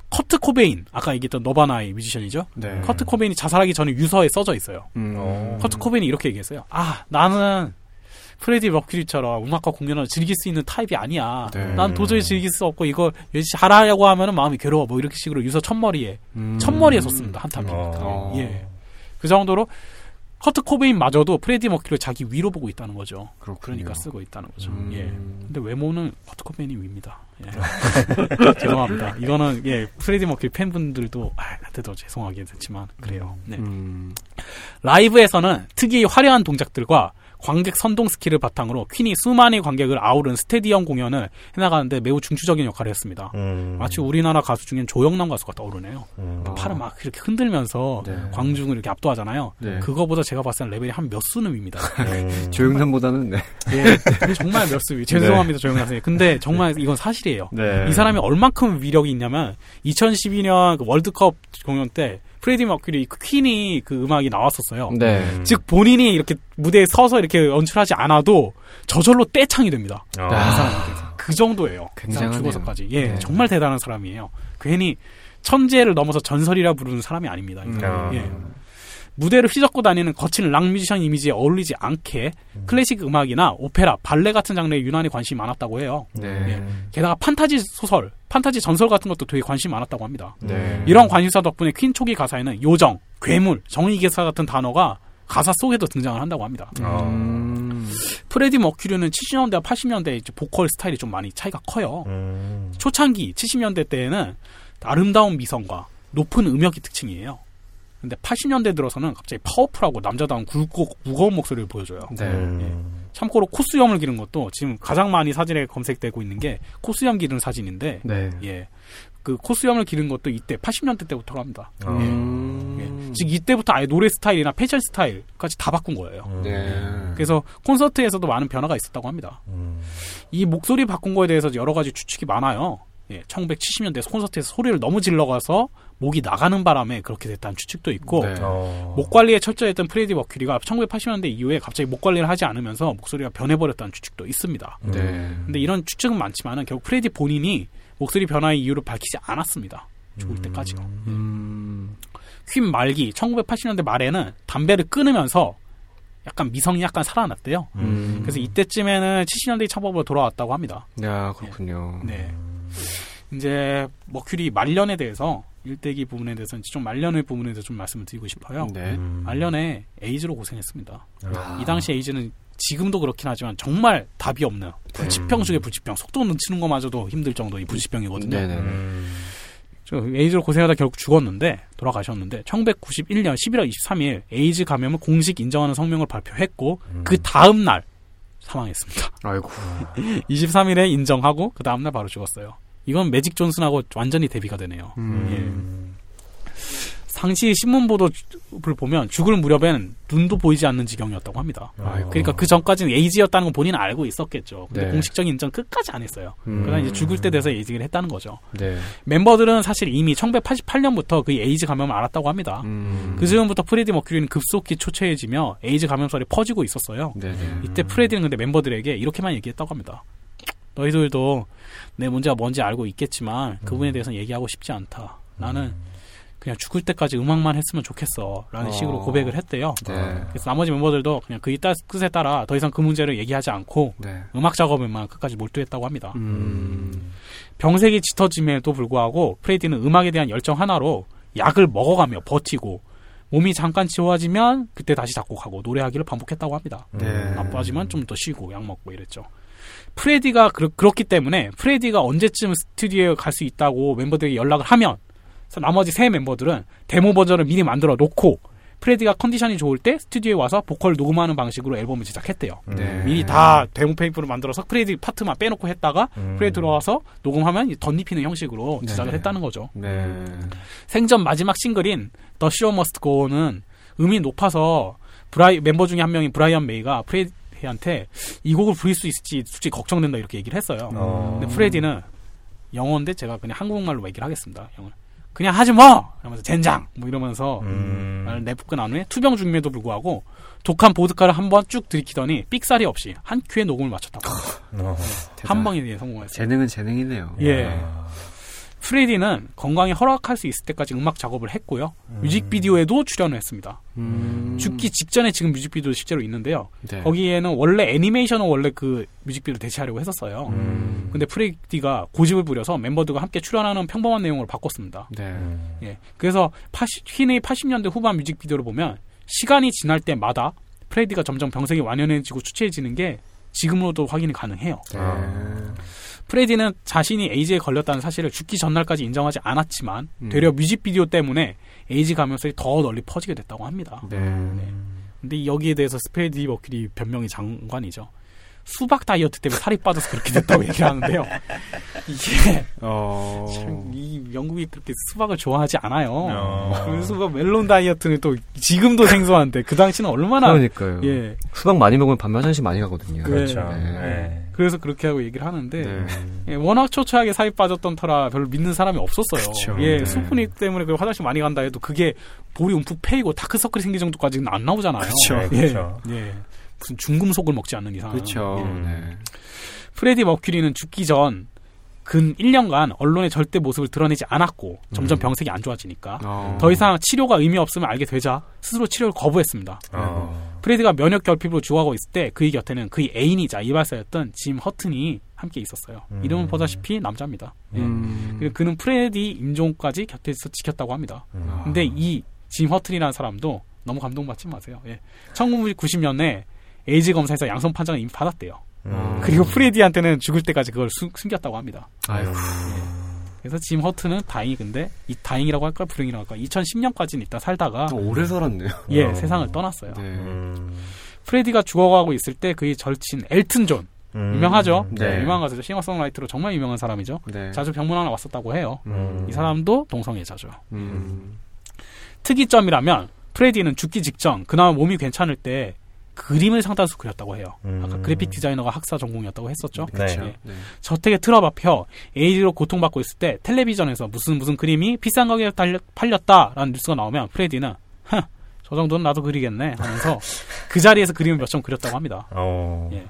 커트 코베인 아까 얘기했던 너바나의 뮤지션이죠. 네. 커트 코베인이 자살하기 전에 유서에 써져 있어요. 음. 어. 커트 코베인이 이렇게 얘기했어요. 아 나는 프레디 머큐리처럼 음악과 공연을 즐길 수 있는 타입이 아니야. 네. 난 도저히 즐길 수 없고 이걸 열심히 잘하려고 하면은 마음이 괴로워. 뭐 이렇게 식으로 유서 첫머리에 음. 첫머리에 썼습니다 한 탑이. 어. 예. 그 정도로 커트 코베인마저도 프레디 머큐리를 자기 위로 보고 있다는 거죠. 그렇군요. 그러니까 쓰고 있다는 거죠. 음. 예. 근데 외모는 커트 코베인이 위입니다. 예. 죄송합니다. 이거는 예 프레디 머큐리 팬분들도 아, 한테도 죄송하게 됐지만 그래요. 네. 음. 라이브에서는 특히 화려한 동작들과 관객 선동 스킬을 바탕으로 퀸이 수많은 관객을 아우른 스타디움 공연을 해나가는데 매우 중추적인 역할을 했습니다. 음. 마치 우리나라 가수 중엔 조영남 가수가 떠오르네요. 음. 아. 팔을 막 이렇게 흔들면서 네. 관중을 이렇게 압도하잖아요. 네. 그거보다 제가 봤을 때 레벨이 한 몇 수는 위입니다. 음. 조영남보다는 네. 예, 정말 몇 수 위. 죄송합니다, 조영남 선생님. 근데 정말 이건 사실이에요. 네. 이 사람이 얼만큼 위력이 있냐면 2012년 그 월드컵 공연 때 프레디 머큐리 그 퀸이 그 음악이 나왔었어요. 네. 음. 즉 본인이 이렇게 무대에 서서 이렇게 연출하지 않아도 저절로 떼창이 됩니다. 아. 사람한테 그 정도예요. 그 굉장하네요. 죽어서까지. 예, 네. 정말 대단한 사람이에요. 괜히 천재를 넘어서 전설이라 부르는 사람이 아닙니다. 이 음. 예. 무대를 휘젓고 다니는 거친 락 뮤지션 이미지에 어울리지 않게 음. 클래식 음악이나 오페라, 발레 같은 장르에 유난히 관심이 많았다고 해요. 네. 예. 게다가 판타지 소설, 판타지 전설 같은 것도 되게 관심이 많았다고 합니다. 네. 이런 관심사 덕분에 퀸 초기 가사에는 요정, 괴물, 정의기사 같은 단어가 가사 속에도 등장을 한다고 합니다. 음. 프레디 머큐리는 70년대와 80년대 이제 보컬 스타일이 좀 많이 차이가 커요. 음. 초창기 70년대 때에는 아름다운 미성과 높은 음역이 특징이에요. 근데 80년대 들어서는 갑자기 파워풀하고 남자다운 굵고 무거운 목소리를 보여줘요. 네. 음. 참고로 코수염을 기른 것도 지금 가장 많이 사진에 검색되고 있는 게 코수염 기른 사진인데, 네. 예. 그 코수염을 기른 것도 이때 80년대 때부터 합니다. 어. 음. 예. 즉 이때부터 아예 노래 스타일이나 패션 스타일까지 다 바꾼 거예요. 음. 네. 그래서 콘서트에서도 많은 변화가 있었다고 합니다. 음. 이 목소리 바꾼 거에 대해서 여러 가지 추측이 많아요. 예, 1970년대 콘서트에서 소리를 너무 질러대서 목이 나가는 바람에 그렇게 됐다는 추측도 있고 네. 어. 목 관리에 철저했던 프레디 머큐리가 1980년대 이후에 갑자기 목 관리를 하지 않으면서 목소리가 변해버렸다는 추측도 있습니다. 음. 네. 근데 이런 추측은 많지만은 결국 프레디 본인이 목소리 변화의 이유를 밝히지 않았습니다. 죽을 때까지요. 음. 퀸 말기 1980년대 말에는 담배를 끊으면서 약간 미성이 약간 살아났대요. 음. 그래서 이때쯤에는 70년대 창법으로 돌아왔다고 합니다. 야, 그렇군요. 네. 이제 머큐리 말년에 대해서 일대기 부분에 대해서 좀 말년의 부분에 대해서 좀 말씀을 드리고 싶어요. 네. 음. 말년에 에이즈로 고생했습니다. 아. 이 당시 에이즈는 지금도 그렇긴 하지만 정말 답이 없는 불치병 중에 불치병, 속도 늦추는 것마저도 힘들 정도의 불치병이거든요. 네네. 음. 저 에이즈로 고생하다 결국 죽었는데 돌아가셨는데 1991년 11월 23일 에이즈 감염을 공식 인정하는 성명을 발표했고 음. 그 다음 날 사망했습니다. 아이고. 23일에 인정하고 그 다음 날 바로 죽었어요. 이건 매직 존슨하고 완전히 대비가 되네요. 음. 당시 신문 보도를 보면 죽을 무렵엔 눈도 보이지 않는 지경이었다고 합니다. 아이고. 그러니까 그 전까지는 에이즈였다는 건 본인은 알고 있었겠죠. 근데 네. 공식적인 인정 끝까지 안 했어요. 음. 그러다 이제 죽을 때 돼서 에이즈를 했다는 거죠. 네. 멤버들은 사실 이미 1988년부터 그 에이즈 감염을 알았다고 합니다. 음. 그 즈음부터 프레디 머큐리는 급속히 초췌해지며 에이즈 감염설이 퍼지고 있었어요. 네네. 이때 프레디는 근데 멤버들에게 이렇게만 얘기했다고 합니다. 너희들도 내 문제가 뭔지 알고 있겠지만 그 부분에 대해서는 얘기하고 싶지 않다. 나는 그냥 죽을 때까지 음악만 했으면 좋겠어. 라는 어. 식으로 고백을 했대요. 네. 그래서 나머지 멤버들도 그냥 그 이따 뜻에 따라 더 이상 그 문제를 얘기하지 않고 네. 음악 작업에만 끝까지 몰두했다고 합니다. 음. 병색이 짙어짐에도 불구하고 프레디는 음악에 대한 열정 하나로 약을 먹어가며 버티고 몸이 잠깐 지워지면 그때 다시 작곡하고 노래하기를 반복했다고 합니다. 네. 나빠지면 좀 더 쉬고 약 먹고 이랬죠. 프레디가 그렇, 기 때문에 프레디가 언제쯤 스튜디오에 갈 수 있다고 멤버들에게 연락을 하면 나머지 세 멤버들은 데모 버전을 미리 만들어 놓고 프레디가 컨디션이 좋을 때 스튜디오에 와서 보컬 녹음하는 방식으로 앨범을 제작했대요. 네. 미리 다 데모 테이프를 만들어서 프레디 파트만 빼놓고 했다가 음. 프레디 들어와서 녹음하면 덧입히는 형식으로 네, 제작을 네. 했다는 거죠. 네. 생전 마지막 싱글인 The Show Must Go On은 음이 높아서 브라이 멤버 중에 한 명인 브라이언 메이가 프레디 한테 이 곡을 부를 수 있을지 솔직히 걱정된다 이렇게 얘기를 했어요. 어. 근데 프레디는 영어인데 제가 그냥 한국말로 얘기를 하겠습니다. 영어. 그냥 하지 뭐! 이러면서 젠장! 뭐 이러면서 음. 말을 내뱉고 난 후에 투병 중임에도 불구하고 독한 보드카를 한 번 쭉 들이키더니 삑사리 없이 한 큐에 녹음을 마쳤다고. 어. 한 방에 성공했어요. 재능은 재능이네요. 예. 아. 프레디는 건강이 허락할 수 있을 때까지 음악 작업을 했고요. 음. 뮤직비디오에도 출연을 했습니다. 음. 죽기 직전에 지금 뮤직비디오 실제로 있는데요. 네. 거기에는 원래 애니메이션은 원래 그 뮤직비디오 대체하려고 했었어요. 음. 근데 프레디가 고집을 부려서 멤버들과 함께 출연하는 평범한 내용으로 바꿨습니다. 네. 음. 예. 그래서 80, 휘네의 80년대 후반 뮤직비디오를 보면 시간이 지날 때마다 프레디가 점점 병색이 완연해지고 추치해지는 게 지금으로도 확인이 가능해요. 네. 프레디는 자신이 에이즈에 걸렸다는 사실을 죽기 전날까지 인정하지 않았지만 음. 되려 뮤직비디오 때문에 에이즈 감염설이 더 널리 퍼지게 됐다고 합니다. 네. 근데 여기에 대해서 프레디 머큐리 변명이 장관이죠. 수박 다이어트 때문에 살이 빠져서 그렇게 됐다고 얘기를 하는데요. 이게 어. 참, 이 영국이 그렇게 수박을 좋아하지 않아요. 어. 그래서 수박 멜론 다이어트는 또 지금도 생소한데 그 당시는 얼마나 그러니까요. 예 수박 많이 먹으면 밤 화장실 많이 가거든요. 그렇죠. 네. 네. 그래서 그렇게 하고 얘기를 하는데 네. 예, 워낙 초췌하게 살이 빠졌던 터라 별로 믿는 사람이 없었어요. 그쵸. 예, 네. 수분이 때문에 그 화장실 많이 간다 해도 그게 볼이 움푹 패이고 다크서클이 생길 정도까지는 안 나오잖아요. 그쵸. 예, 그쵸. 예. 무슨 중금속을 먹지 않는 이상. 그렇죠. 예. 네. 프레디 머큐리는 죽기 전 근 1년간 언론에 절대 모습을 드러내지 않았고 점점 음. 병색이 안 좋아지니까 어. 더 이상 치료가 의미 없음을 알게 되자 스스로 치료를 거부했습니다. 어. 프레디가 면역 결핍으로 죽어가고 있을 때 그의 곁에는 그의 애인이자 이발사였던 짐 허튼이 함께 있었어요. 음. 이름은 보다시피 남자입니다. 예. 음. 그리고 그는 프레디 임종까지 곁에서 지켰다고 합니다. 음. 근데 이 짐 허튼이라는 사람도 너무 감동받지 마세요. 예. 1990년에 에이즈 검사에서 양성 판정을 이미 받았대요. 음. 그리고 프레디한테는 죽을 때까지 그걸 숨, 숨겼다고 합니다. 아유. 그래서 짐 허튼은 다행히 근데 이 다행이라고 할까 불행이라고 할까 2010년까지는 일단 살다가 또 오래 살았네요. 예 어. 세상을 떠났어요. 네. 음. 프레디가 죽어가고 있을 때 그의 절친 엘튼 존 음. 유명하죠. 네. 유명한 가수죠. 싱어송라이터로 정말 유명한 사람이죠. 네. 자주 병문안에 왔었다고 해요. 음. 이 사람도 동성애자죠. 음. 특이점이라면 프레디는 죽기 직전 그나마 몸이 괜찮을 때 그림을 상당수 그렸다고 해요. 아까 음. 그래픽 디자이너가 학사 전공이었다고 했었죠. 네. 예. 네. 저택에 틀어 박혀 에이즈로 고통받고 있을 때 텔레비전에서 무슨 무슨 그림이 비싼 가격에 달려- 팔렸다라는 뉴스가 나오면 프레디는 "흥, 저 정도는 나도 그리겠네 하면서 그 자리에서 그림을 몇 점 그렸다고 합니다. 어. 예.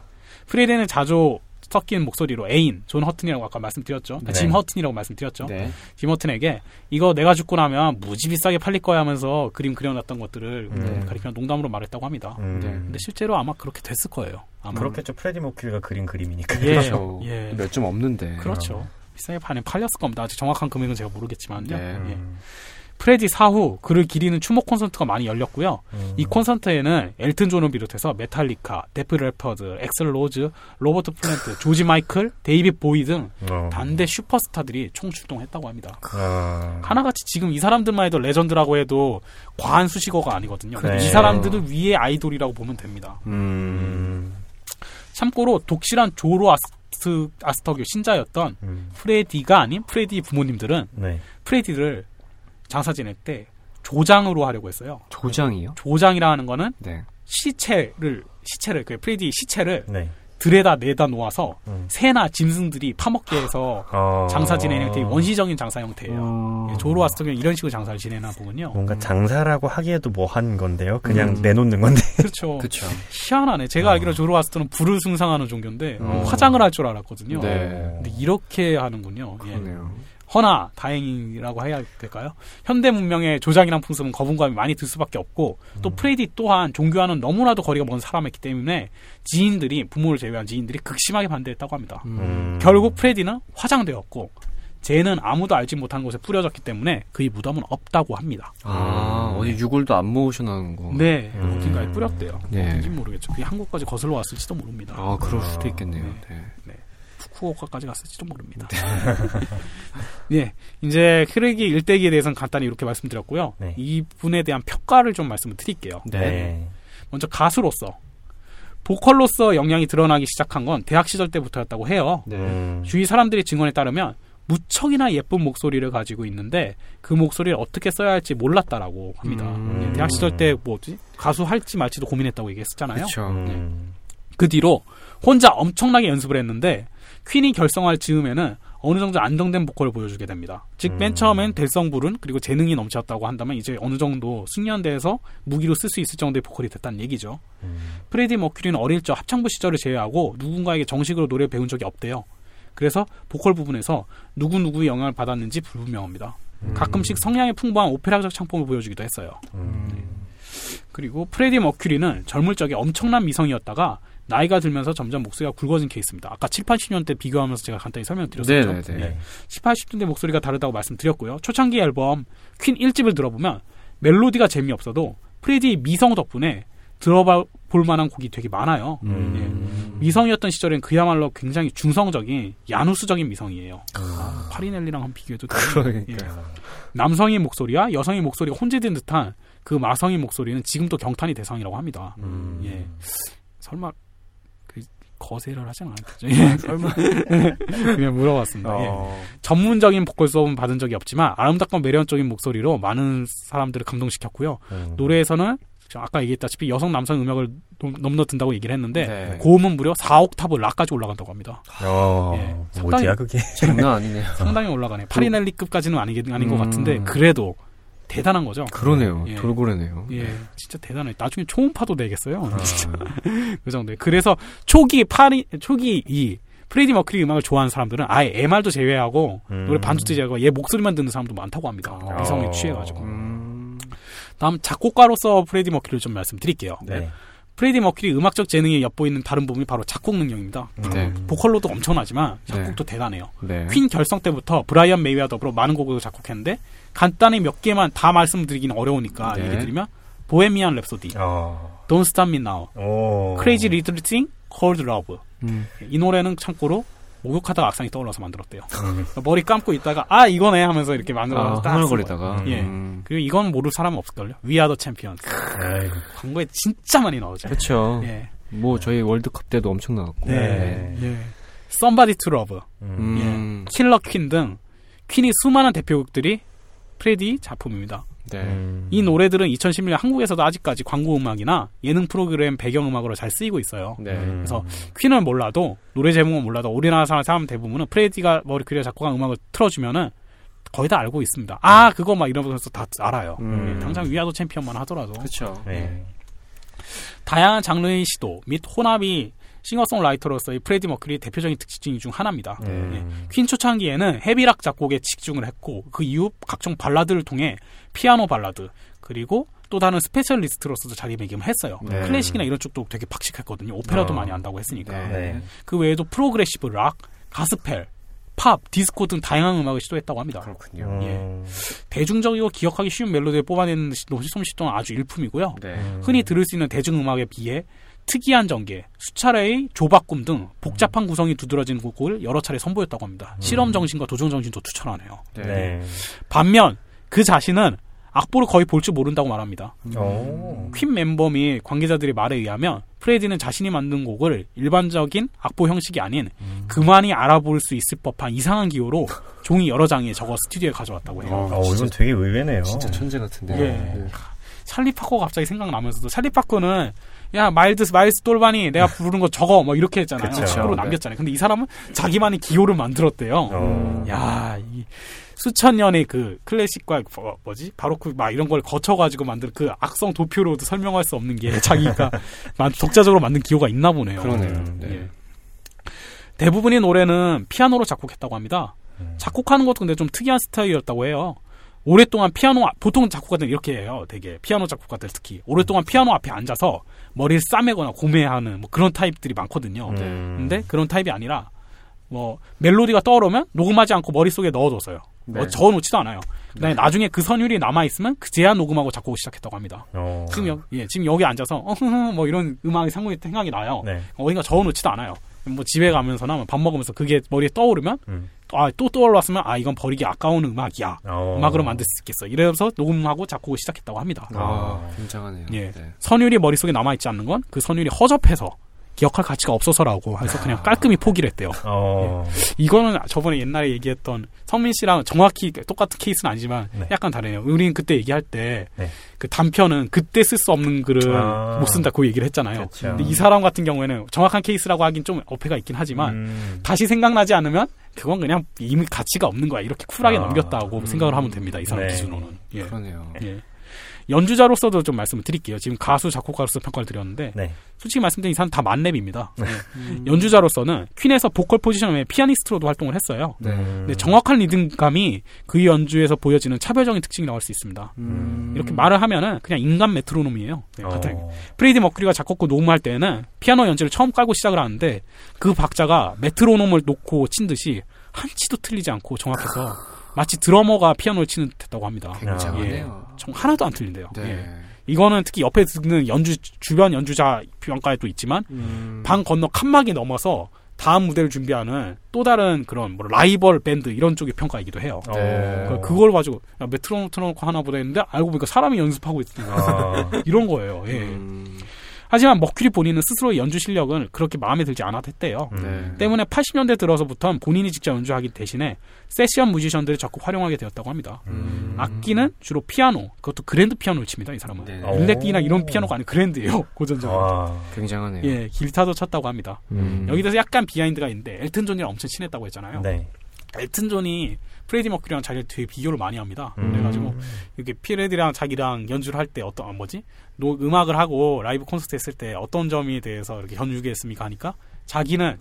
프레디는 자조 섞인 목소리로 애인 존 허튼이라고 아까 말씀드렸죠. 아, 네. 짐 허튼이라고 말씀드렸죠. 네. 짐 허튼에게 이거 내가 죽고 나면 무지 비싸게 팔릴 거야 하면서 그림 그려놨던 것들을 음. 가리키며 농담으로 말했다고 합니다. 음. 네. 근데 실제로 아마 그렇게 됐을 거예요. 아마. 그렇겠죠. 프레디 머큐리가 그린 그림이니까. 예. 그렇죠. 예. 몇 점 없는데. 그렇죠. 비싸게 파는 팔렸을 겁니다. 아직 정확한 금액은 제가 모르겠지만요. 네. 예. 음. 프레디 사후 그를 기리는 추모 콘서트가 많이 열렸고요. 음. 이 콘서트에는 엘튼 존을 비롯해서 메탈리카, 데프 래퍼드, 엑셀 로즈, 로버트 플랜트, 조지 마이클, 데이빗 보이 등 어. 당대 슈퍼스타들이 총출동했다고 합니다. 아. 하나같이 지금 이 사람들만 해도 레전드라고 해도 과한 수식어가 아니거든요. 이 그렇죠. 사람들을 위의 아이돌이라고 보면 됩니다. 음. 음. 참고로 독실한 조로 아스, 아스터교 신자였던 음. 프레디가 아닌 프레디 부모님들은 네. 프레디를 장사 지낼 때 조장으로 하려고 했어요. 조장이요? 조장이라는 거는 네. 시체를 시체를 그 프레디 시체를 네. 들에다 내다 놓아서 음. 새나 짐승들이 파먹게 해서 어. 장사 지내는 되게 원시적인 장사 형태예요. 어. 예, 조로아스터교는 이런 식으로 장사를 지내나 보군요. 뭔가 장사라고 하기에도 뭐 한 건데요. 그냥 음. 내놓는 건데. 그렇죠. 그쵸. 희한하네. 제가 어. 알기로 조로아스터는 불을 숭상하는 종교인데 어. 화장을 할 줄 알았거든요. 네. 근데 이렇게 하는군요. 예. 그러네요. 허나 다행이라고 해야 될까요? 현대 문명의 조장이란 풍습은 거부감이 많이 들 수밖에 없고 또 음. 프레디 또한 종교와는 너무나도 거리가 먼 사람이기 때문에 지인들이 부모를 제외한 지인들이 극심하게 반대했다고 합니다. 음. 결국 프레디는 화장되었고 쟤는 아무도 알지 못한 곳에 뿌려졌기 때문에 그의 무덤은 없다고 합니다. 아, 어디 유골도 안 모으셔나는 거. 네, 음. 어딘가에 뿌렸대요. 네. 어딘지 모르겠죠. 그게 한국까지 거슬러 왔을지도 모릅니다. 아, 그럴 수도 아, 있겠네요. 네. 네. 후쿠오카까지 갔을지도 모릅니다. 예, 이제 크레기 일대기에 대해서는 간단히 이렇게 말씀드렸고요. 네. 이분에 대한 평가를 좀 말씀을 드릴게요. 네. 먼저 가수로서 보컬로서 역량이 드러나기 시작한 건 대학 시절 때부터였다고 해요. 네. 음. 주위 사람들의 증언에 따르면 무척이나 예쁜 목소리를 가지고 있는데 그 목소리를 어떻게 써야 할지 몰랐다라고 합니다. 음. 예, 대학 시절 때 뭐지 가수 할지 말지도 고민했다고 얘기했었잖아요. 그렇죠. 음. 그 뒤로 혼자 엄청나게 연습을 했는데 퀸이 결성할 즈음에는 어느 정도 안정된 보컬을 보여주게 됩니다. 즉맨 음. 처음엔 될성부른 그리고 재능이 넘쳤다고 한다면 이제 어느 정도 숙련대에서 무기로 쓸 수 있을 정도의 보컬이 됐다는 얘기죠. 음. 프레디 머큐리는 어릴 적 합창부 시절을 제외하고 누군가에게 정식으로 노래 배운 적이 없대요. 그래서 보컬 부분에서 누구 누구의 영향을 받았는지 불분명합니다. 가끔씩 성량이 풍부한 오페라적 창법을 보여주기도 했어요. 음. 그리고 프레디 머큐리는 젊을 적에 엄청난 미성이었다가 나이가 들면서 점점 목소리가 굵어진 케이스입니다. 아까 7, 80년대 비교하면서 제가 간단히 설명드렸었죠. 네네네. 네. 7, 80년대 목소리가 다르다고 말씀드렸고요. 초창기 앨범 퀸 1집을 들어보면 멜로디가 재미없어도 프레디의 미성 덕분에 들어볼 만한 곡이 되게 많아요. 음. 미성이었던 시절엔 그야말로 굉장히 중성적인 야누스적인 미성이에요. 아. 파리넬리랑 한 비교해도 돼요. 그러니까요. 예. 남성의 목소리와 여성의 목소리가 혼재된 듯한 그 마성의 목소리는 지금도 경탄이 대상이라고 합니다. 음. 예. 설마 그 거세를 하진 않았겠죠? 예. 설마 그냥 물어봤습니다. 예. 어. 전문적인 보컬 수업은 받은 적이 없지만 아름답고 매력적인 목소리로 많은 사람들을 감동시켰고요. 음. 노래에서는 저 아까 얘기했다시피 여성 남성 음악을 넘- 넘나든다고 얘기를 했는데 네. 고음은 무려 4옥타브 락까지 올라간다고 합니다. 어. 예. 뭐지야 그게? 장난 아니네요. 상당히 올라가네. 파리넬리급까지는 아니, 아닌 것 음. 같은데 그래도 대단한 거죠. 그러네요. 예. 돌고래네요. 예, 진짜 대단해. 나중에 초음파도 내겠어요. 진짜 그 정도에. 그래서 초기 파리 초기 이 프레디 머큐리 음악을 좋아하는 사람들은 아예 MR도 제외하고 음. 노래 반주도 제외하고 얘 목소리만 듣는 사람도 많다고 합니다. 아. 미성에 어. 취해가지고. 음. 다음 작곡가로서 프레디 머큐리를 좀 말씀드릴게요. 네. 프레디 머큐리 음악적 재능이 엿보이는 다른 부분이 바로 작곡 능력입니다. 네. 보컬로도 엄청나지만 작곡도 대단해요. 네. 퀸 결성 때부터 브라이언 메이와 더불어 많은 곡을 작곡했는데 간단히 몇 개만 다 말씀드리기는 어려우니까 네. 얘기 드리면 보헤미안 랩소디, 어. Don't Stop Me Now, 오. Crazy Little Thing, Cold Love. 음. 이 노래는 참고로 목욕하다가 악상이 떠올라서 만들었대요. 음. 머리 감고 있다가 아 이거네 하면서 이렇게 만들어서 아, 흥얼거리다가. 예. 음. 그리고 이건 모를 사람은 없을걸요. Champion. 아이고. 광고에 진짜 많이 나오죠. 그렇죠. 예. 뭐 저희 월드컵 때도 엄청 나왔고. 네. 예. Somebody to Love, 음. 음. 킬러 퀸 등 퀸의 수많은 대표곡들이 프레디 작품입니다. 네. 음. 이 노래들은 2011년 한국에서도 아직까지 광고 음악이나 예능 프로그램 배경 음악으로 잘 쓰이고 있어요. 네. 음. 그래서 퀸을 몰라도 노래 제목은 몰라도 우리나라 사람 대부분은 프레디가 머큐리가 작곡한 음악을 틀어주면은 거의 다 알고 있습니다. 아 그거 막 이러면서 다 알아요. 음. 예, 당장 We Are the Champion만 하더라도 그렇죠. 네. 다양한 장르의 시도 및 혼합이 싱어송라이터로서의 프레디 머큐리의 대표적인 특징 중 하나입니다. 음. 퀸 초창기에는 heavy rock 작곡에 집중을 했고 그 이후 각종 발라드를 통해 피아노 발라드 그리고 또 다른 specialist로서도 자리매김을 했어요. 네. 클래식이나 이런 쪽도 되게 박식했거든요. 오페라도 어. 많이 안다고 했으니까. 네. 네. 그 외에도 progressive rock, 가스펠, 팝, 디스코 등 다양한 음악을 시도했다고 합니다. 그렇군요. 음. 대중적이고 기억하기 쉬운 멜로디를 뽑아내는 솜씨 또한 아주 일품이고요. 네. 흔히 들을 수 있는 대중음악에 비해 특이한 전개, 수차례의 조바꿈 등 복잡한 구성이 두드러진 곡을 여러 차례 선보였다고 합니다. 실험 정신과 도전 정신도 출중하네요. 네. 네. 반면 그 자신은 악보를 거의 볼 줄 모른다고 말합니다. 오. 퀸 멤버 및 관계자들의 말에 의하면 프레디는 자신이 만든 곡을 일반적인 악보 형식이 아닌 그만이 알아볼 수 있을 법한 이상한 기호로 종이 여러 장에 적어 스튜디오에 가져왔다고 해요. 어, 이건 되게 의외네요. 진짜 천재 같은데. 예. 네. 찰리 파커 갑자기 생각나면서도 찰리 파커는 야 마일드 마일스 똘마니 내가 부르는 거 적어 뭐 이렇게 했잖아요. 책으로 네. 남겼잖아요. 근데 이 사람은 자기만의 기호를 만들었대요. 어. 야, 이 수천 년의 그 클래식과 뭐- 뭐지 바로크 막 이런 걸 거쳐가지고 만든 그 악성 도표로도 설명할 수 없는 게 자기가 만- 독자적으로 만든 기호가 있나 보네요. 그러네요. 음, 네. 예. 대부분의 노래는 피아노로 작곡했다고 합니다. 음. 작곡하는 것도 근데 좀 특이한 스타일이었다고 해요. 오랫동안 피아노 앞- 보통 작곡가들 이렇게 해요. 되게 피아노 작곡가들 특히 오랫동안 피아노 앞에 앉아서 머리를 싸매거나 고매하는 뭐 그런 타입들이 많거든요. 음. 근데 그런 타입이 아니라 뭐 멜로디가 떠오르면 녹음하지 않고 머릿속에 넣어뒀어요. 네. 어, 적어놓지도 않아요. 그다음에 나중에 그 선율이 남아 있으면 그제야 녹음하고 작곡을 시작했다고 합니다. 어. 지금 여, 예, 지금 여기 앉아서 어흐흐 뭐 이런 음악이 상당히 생각이 나요. 네. 어딘가 적어놓지도 않아요. 뭐 집에 가면서나 뭐밥 먹으면서 그게 머리에 떠오르면 음. 아, 또 떠올랐으면 아 이건 버리기 아까운 음악이야. 어. 음악으로 만들 수 있겠어. 이래서 녹음하고 작곡을 시작했다고 합니다. 아, 굉장하네요. 예. 네. 선율이 머릿속에 남아 있지 않는 건 그 선율이 허접해서 기억할 가치가 없어서라고 해서 그냥 깔끔히 포기를 했대요. 어. 이거는 저번에 옛날에 얘기했던 성민 씨랑 정확히 똑같은 케이스는 아니지만 네. 약간 다르네요. 우리는 그때 얘기할 때그 네. 단편은 그때 쓸 수 없는 글은 아. 못 쓴다 그 얘기를 했잖아요. 그렇죠. 근데 이 사람 같은 경우에는 정확한 케이스라고 하긴 좀 어폐가 있긴 하지만 음. 다시 생각나지 않으면 그건 그냥 이미 가치가 없는 거야. 이렇게 쿨하게 아. 넘겼다고 음. 생각을 하면 됩니다. 이 사람 네. 기준으로는. 예. 그러네요. 예. 연주자로서도 좀 말씀을 드릴게요. 지금 가수, 작곡가로서 평가를 드렸는데 네. 솔직히 말씀드리면 이 사람 다 만렙입니다. 예. 연주자로서는 퀸에서 보컬 포지션에 피아니스트로도 활동을 했어요. 네. 음. 근데 정확한 리듬감이 그 연주에서 보여지는 차별적인 특징이 나올 수 있습니다. 음. 이렇게 말을 하면은 그냥 인간 메트로놈이에요. 네, 어. 프레이디 머큐리가 작곡고 녹음할 때는 피아노 연주를 처음 깔고 시작을 하는데 그 박자가 메트로놈을 놓고 친 듯이 한치도 틀리지 않고 정확해서 마치 드러머가 피아노를 치는 듯 했다고 합니다. 굉장하네요. 정 하나도 안 틀린대요. 네. 예. 이거는 특히 옆에 듣는 연주 주변 연주자 평가에도 있지만 음. 방 건너 칸막이 넘어서 다음 무대를 준비하는 또 다른 그런 뭐 라이벌 밴드 이런 쪽의 평가이기도 해요. 어. 네. 그- 그걸 가지고 야, 메트로놈 틀어놓고 하나 보다 했는데 알고 보니까 사람이 연습하고 거예요. 어. 이런 거예요. 예. 음. 하지만 머큐리 본인은 스스로의 연주 실력은 그렇게 마음에 들지 않았댔대요. 음. 때문에 80년대 들어서부터는 본인이 직접 연주하기 대신에 세션 뮤지션들을 적극 활용하게 되었다고 합니다. 음. 악기는 주로 피아노, 그것도 그랜드 피아노를 칩니다. 이 사람은 네. 어. 일렉기나 이런 피아노가 아니고 그랜드예요. 고전적으로. 와. 굉장하네요. 예, 기타도 쳤다고 합니다. 음. 여기 대해서 약간 behind가 있는데 엘튼 존이랑 엄청 친했다고 했잖아요. 네. 엘튼 존이 프레디 머큐리랑 자기를 되게 비교를 많이 합니다. 음. 그래가지고 이렇게 프레디랑 자기랑 연주를 할 때 어떤 아, 뭐지 노, 음악을 하고 라이브 콘서트 했을 때 어떤 점에 대해서 이렇게 연주했습니까 하니까 자기는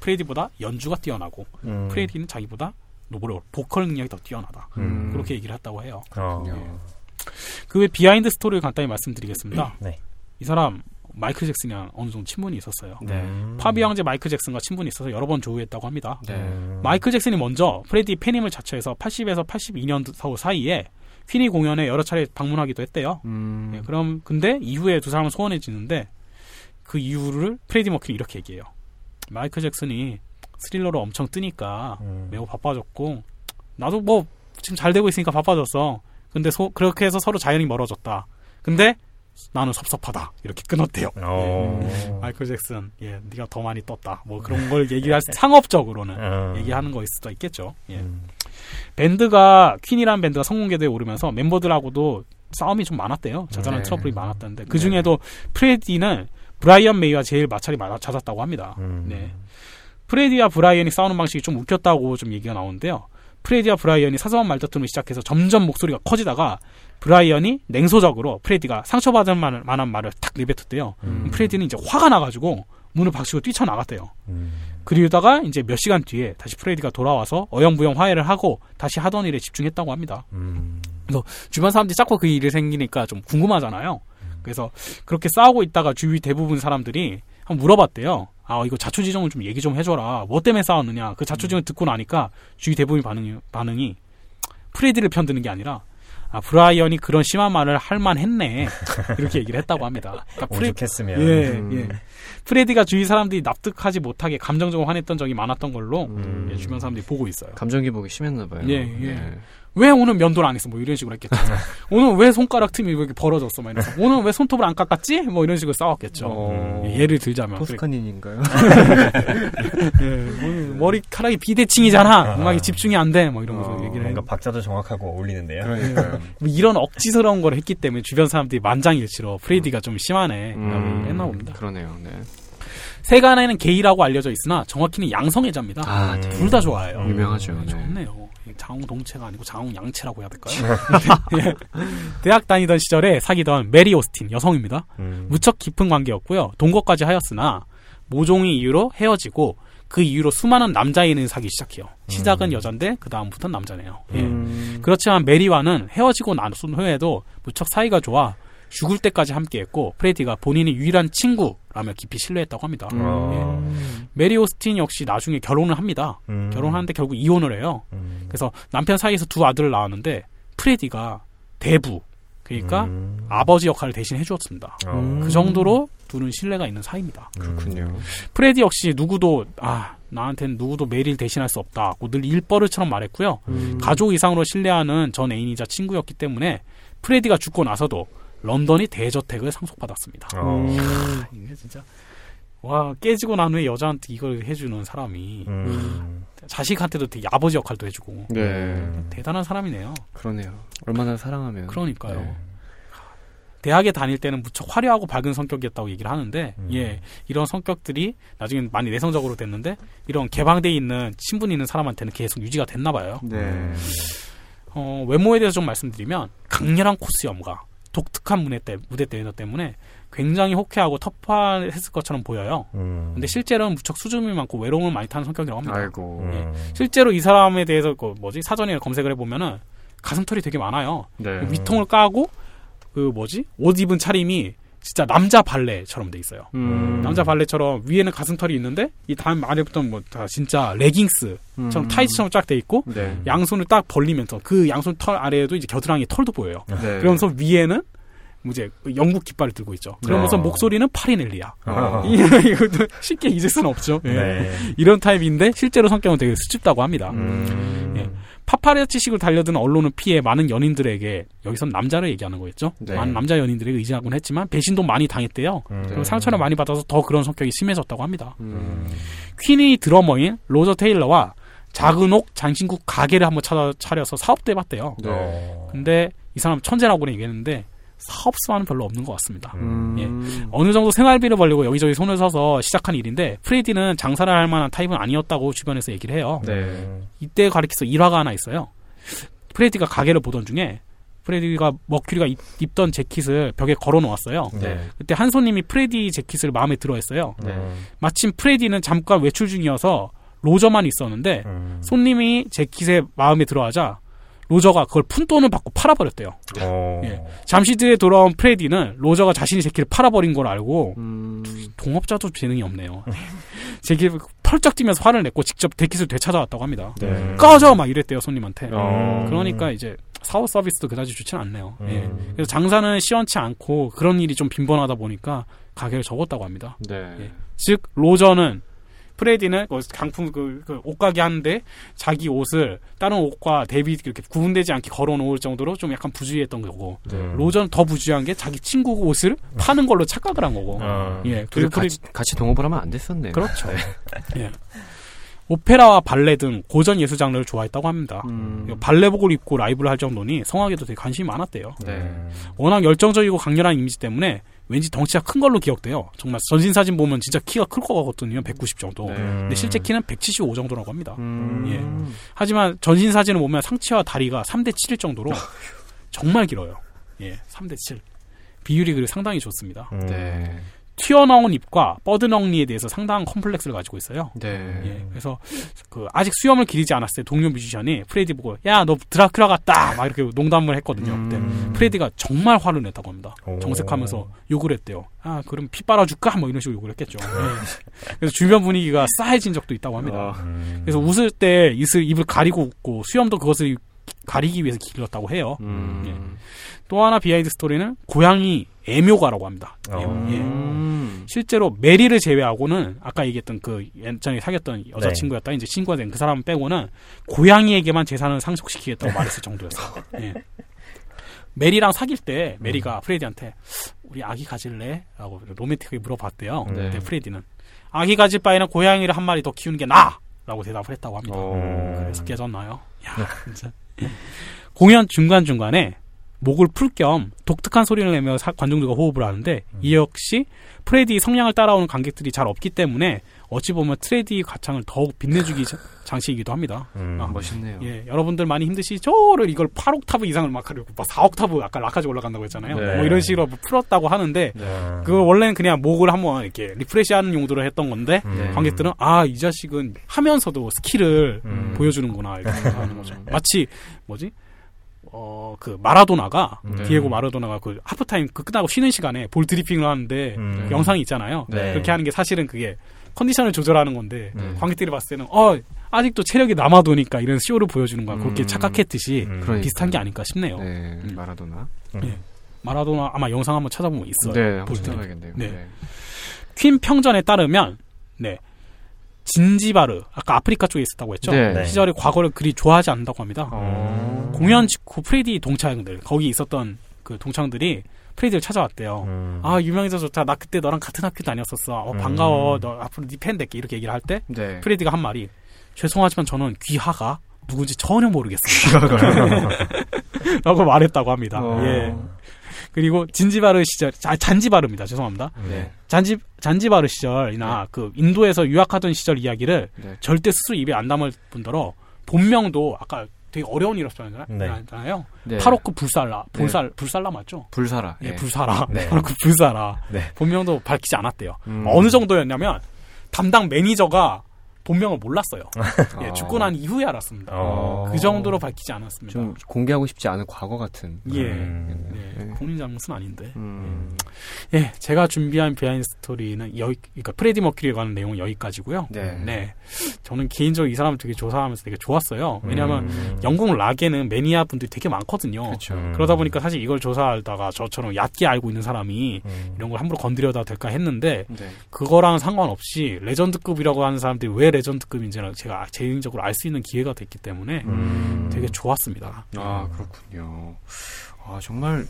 프레디보다 연주가 뛰어나고 음. 프레디는 자기보다 노보로 보컬 능력이 더 뛰어나다. 음. 그렇게 얘기를 했다고 해요. 어. 그외 behind story를 간단히 말씀드리겠습니다. 네. 이 사람 마이클 잭슨이랑 어느 정도 친분이 있었어요. 네. 음. 팝의 황제 마이클 잭슨과 친분이 있어서 여러 번 조우했다고 합니다. 네. 음. 마이클 잭슨이 먼저 프레디 팬임을 자처해서 80에서 82년 사이에 퀸의 공연에 여러 차례 방문하기도 했대요. 음. 예, 그럼 근데 이후에 두 사람은 소원해지는데 그 이유를 프레디 머큐리 이렇게 얘기해요. 마이클 잭슨이 스릴러로 엄청 뜨니까 음. 매우 바빠졌고 나도 뭐 지금 잘 되고 있으니까 바빠졌어. 근데 소- 그렇게 해서 서로 자연히 멀어졌다. 근데 나는 섭섭하다. 이렇게 끊었대요. 어. 마이클 잭슨, 예, 네가 더 많이 떴다. 뭐 그런 걸 얘기할 수- 상업적으로는 어. 얘기하는 거일 수도 있겠죠. 예. 음. 밴드가 퀸이라는 밴드가 성공 궤도에 오르면서 멤버들하고도 싸움이 좀 많았대요. 자잘한 네. 트러블이 많았다는데 그 중에도 프레디는 브라이언 메이와 제일 마찰이 많아 잦았다고 합니다. 음. 네. 프레디와 브라이언이 싸우는 방식이 좀 웃겼다고 좀 얘기가 나오는데요. 프레디와 브라이언이 사소한 말다툼을 시작해서 점점 목소리가 커지다가 브라이언이 냉소적으로 프레디가 상처받을 만- 만한 말을 탁 내뱉었대요. 음. 프레디는 이제 화가 나가지고 문을 박차고 뛰쳐나갔대요. 음. 그러다가 이제 몇 시간 뒤에 다시 프레디가 돌아와서 어영부영 화해를 하고 다시 하던 일에 집중했다고 합니다. 음. 주변 사람들이 자꾸 그 일이 생기니까 좀 궁금하잖아요. 그래서 그렇게 싸우고 있다가 주위 대부분 사람들이 한번 물어봤대요. 아 이거 자초지종을 좀 얘기 좀 해줘라. 뭐 때문에 싸웠느냐. 그 자초지종을 듣고 나니까 주위 대부분 반응이 반응이 프레디를 편드는 게 아니라 아 브라이언이 그런 심한 말을 할 만했네 이렇게 얘기를 했다고 합니다. 그러니까 프레, 오죽했으면. 예, 음. 예. 프레디가 주위 사람들이 납득하지 못하게 감정적으로 화냈던 적이 많았던 걸로 음. 예, 주변 사람들이 보고 있어요. 감정 기복이 심했나 봐요. 예, 예. 네. 왜 오늘 면도를 안 했어? 뭐 이런 식으로 했겠죠. 오늘 왜 손가락 틈이 왜 이렇게 벌어졌어? 막 이러면서 오늘 왜 손톱을 안 깎았지? 뭐 이런 식으로 싸웠겠죠. 어. 예, 예를 들자면 포스카닌인가요? 예, 머리카락이 비대칭이잖아. 음악에 집중이 안 돼. 뭐 이러면서 어, 얘기를 뭔가 했 박자도 정확하고 어울리는데요. 그러니까요. 뭐 이런 억지스러운 걸 했기 때문에 주변 사람들이 만장일치로 프레디가 좀 심하네. 라고 음, 했나 봅니다. 그러네요. 네. 세간에는 게이라고 알려져 있으나 정확히는 양성애자입니다. 아, 음. 네. 둘다 좋아해요. 유명하죠. 네, 네. 좋네요. 자웅동체가 아니고 자웅양체라고 해야 될까요? 예. 대학 다니던 시절에 사귀던 메리 오스틴 여성입니다. 음. 무척 깊은 관계였고요. 동거까지 하였으나 모종의 이유로 헤어지고 그 이후로 수많은 남자애인을 사귀기 시작해요. 시작은 음. 여잔데 그 다음부터는 남자네요. 예. 음. 그렇지만 메리와는 헤어지고 나선 후에도 무척 사이가 좋아 죽을 때까지 함께했고 프레디가 본인이 유일한 친구라며 깊이 신뢰했다고 합니다. 어. 메리 오스틴 역시 나중에 결혼을 합니다. 음. 결혼하는데 결국 이혼을 해요. 음. 그래서 남편 사이에서 두 아들을 낳았는데 프레디가 대부 그러니까 음. 아버지 역할을 대신 해주었습니다. 어. 음. 그 정도로 둘은 신뢰가 있는 사이입니다. 그렇군요. 프레디 역시 누구도 아 나한테는 누구도 메리를 대신할 수 없다고 늘 일버릇처럼 말했고요. 음. 가족 이상으로 신뢰하는 전 애인이자 친구였기 때문에 프레디가 죽고 나서도 런던의 대저택을 상속받았습니다. 어. 아, 이게 진짜 와 깨지고 난 후에 여자한테 이걸 해주는 사람이 음. 자식한테도 되게 아버지 역할도 해주고 네. 음. 대단한 사람이네요. 그러네요. 얼마나 사랑하면. 그러니까요. 네. 대학에 다닐 때는 무척 화려하고 밝은 성격이었다고 얘기를 하는데 음. 예 이런 성격들이 나중에 많이 내성적으로 됐는데 이런 개방돼 있는 신분 있는 사람한테는 계속 유지가 됐나 봐요. 네. 어, 외모에 대해서 좀 말씀드리면 강렬한 코스 염과 독특한 무대, 때, 무대 때문에 때문에 굉장히 호쾌하고 터프했을 것처럼 보여요. 음. 근데 실제로는 무척 수줍음이 많고 외로움을 많이 타는 성격이라고 합니다. 아이고. 음. 실제로 이 사람에 대해서 그 뭐지 사전에 검색을 해보면은 가슴털이 되게 많아요. 네. 위통을 까고 그 뭐지 옷 입은 차림이 진짜 남자 발레처럼 돼 있어요. 음. 남자 발레처럼 위에는 가슴털이 있는데 이 다음 아래부터 뭐다 진짜 레깅스처럼 음. 타이츠처럼 쫙 돼 있고 네. 양손을 딱 벌리면서 그 양손 털 아래에도 이제 겨드랑이 털도 보여요. 네. 그러면서 위에는 뭐 이제 영국 깃발을 들고 있죠. 그러면서 어. 목소리는 파리넬리야. 어. 이- 이것도 쉽게 잊을 수는 없죠. 예. 네. 이런 타입인데 실제로 성격은 되게 수줍다고 합니다. 음. 예. 파파라치식을 달려드는 언론을 피해 많은 연인들에게 여기선 남자를 얘기하는 거겠죠. 네. 많은 남자 연인들에게 의지하곤 했지만 배신도 많이 당했대요. 음. 그리고 상처를 많이 받아서 더 그런 성격이 심해졌다고 합니다. 음. 퀸이 드러머인 로저 테일러와 작은 옥 장신구 가게를 한번 찾아 차려서 사업도 해봤대요. 네. 어. 근데 이 사람 천재라고는 얘기했는데 사업 수완은 별로 없는 것 같습니다. 음. 음. 어느 정도 생활비를 벌려고 여기저기 손을 써서 시작한 일인데 프레디는 장사를 할 만한 타입은 아니었다고 주변에서 얘기를 해요. 네. 이때 관련해서 일화가 하나 있어요. 프레디가 가게를 보던 중에 프레디가 머큐리가 입, 입던 재킷을 벽에 걸어 놓았어요. 네. 그때 한 손님이 프레디 재킷을 마음에 들어 했어요. 네. 마침 프레디는 잠깐 외출 중이어서 로저만 있었는데 음. 손님이 재킷이 마음에 들어 하자 로저가 그걸 푼 돈을 받고 팔아버렸대요. 어. 예. 잠시 뒤에 돌아온 프레디는 로저가 자신이 재킷을 팔아버린 걸 알고 음. 동업자도 재능이 없네요. 재킷을 펄쩍 뛰면서 화를 냈고 직접 재킷을 되찾아왔다고 합니다. 네. 꺼져 막 이랬대요 손님한테. 어. 그러니까 이제 사업 서비스도 그다지 좋지는 않네요. 음. 예. 그래서 장사는 시원치 않고 그런 일이 좀 빈번하다 보니까 가게를 접었다고 합니다. 네. 예. 즉 로저는 프레디는 그 강품 그, 그 옷가게 하는데 자기 옷을 다른 옷과 대비 이렇게 구분되지 않게 걸어놓을 정도로 좀 약간 부주의했던 거고 네. 로저는 더 부주의한 게 자기 친구 옷을 파는 걸로 착각을 한 거고 어. 예 그리고 프레 같이, 같이 동업을 하면 안 됐었네요. 그렇죠 예 오페라와 발레 등 고전 예술 장르를 좋아했다고 합니다. 음. 발레복을 입고 라이브를 할 정도니 성악에도 되게 관심이 많았대요. 네. 워낙 열정적이고 강렬한 이미지 때문에 왠지 덩치가 큰 걸로 기억돼요. 정말 전신 사진 보면 진짜 키가 클 것 같거든요. 190 정도. 네. 근데 실제 키는 175 정도라고 합니다. 음. 예. 하지만 전신 사진을 보면 상체와 다리가 3대 7일 정도로 정말 길어요. 예, 3대 7. 비율이 그리고 상당히 좋습니다. 음. 네. 튀어나온 입과 뻗은 앞니에 대해서 상당한 컴플렉스를 가지고 있어요. 네. 예, 그래서 그 아직 수염을 기르지 않았을 때 동료 뮤지션이 프레디 보고 야 너 드라큘라 같다 막 이렇게 농담을 했거든요. 그때 음. 프레디가 정말 화를 냈다고 합니다. 오. 정색하면서 욕을 했대요. 아 그럼 피 빨아줄까? 뭐 이런 식으로 욕을 했겠죠. 예. 그래서 주변 분위기가 싸해진 적도 있다고 합니다. 아, 음. 그래서 웃을 때 입을, 입을 가리고 웃고 수염도 그것을 가리기 위해서 길렀다고 해요. 음. 또 하나 behind story는 고양이 애묘가라고 합니다. 어. 예. 음. 실제로 메리를 제외하고는 아까 얘기했던 그 예전에 사귀었던 네. 여자친구였다 이제 친구가 된 그 사람 빼고는 고양이에게만 재산을 상속시키겠다고 말했을 정도였어요. 예. 메리랑 사귈 때 메리가 프레디한테 우리 아기 가질래? 라고 로맨틱하게 물어봤대요. 네. 근데 프레디는 아기 가질 바에는 고양이를 한 마리 더 키우는 게 나아! 라고 대답을 했다고 합니다. 어. 그래서 깨졌나요? 야, 진짜. 공연 중간중간에 목을 풀 겸 독특한 소리를 내며 사- 관중들과 호흡을 하는데 이 역시 프레디 성량을 따라오는 관객들이 잘 없기 때문에 어찌 보면 프레디 가창을 더욱 빛내주기 자- 장치이기도 합니다. 음. 아, 멋있네요. 예, 여러분들 많이 힘드시죠를 이걸 8옥타브 이상을 막 하려고 막 4옥타브 아까 라까지 올라간다고 했잖아요. 네. 뭐 이런 식으로 풀었다고 하는데 네. 그 원래는 그냥 목을 한번 이렇게 refresh하는 용도로 했던 건데 음. 관객들은 아 이 자식은 하면서도 스킬을 음. 보여주는구나 이렇게 생각하는 거죠. 마치 뭐지? 어 그 마라도나가 네. 디에고 마라도나가 그 하프타임 그 끝나고 쉬는 시간에 볼 드리핑을 하는데 음. 그 영상이 있잖아요. 네. 그렇게 하는 게 사실은 그게 컨디션을 조절하는 건데 네. 관객들이 봤을 때는 어 아직도 체력이 남아도니까 이런 쇼를 보여주는 거야. 그렇게 음. 착각했듯이 음. 비슷한 게 아닐까 싶네요. 네. 음. 마라도나. 음. 예. 마라도나 아마 영상 한번 찾아보면 있어요. 네, 한번. 찾아봐야겠네요. 네. 퀸 평전에 따르면 네 진지바르 아까 아프리카 쪽에 있었다고 했죠. 네. 네. 시절에 과거를 그리 좋아하지 않는다고 합니다. 어. 공연 직후 프레디 동창들 거기 있었던 그 동창들이 프레디를 찾아왔대요. 음. 아 유명해서 좋다. 나 그때 너랑 같은 학교 다녔었어. 어, 음. 반가워. 너 앞으로 네 팬 될게 이렇게 얘기를 할때 네. 프레디가 한 말이 죄송하지만 저는 귀하가 누군지 전혀 모르겠습니다. 라고 말했다고 합니다. 어. 예. 그리고 진지바르 시절, 아, 잔지바르입니다. 죄송합니다. 네. 잔지, 잔지바르 시절이나 그 인도에서 유학하던 시절 이야기를 네. 절대 스스로 입에 안 담을 뿐더러 본명도 아까 되게 어려운 이름이잖아요. 네. 네. 파로크 불살라, 네. 불살, 불살라 맞죠? 불사라. 예, 예. 불사라. 네. 파로크 불사라. 네. 본명도 밝히지 않았대요. 음. 어느 정도였냐면 담당 매니저가 본명을 몰랐어요. 예, 아. 죽고 난 이후에 알았습니다. 어. 그 정도로 밝히지 않았습니다. 좀 공개하고 싶지 않은 과거 같은. 예. 음. 네, 네. 본인 잘못은 아닌데. 음. 예, 제가 준비한 behind story는 여기, 그러니까 프레디 머큐리에 관한 내용은 여기까지고요. 네. 저는 개인적으로 이 사람을 되게 조사하면서 되게 좋았어요. 왜냐하면 음. 영국 락에는 매니아 분들이 되게 많거든요. 그렇죠. 음. 그러다 보니까 사실 이걸 조사하다가 저처럼 얕게 알고 있는 사람이 음. 이런 걸 함부로 건드려도 될까 했는데 네. 그거랑 상관없이 레전드급이라고 하는 사람들이 왜 레전드급인지를 제가 개인적으로 알 수 있는 기회가 됐기 때문에 음. 되게 좋았습니다. 아 그렇군요. 아 정말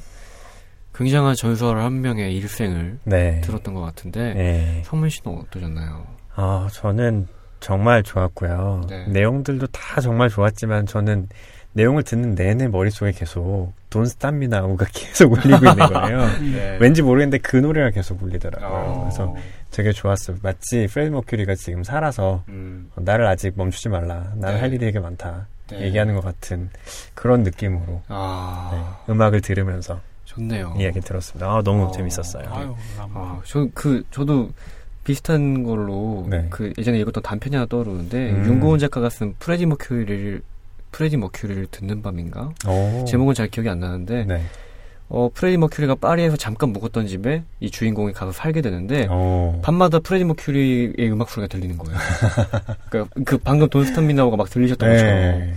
굉장한 전설 한 명의 일생을 네. 들었던 것 같은데 네. 성민 씨는 어떠셨나요? 아, 저는 정말 좋았고요. 네. 내용들도 다 정말 좋았지만 저는 내용을 듣는 내내 머릿속에 계속 돈 스탑미나우가 계속 울리고 있는 거예요. 네. 왠지 모르겠는데 그 노래가 계속 울리더라고요. 어. 그래서 되게 좋았어요. 마치 프레드 머큐리가 지금 살아서 음. 어, 나를 아직 멈추지 말라. 나는 네. 할 일이 되게 많다. 네. 얘기하는 것 같은 그런 느낌으로 아 네, 음악을 들으면서 좋네요. 이야기 들었습니다. 아, 너무 어. 재밌었어요. 아유, 감사합니다. 아, 저, 그, 저도 비슷한 걸로, 네. 그, 예전에 읽었던 단편이 하나 떠오르는데, 음. 윤고은 작가가 쓴 프레디 머큐리를, 프레디 머큐리를 듣는 밤인가? 오. 제목은 잘 기억이 안 나는데, 네. 어, 프레디 머큐리가 파리에서 잠깐 묵었던 집에 이 주인공이 가서 살게 되는데, 오. 밤마다 프레디 머큐리의 음악 소리가 들리는 거예요. 그러니까 그 방금 Don't Stop Me Now가 막 들리셨던 것처럼, 네.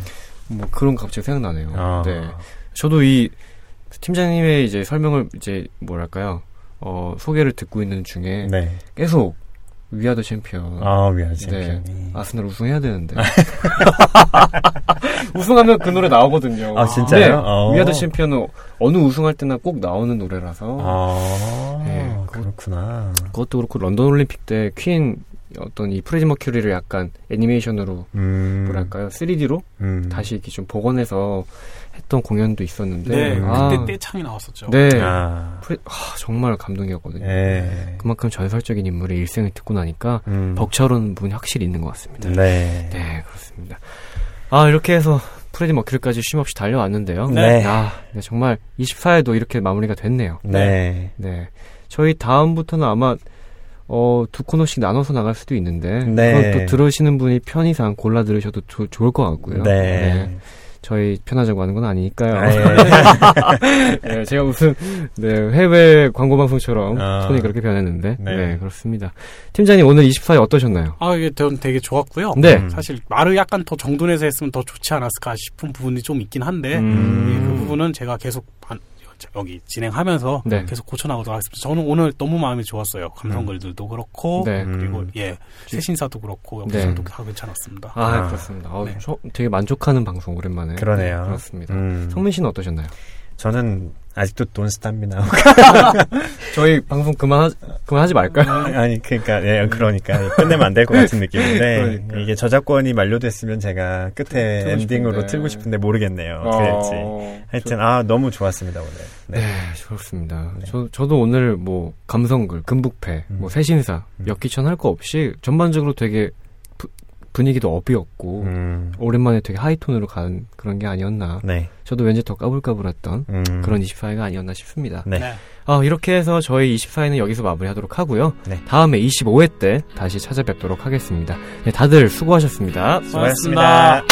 뭐 그런 거 갑자기 생각나네요. 아. 네. 저도 이 팀장님의 이제 설명을 이제 뭐랄까요, 어, 소개를 듣고 있는 중에 네. 계속 We Are the Champion. 아, We Are 네. Champion이. 아스널 우승해야 되는데. 우승하면 그 노래 나오거든요. 아, 진짜요? 네. 어. We Are the Champion은 어느 우승할 때나 꼭 나오는 노래라서. 아, 네, 그렇구나. 그것도 그렇고 런던 올림픽 때 퀸 어떤 이 프레디 머큐리를 약간 애니메이션으로 음. 뭐랄까요 3D로 음. 다시 이렇게 좀 복원해서 했던 공연도 있었는데 네, 아, 그때 떼창이 나왔었죠. 네 아. 프레, 아, 정말 감동이었거든요. 예. 그만큼 전설적인 인물의 일생을 듣고 나니까 음. 벅차오르는 부분이 확실히 있는 것 같습니다. 네. 네, 그렇습니다. 아, 이렇게 해서 프레디 머큐리까지 쉼없이 달려왔는데요. 네. 아, 네, 정말 24회도 이렇게 마무리가 됐네요. 네. 네. 저희 다음부터는 아마 어, 두 코너씩 나눠서 나갈 수도 있는데 네. 그것도 들으시는 분이 편의상 골라 들으셔도 조- 좋을 것 같고요. 네. 저희 편하자고 하는 건 아니니까요. 아, 예. 네, 제가 무슨 네, 해외 광고 방송처럼 아. 톤이 그렇게 변했는데 네. 네. 그렇습니다. 팀장님 오늘 24회 어떠셨나요? 아, 이게 되- 되게 좋았고요. 네. 음. 사실 말을 약간 더 정돈해서 했으면 더 좋지 않았을까 싶은 부분이 좀 있긴 한데 음. 예, 그 부분은 제가 계속 반- 여기 진행하면서 네. 계속 고쳐나가도록 하겠습니다. 저는 오늘 너무 마음이 좋았어요. 감성글들도 그렇고 네. 그리고 음. 예 새신사도 그렇고 네. 여기서도 다 괜찮았습니다. 아, 아. 그렇습니다. 어, 네. 저 되게 만족하는 방송 오랜만에. 그러네요. 네, 그렇습니다. 음. 성민 씨는 어떠셨나요? 저는 아직도 돈 스탑미나우. 저희 방송 그만 그만하지 말까요? 아니, 그러니까, 예, 그러니까. 끝내면 안 될 것 같은 느낌인데. 그러니까. 이게 저작권이 만료됐으면 제가 끝에 틀고 엔딩으로 싶은데. 틀고 싶은데 모르겠네요. 어떻게 될지. 하여튼, 아, 너무 좋았습니다, 오늘. 네, 그렇습니다. 저, 저도 오늘 뭐, 감성글, 금북패, 음. 뭐, 새신사, 음. 역기천 할 거 없이 전반적으로 되게 부- 분위기도 업이었고, 음. 오랜만에 되게 하이톤으로 간 그런 게 아니었나. 네. 저도 왠지 더 까불까불했던 음. 그런 24회가 아니었나 싶습니다. 네. 네. 아, 이렇게 해서 저희 24회는 여기서 마무리하도록 하고요. 네. 다음에 25회 때 다시 찾아뵙도록 하겠습니다. 네, 다들 수고하셨습니다. 수고하셨습니다.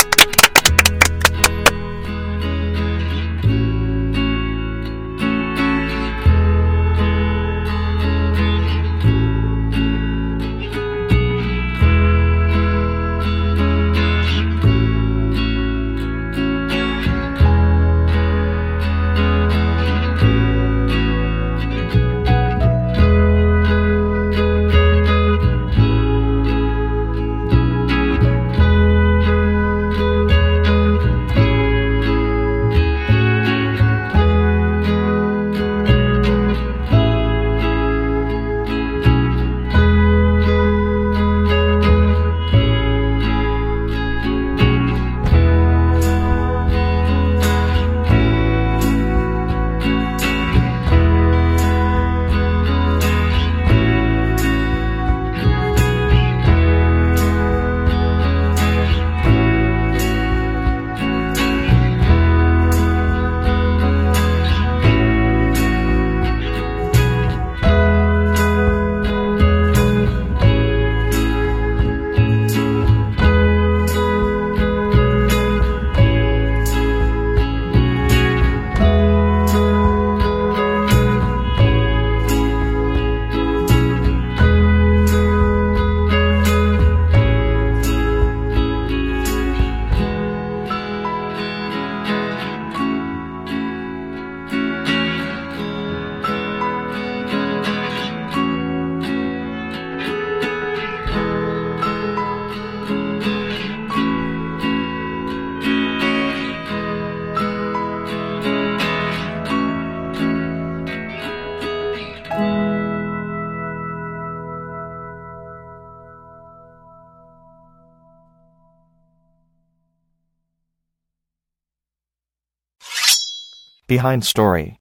Behind story.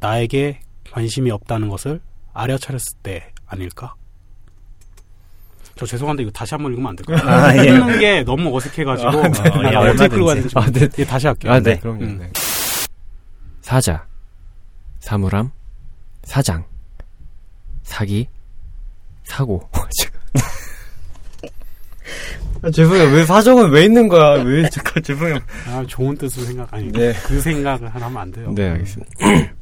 나에게 관심이 없다는 것을 알아차렸을 때 아닐까? 저 죄송한데 이거 다시 한번 읽으면 안 될까요? 아, 예. 읽는 게 너무 어색해가지고 아, 네. 아, 예, 야, 어떻게 끌고. 가야 되는지 아, 네. 예, 다시 할게요. 아, 네, 네. 그럼요. 음. 네. 사자, 사물함, 사장, 사기, 사고. 아, 죄송해요. 왜 사정은 왜 있는 거야? 왜 잠깐 죄송해요. 아, 좋은 뜻으로 생각 아니 네. 그 생각을 하면 안 돼요. 네, 알겠습니다.